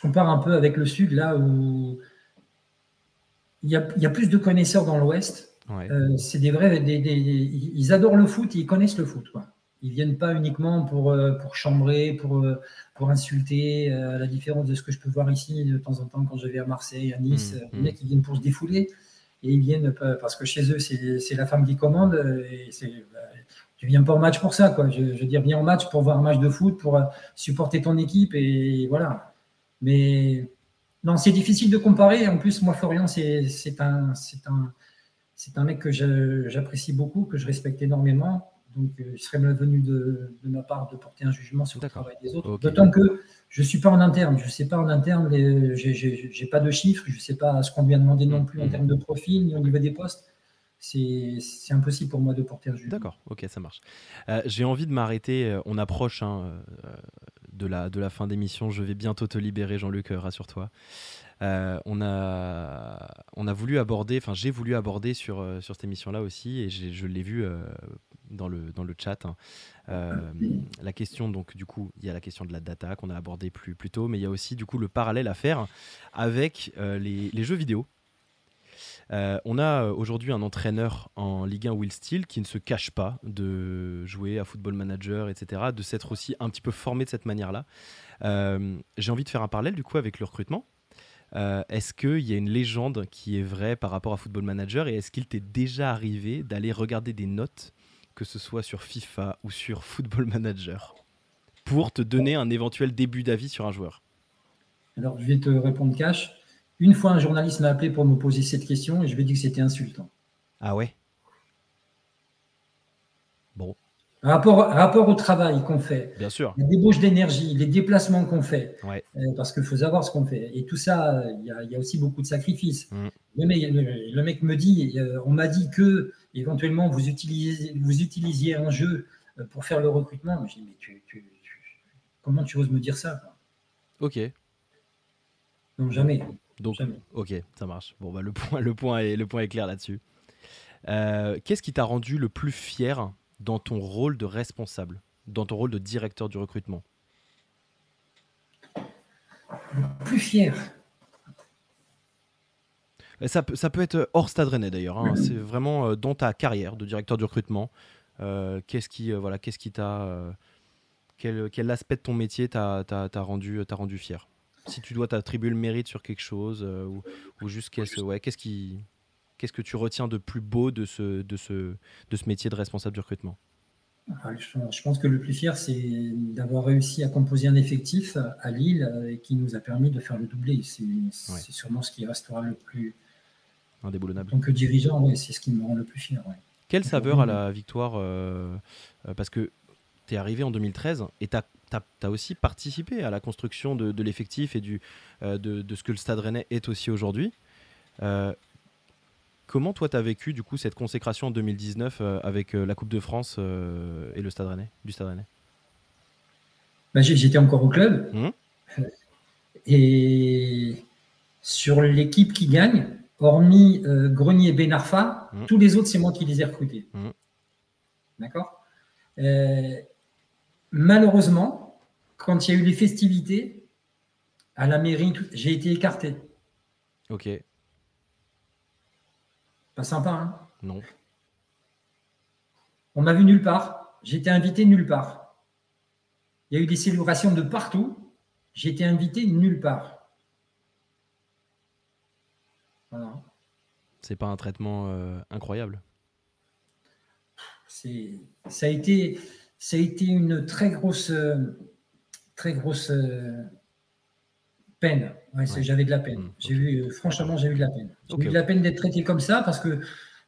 compare un peu avec le sud, là où il y a, plus de connaisseurs dans l'ouest c'est des vrais. ils adorent le foot, ils connaissent le foot. Quoi. Ils viennent pas uniquement pour, pour chambrer, pour, pour insulter, à la différence de ce que je peux voir ici de temps en temps quand je vais à Marseille, à Nice. Mmh, les mecs, ils viennent pour se défouler et ils viennent parce que chez eux, c'est la femme qui commande. Et bah, tu viens pas au match pour ça, quoi. Je, je veux dire, viens au match pour voir un match de foot, pour supporter ton équipe et voilà. Mais non, c'est difficile de comparer. En plus, moi, Florian, c'est un, un, un mec que j'apprécie beaucoup, que je respecte énormément. Donc, euh, il serait malvenu de, de ma part de porter un jugement sur le travail des autres. D'autant que je ne suis pas en interne. Je ne sais pas en interne, je n'ai pas de chiffres, je ne sais pas ce qu'on lui a demandé non plus en mm-hmm. termes de profil, ni au niveau des postes c'est impossible pour moi de porter un jugement. D'accord, ok, ça marche. Euh, j'ai envie de m'arrêter, euh, on approche hein, de la, de la fin d'émission. Je vais bientôt te libérer, Jean-Luc, euh, rassure-toi. Euh, on, a, on a voulu aborder, enfin j'ai voulu aborder sur, euh, sur cette émission-là aussi, et je l'ai vu dans, le, dans le chat. Hein. la question, donc du coup, il y a la question de la data qu'on a abordée plus, plus tôt, mais il y a aussi du coup le parallèle à faire avec les, les jeux vidéo. Euh, on a euh, aujourd'hui un entraîneur en Ligue 1 Will Steel qui ne se cache pas de jouer à Football Manager, etc., de s'être aussi un petit peu formé de cette manière-là. Euh, j'ai envie de faire un parallèle du coup avec le recrutement. est-ce qu'il y a une légende qui est vraie par rapport à Football Manager et est-ce qu'il t'est déjà arrivé d'aller regarder des notes, que ce soit sur FIFA ou sur Football Manager, pour te donner un éventuel début d'avis sur un joueur? Alors, je vais te répondre cash. Une fois, un journaliste m'a appelé pour me poser cette question et je lui ai dit que c'était insultant. Ah ouais? Bon. Rapport, rapport au travail qu'on fait, Bien sûr. la débauche d'énergie, les déplacements qu'on fait, ouais. Euh, parce qu'il faut savoir ce qu'on fait. Et tout ça, il y, a aussi beaucoup de sacrifices. Mm. Le, mec, me dit, euh, on m'a dit que éventuellement vous utilisiez, vous utilisiez un jeu euh, pour faire le recrutement. Je dis, mais tu, comment tu oses me dire ça Ok. Non, jamais. Donc, ok, ça marche. Bon, bah, le, point, le, point est, le point est clair là-dessus. Euh, qu'est-ce qui t'a rendu le plus fier dans ton rôle de responsable, dans ton rôle de directeur du recrutement? Le plus fier euh, ça peut, ça peut être hors Stade Rennais d'ailleurs. Hein. C'est vraiment euh, dans ta carrière de directeur du recrutement. qu'est-ce qui voilà, qu'est-ce qui t'a quel, quel, aspect de ton métier t'a rendu, rendu fier? Si tu dois t'attribuer le mérite sur quelque chose euh, ou, juste qu'est-ce ouais, qu'est-ce qui qu'est-ce que tu retiens de plus beau de ce de ce de ce métier de responsable du recrutement? Ah, je pense que le plus fier, c'est d'avoir réussi à composer un effectif à Lille euh, qui nous a permis de faire le doublé. C'est sûrement ce qui restera le plus indéboulonnable. Donc, dirigeant, c'est ce qui me rend le plus fier. Quelle saveur à la victoire euh, Parce que tu es arrivé en 2013 et tu as tu as, aussi participé à la construction de, l'effectif et du, euh, de, ce que le Stade Rennais est aussi aujourd'hui. Euh, comment toi tu as vécu du coup cette consécration en 2019 euh, avec la Coupe de France et le Stade Rennais, du Stade Rennais? Bah, J'étais encore au club. Mmh. Et sur l'équipe qui gagne, hormis Grenier et Benarfa, mmh. tous les autres, c'est moi qui les ai recrutés. Mmh. D'accord? Malheureusement, quand il y a eu les festivités, à la mairie, j'ai été écarté. Ok. Pas sympa, hein? Non. On m'a vu nulle part. Été invité nulle part. Il y a eu des célébrations de partout. Été invité nulle part. Voilà. C'est pas un traitement euh, incroyable. C'est, ça a été, ça a été une très grosse, très grosse euh, peine. J'avais de la peine. Mmh, j'ai euh, franchement, j'ai eu de la peine. J'ai eu de la peine d'être traité comme ça parce que euh,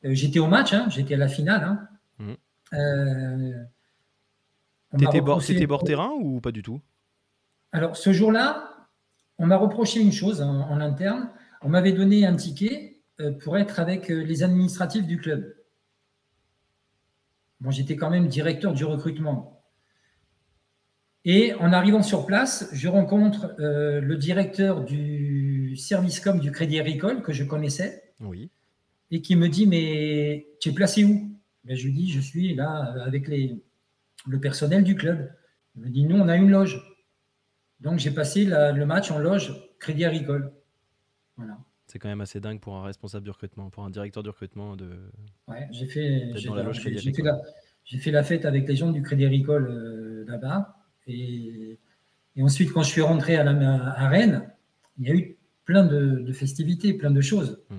j'étais au match, hein, j'étais à la finale. Hein. Mmh. T'étais bord, terrain ou pas du tout? Alors, ce jour-là, on m'a reproché une chose en interne. On m'avait donné un ticket pour être avec les administratifs du club. Bon, j'étais quand même directeur du recrutement. Et en arrivant sur place, je rencontre euh, le directeur du service com du Crédit Agricole que je connaissais. Oui. Et qui me dit Mais tu es placé où? Ben, Je lui dis Je suis là avec les, le personnel du club. Il me dit Nous, on a une loge. Donc j'ai passé le match en loge Crédit Agricole. Voilà. C'est quand même assez dingue pour un responsable du recrutement, pour un directeur du recrutement de. Ouais, j'ai fait, j'ai, fait, la, fait, la, fête avec les gens du Crédit Agricole euh, là-bas. Et, et, ensuite, quand je suis rentré à, la, à Rennes, il y a eu plein de, festivités, plein de choses. Hmm.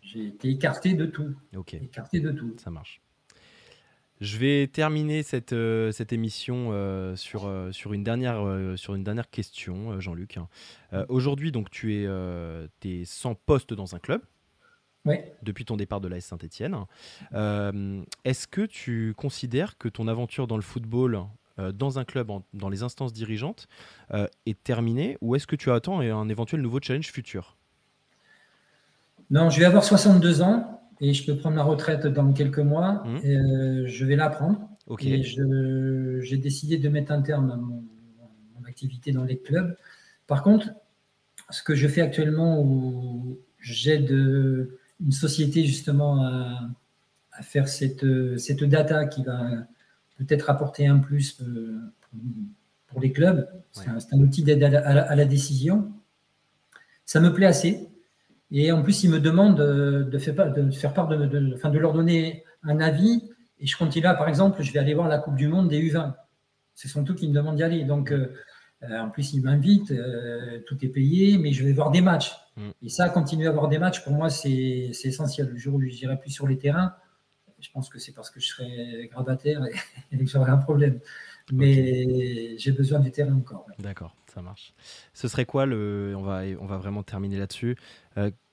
J'ai été écarté de tout. Ok. Écarté de tout. Ça marche. Je vais terminer cette, euh, cette émission euh, sur, euh, sur, une dernière, sur une dernière question, Jean-Luc. Aujourd'hui, donc, tu es, es, sans poste dans un club. Oui. Depuis ton départ de l'AS Saint-Etienne. Est-ce que tu considères que ton aventure dans le football, dans un club, dans les instances dirigeantes, est terminée ou est-ce que tu attends un éventuel nouveau challenge futur? Non, je vais avoir 62 ans et je peux prendre ma retraite dans quelques mois. Mmh. Euh, je vais l'apprendre. Ok. Et j'ai décidé de mettre un terme à mon, activité dans les clubs. Par contre, ce que je fais actuellement, où j'aide une société justement à, faire cette, cette data qui va peut-être apporter un plus euh, pour les clubs. C'est un, outil d'aide à, la décision. Ça me plaît assez. Et en plus, ils me demandent de, faire part de, faire part de, de, leur donner un avis. Et je continue là, par exemple, je vais aller voir la Coupe du Monde des U20. Ce sont tous qui me demandent d'y aller. Donc, euh, euh, en plus, ils m'invitent, euh, tout est payé, mais je vais voir des matchs. Mm. Et ça, continuer à voir des matchs, pour moi, c'est essentiel. Le jour où je n'irai plus sur les terrains, je pense que c'est parce que je serai gravataire et, que j'aurai un problème. Mais j'ai besoin du terrain encore. D'accord, ça marche. Ce serait quoi le. On va, on va vraiment terminer là-dessus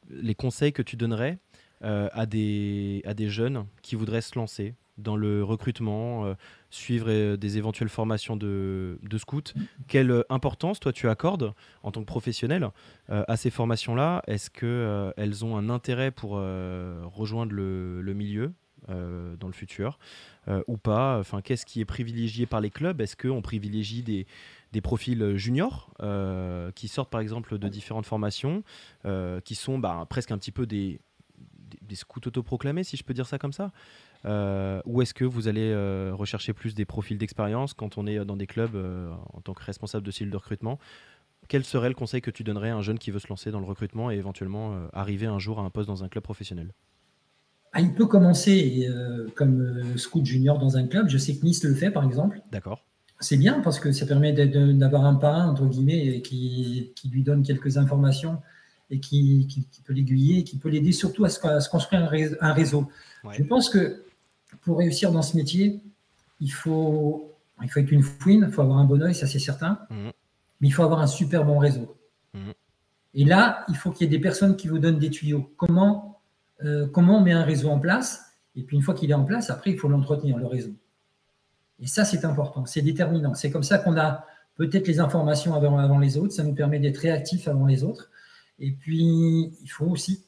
les conseils que tu donnerais euh, à, des, à des jeunes qui voudraient se lancer dans le recrutement, euh, suivre euh, des éventuelles formations de, de scout. Quelle importance, toi, tu accordes en tant que professionnel à ces formations-là? Est-ce qu'elles ont un intérêt pour rejoindre le, le milieu? Dans le futur ou pas. Enfin, qu'est-ce qui est privilégié par les clubs? Est-ce qu'on privilégie des, des profils euh, juniors euh, qui sortent par exemple de différentes formations, euh, qui sont bah, presque un petit peu des, des, scouts autoproclamés, si je peux dire ça comme ça? Ou est-ce que vous allez rechercher plus des profils d'expérience quand on est dans des clubs en tant que responsable de cellule de recrutement? Quel serait le conseil que tu donnerais à un jeune qui veut se lancer dans le recrutement et éventuellement arriver un jour à un poste dans un club professionnel? Ah, Il peut commencer comme scout junior dans un club. Je sais que Nice le fait, par exemple. D'accord c'est bien parce que ça permet d'avoir un parrain, entre guillemets, qui, qui, lui donne quelques informations et qui, qui, peut l'aiguiller, qui peut l'aider surtout à se, construire un réseau. Je pense que pour réussir dans ce métier, il faut, il faut être une fouine, il faut avoir un bon oeil, ça c'est certain, mmh. mais il faut avoir un super bon réseau. Mmh. Et là, il faut qu'il y ait des personnes qui vous donnent des tuyaux. Comment, euh, comment on met un réseau en place Et puis une fois qu'il est en place, après, il faut l'entretenir, le réseau. Et ça, c'est important, c'est déterminant. C'est comme ça qu'on a peut-être les informations avant, les autres, ça nous permet d'être réactifs avant les autres. Et puis, il faut aussi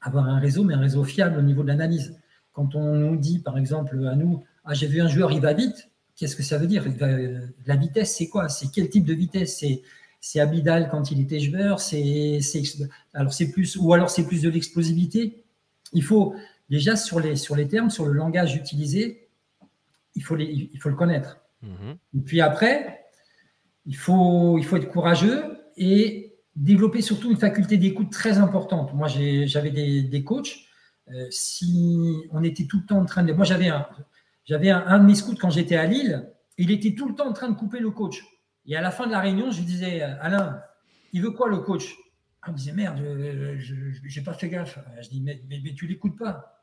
avoir un réseau, mais un réseau fiable au niveau de l'analyse. Quand on nous dit, par exemple, à nous, ah, j'ai vu un joueur, il va vite, qu'est-ce que ça veut dire? La vitesse, c'est quoi? C'est quel type de vitesse? C'est c'est Abidal quand il était joueur, c'est alors c'est plus ou alors c'est plus de l'explosivité? Il faut déjà sur les sur les termes, sur le langage utilisé, il faut, il faut le connaître. Mhm. Et puis après, il faut, il faut être courageux et développer surtout une faculté d'écoute très importante. Moi, j'avais des, des, coachs. Euh, si on était tout le temps en train de. Moi, j'avais un, j'avais un, de mes scouts quand j'étais à Lille. Il était tout le temps en train de couper le coach. Et à la fin de la réunion, je lui disais Alain, il veut quoi le coach? Ah, Il me disait Merde, je n'ai pas fait gaffe. Je dis Mais, mais, mais tu l'écoutes pas.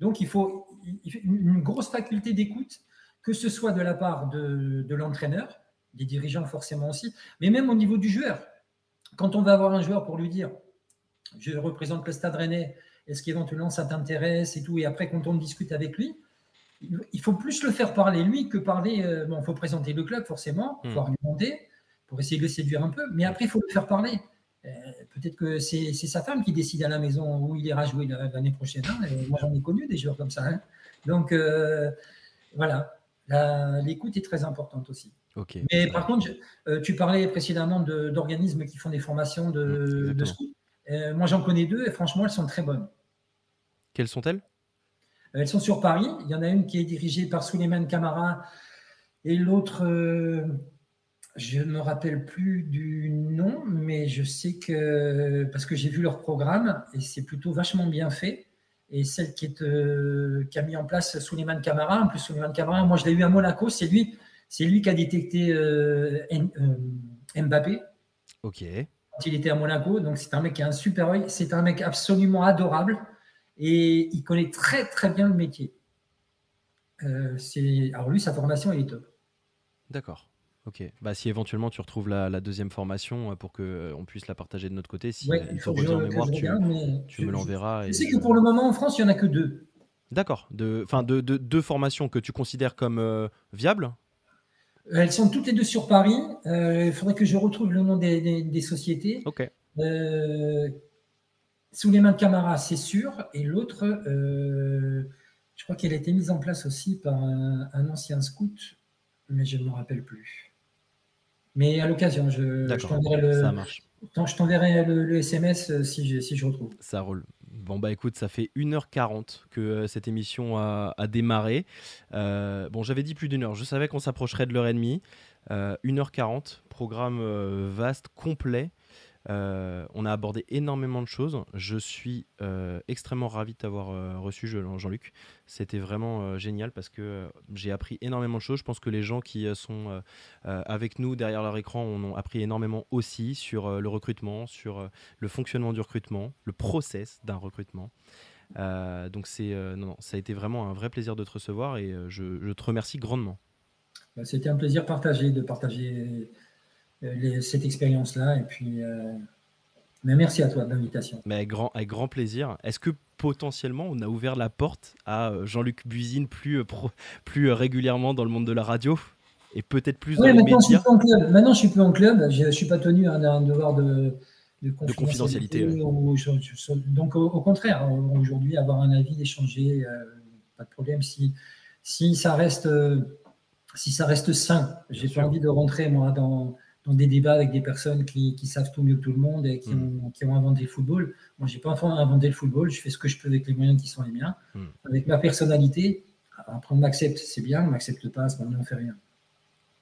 Donc, il faut une grosse faculté d'écoute, que ce soit de la part de, l'entraîneur, des dirigeants forcément aussi, mais même au niveau du joueur. Quand on va avoir un joueur pour lui dire, je représente le stade rennais, est-ce qu'éventuellement ça t'intéresse et tout, et après quand on discute avec lui, il faut plus le faire parler lui que parler. Euh, bon, il faut présenter le club forcément, il faut hmm. argumenter pour essayer de le séduire un peu, mais après il faut le faire parler. Euh, peut-être que c'est sa femme qui décide à la maison où il ira jouer l'année prochaine. Hein. Moi, j'en ai connu des joueurs comme ça. Hein. Donc, euh, voilà, l'écoute est très importante aussi. Mais par contre, euh, tu parlais précédemment d'organismes qui font des formations de, de moi, j'en connais deux et franchement, elles sont très bonnes. Quelles sont-elles? Elles sont sur Paris. Il y en a une qui est dirigée par Souleymane Camara et l'autre Je ne me rappelle plus du nom, mais je sais que, parce que j'ai vu leur programme, et c'est plutôt vachement bien fait. Et celle qui, est, euh, qui a mis en place Souleymane Camara, en plus Souleymane Camara, moi je l'ai eu à Monaco, c'est lui, c'est lui qui a détecté euh, euh, Mbappé. Ok. Quand il était à Monaco, donc c'est un mec qui a un super œil, c'est un mec absolument adorable et il connaît très très bien le métier. alors lui, sa formation, elle est top. D'accord. Ok. Bah, si éventuellement tu retrouves la, deuxième formation euh, pour qu'on euh, on puisse la partager de notre côté, si il faut que je, mémoire, tu, me l'enverras. Je sais que pour le moment en France, il n'y en a que deux. D'accord. De, enfin, de, deux formations que tu considères comme euh, viables? Elles sont toutes les deux sur Paris. Il faudrait que je retrouve le nom des, sociétés. Ok. sous les mains de Camara, c'est sûr. Et l'autre, je crois qu'elle a été mise en place aussi par un, un ancien scout, mais je ne me rappelle plus. Mais à l'occasion, je, t'enverrai le, Je t'enverrai le, SMS euh, si je, si je retrouve. Ça roule. Bon bah écoute, ça fait 1h40 que euh, cette émission a, démarré. Euh, bon, j'avais dit plus d'une heure. Je savais qu'on s'approcherait de l'heure et demie. 1h40, programme vaste, complet. Euh, on a abordé énormément de choses. Je suis euh, extrêmement ravi de t'avoir euh, reçu, Jean-Luc. C'était vraiment génial parce que j'ai appris énormément de choses. Je pense que les gens qui sont avec nous derrière leur écran ont appris énormément aussi sur le recrutement, sur le fonctionnement du recrutement, le process d'un recrutement. donc c'est ça a été vraiment un vrai plaisir de te recevoir et je, te remercie grandement. Bah, c'était un plaisir partagé de partager euh, cette expérience-là. Et puis, euh, mais merci à toi de l'invitation. Mais avec grand, avec grand plaisir. Est-ce que potentiellement on a ouvert la porte à euh, Jean-Luc Buisine plus, plus régulièrement dans le monde de la radio et peut-être plus dans les médias Maintenant, je suis plus en club. Je ne suis pas tenu à un devoir de, de confidentialité. donc, au, contraire, aujourd'hui, avoir un avis, échanger, pas de problème. Si, si, ça reste, si ça reste sain, j'ai pas envie de rentrer, moi, dans, dans des débats avec des personnes qui, savent tout mieux que tout le monde et qui, mm. ont, qui ont, inventé le football. Moi, j'ai pas inventé le football, je fais ce que je peux avec les moyens qui sont les miens, mm. avec ma personnalité. Après, on m'accepte, c'est bien, on m'accepte pas, ce moment on fait rien.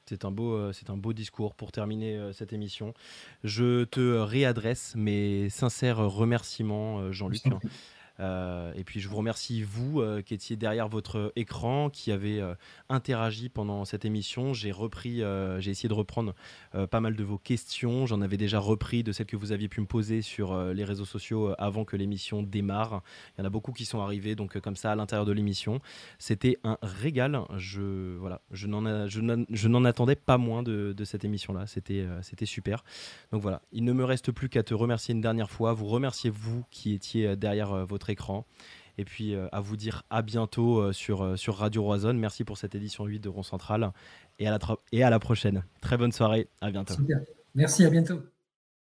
C'est un, beau, euh, c'est un beau discours pour terminer euh, cette émission. Je te réadresse mes sincères remerciements, euh, Jean-Luc. Euh, et puis je vous remercie, vous euh, qui étiez derrière votre écran, qui avez euh, interagi pendant cette émission. J'ai repris, j'ai essayé de reprendre pas mal de vos questions. J'en avais déjà repris de celles que vous aviez pu me poser sur les réseaux sociaux avant que l'émission démarre. Il y en a beaucoup qui sont arrivés, donc comme ça à l'intérieur de l'émission. C'était un régal. Je, voilà, je n'en attendais pas moins de, de cette émission-là. C'était c'était super. Donc voilà, il ne me reste plus qu'à te remercier une dernière fois. Vous remerciez vous qui étiez derrière votre écran. Et puis euh, à vous dire à bientôt euh, sur, euh, sur Radio Roison. Merci pour cette édition 8 de Rond Central et à, la et à la prochaine. Très bonne soirée, à bientôt. Merci, à bientôt.